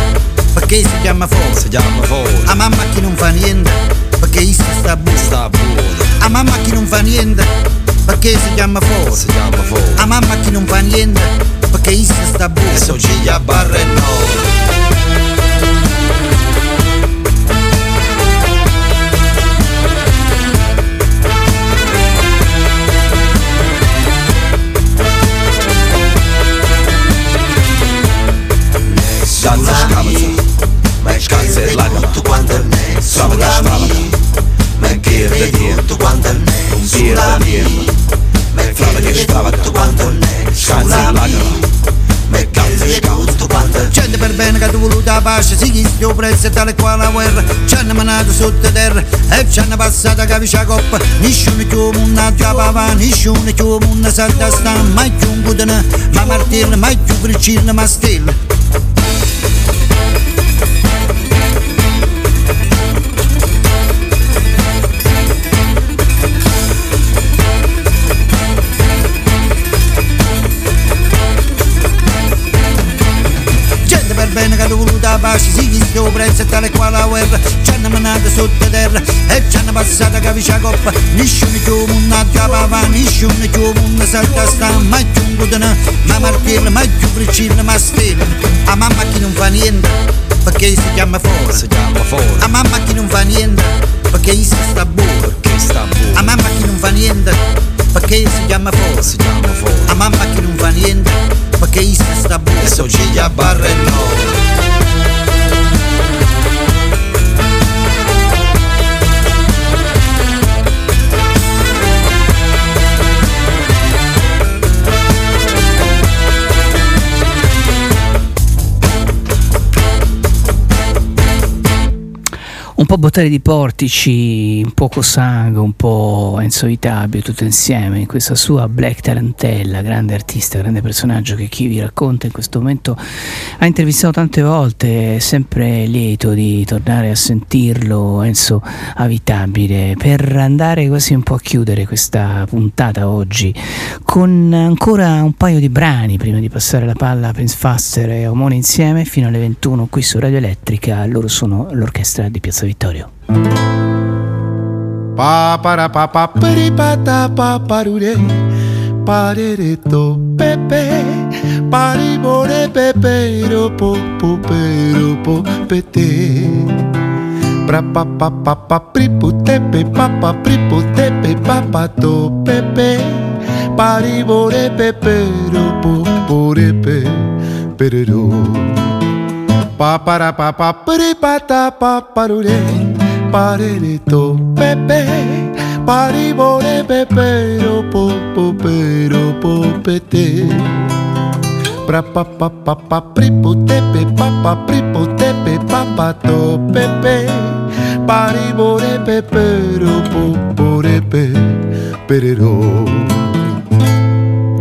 Perché si chiama fuori Si chiama fuori A mamma chi non fa niente Perché issa sta buona Sta buona A mamma chi non fa niente Perché si chiama fuori Si chiama fuori A mamma chi non fa niente Perché issa sta buona E so giglia barra e no Danza scavazza Ma scanza e lacrima Stravaga stravaga Ma chiede dietro Un birra. Da birra Stravaga stravaga Scanza e lacrima Ma danza scavazza Gente per bene che ti voluta pace Si chischio presso e tale qua la guerra. Ci hanno mandato sottoterra E ci hanno passato capisce la coppa. Nessuno più munna chiavava Nessuno più munna salta sta Ma più un godana Ma martello Ma più bricilla ma stella che pace Si chischio presso e tale qua la guerra Ci hanno mandato sottoterra E ci hanno passato capisce la coppa. Nessuno più munna chiavava Nessuno più munna salta sta. Ma più un godana Ma martello Ma più bricilla ma stella. A mamma chi non fa niente Perché si chiama fuori. Si chiama fuori. A mamma chi non fa niente Perché issa sta buona Perché sta buona A mamma chi non fa niente Perché si chiama fuori. Si chiama fuori. A mamma chi non fa niente Perché sta buona E so giglia barra e no Un po' Bottare di Portici, un po' Cosango, un po' Enzo Vitabio, tutto insieme in questa sua Black Tarantella, grande artista, grande personaggio che chi vi racconta in questo momento ha intervistato tante volte, è sempre lieto di tornare a sentirlo, Enzo Avitabile, per andare quasi un po' a chiudere questa puntata oggi con ancora un paio di brani prima di passare la palla a Prince Faster e Omone insieme fino alle 21 qui su Radio Elettrica, loro sono l'orchestra di Piazza Vittorio. Pa para pa pa peri pa ta pa parure. Parere to pepe pari bore pepe ro po po pero po pete pra pa pa pa pa pri pu te pe pa pa pri pu te pe pa pa to pepe pari bore pepe ro po bore pe pero pa para pa pa pri pa ta pa parure parere to pepe pari bore pepe ro po po pero po pete pra pa pa pa pa pri pu te pe pa pa pri pu te pe pa pa to pepe pari bore pepe ro po bore pe perero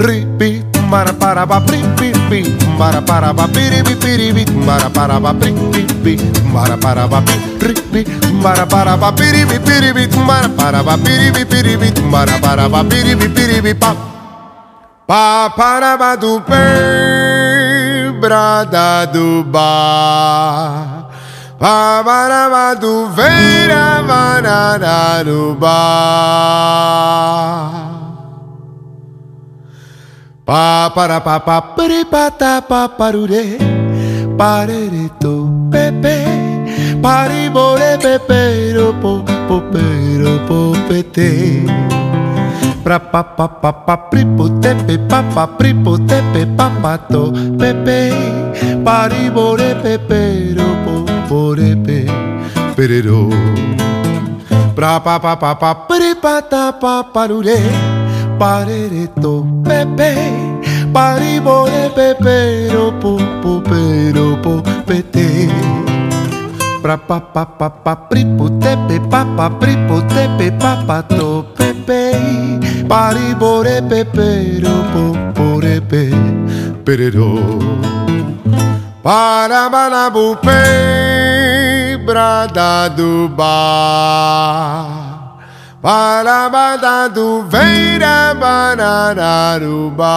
Ripi Maraparaba pripipi, maraparaba piribipiribi, maraparaba pripipi, maraparaba piripi, maraparaba piribipiribi, maraparaba piribipiribi, maraparaba piribipiribi, pa. Pa paraba do pé, brada do bar. Pabaraba do veira, ba. Pa para pa pa pari pa ta pa parude parere to pepe pari bore pepe ro po po pe ro po pete pra pa pa pa pa pri po te pe pa pa pri po te pe pa pa to pepe pari bore pepe ro po bore pe perero pra pa pa pa pa pri pa ta pa parude Parereto, pepe, paribore, pepero, popo, pero, popete. Pra pa pa pa pa pripotepe, pa pa pripotepe, pa pa to pepe, paribore, pepero, poporepe, perero. Para balabupe, brada do bar. Parabadadu veira bananaruba.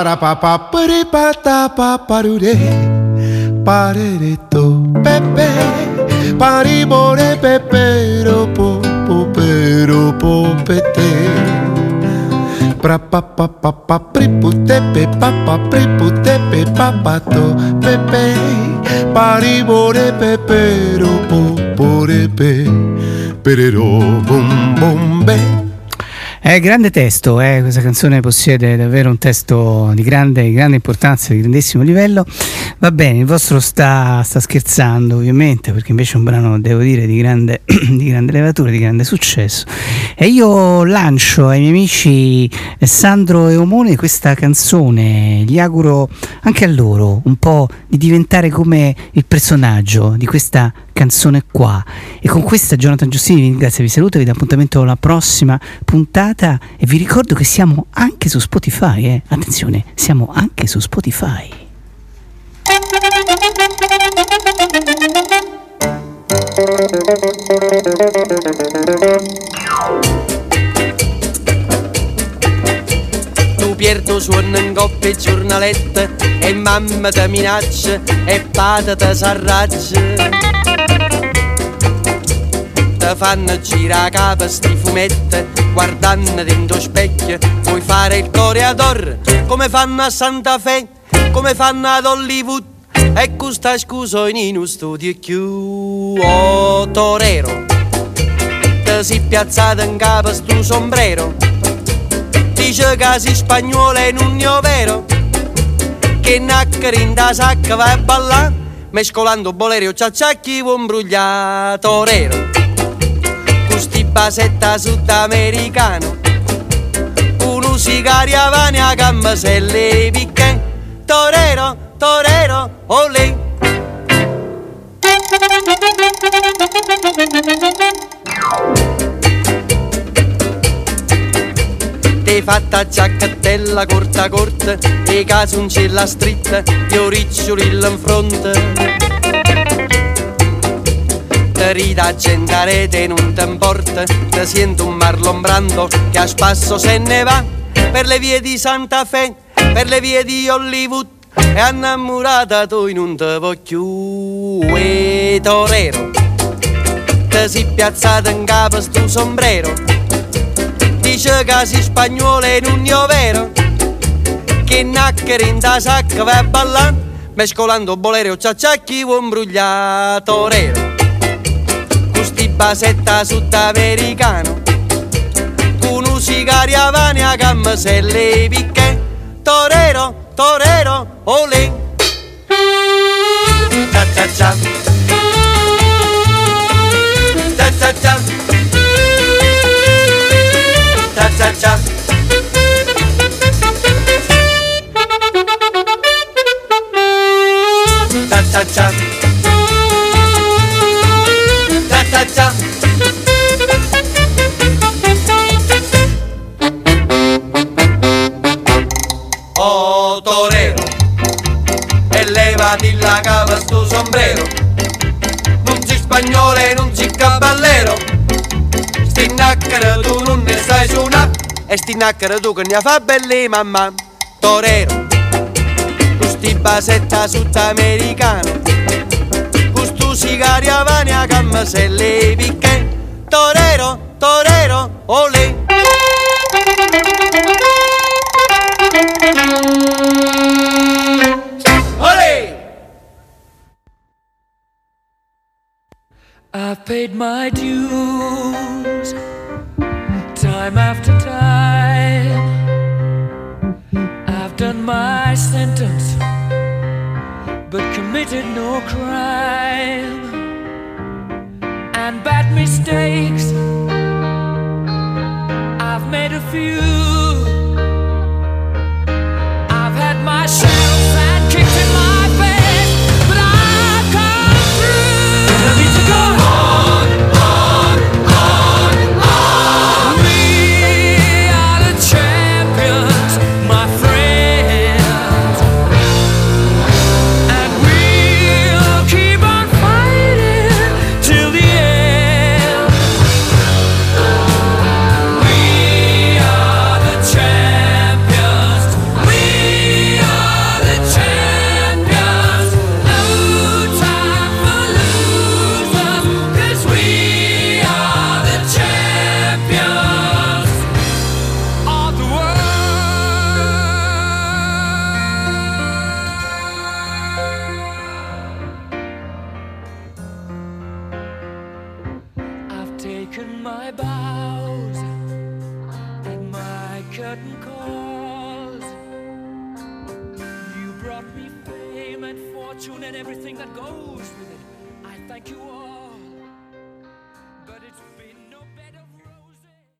Para pa pa pari pa ta pa parude parere to pepe pari bore pepe ro po po pe ro po pete pra pa pa pa pa pe pa pa pri pu te pe pa pa to pepe pari bore pepe ro po bore pe. Perero bom bom be È grande testo, eh? questa canzone possiede davvero un testo di grande, grande importanza, di grandissimo livello. Va bene, il vostro sta, sta scherzando ovviamente, perché invece è un brano, devo dire, di grande, di grande levatura, di grande successo. E io lancio ai miei amici Sandro e Omone questa canzone, gli auguro anche a loro un po' di diventare come il personaggio di questa canzone qua. E con questa Jonathan Giustini vi ringrazio, vi saluto, vi do appuntamento alla prossima puntata e vi ricordo che siamo anche su Spotify, eh? attenzione, siamo anche su Spotify. Tu pierdo suono in coppia giornalette e mamma ti minaccia e s'arraggia. Ti Fanno girare capo sti fumetti Guardando dentro specchio Puoi fare il coreador? Come fanno a Santa Fe Come fanno ad Hollywood? E questa scusa in uno studio più Oh torero Te si piazzato in capo sto sombrero. Dice che si spagnolo e non è vero. Che naccari in da sacca vai a ballare Mescolando bolerio ciacciacchi un brugliato torero Custi basetta sudamericano. Uno gamba se le picche Torero, torero, olè. Ti fatta giacchettella corta corta E casuncella stritta Io riccioli in fronte Te rida accendere te non ti importa Te sento un Marlon Brando Che a spasso se ne va. Per le vie di Santa Fe Per le vie di Hollywood E innamorata tu non te voglio E torero Te si piazzata in capo sto sombrero. Dice che si spagnolo e non è vero. Che nacchere in da sacca vai a ballare Mescolando bolero ciacciacchi un brugliato torero basetta sudamericano Con un sigaria vane a gamma se le picche. Torero, torero, olè. Cia cia. Cia Cia cia nacchere tu non ne sai suonare E sti nacchere tu che ne fa belli mamma. Torero. Sti basetta sudamericano Questo sigaria vane a gamma se le picche Torero, torero, olè Olè! I've paid my dues time after time. I've done my sentence, but committed no crime. And bad mistakes, I've made a few.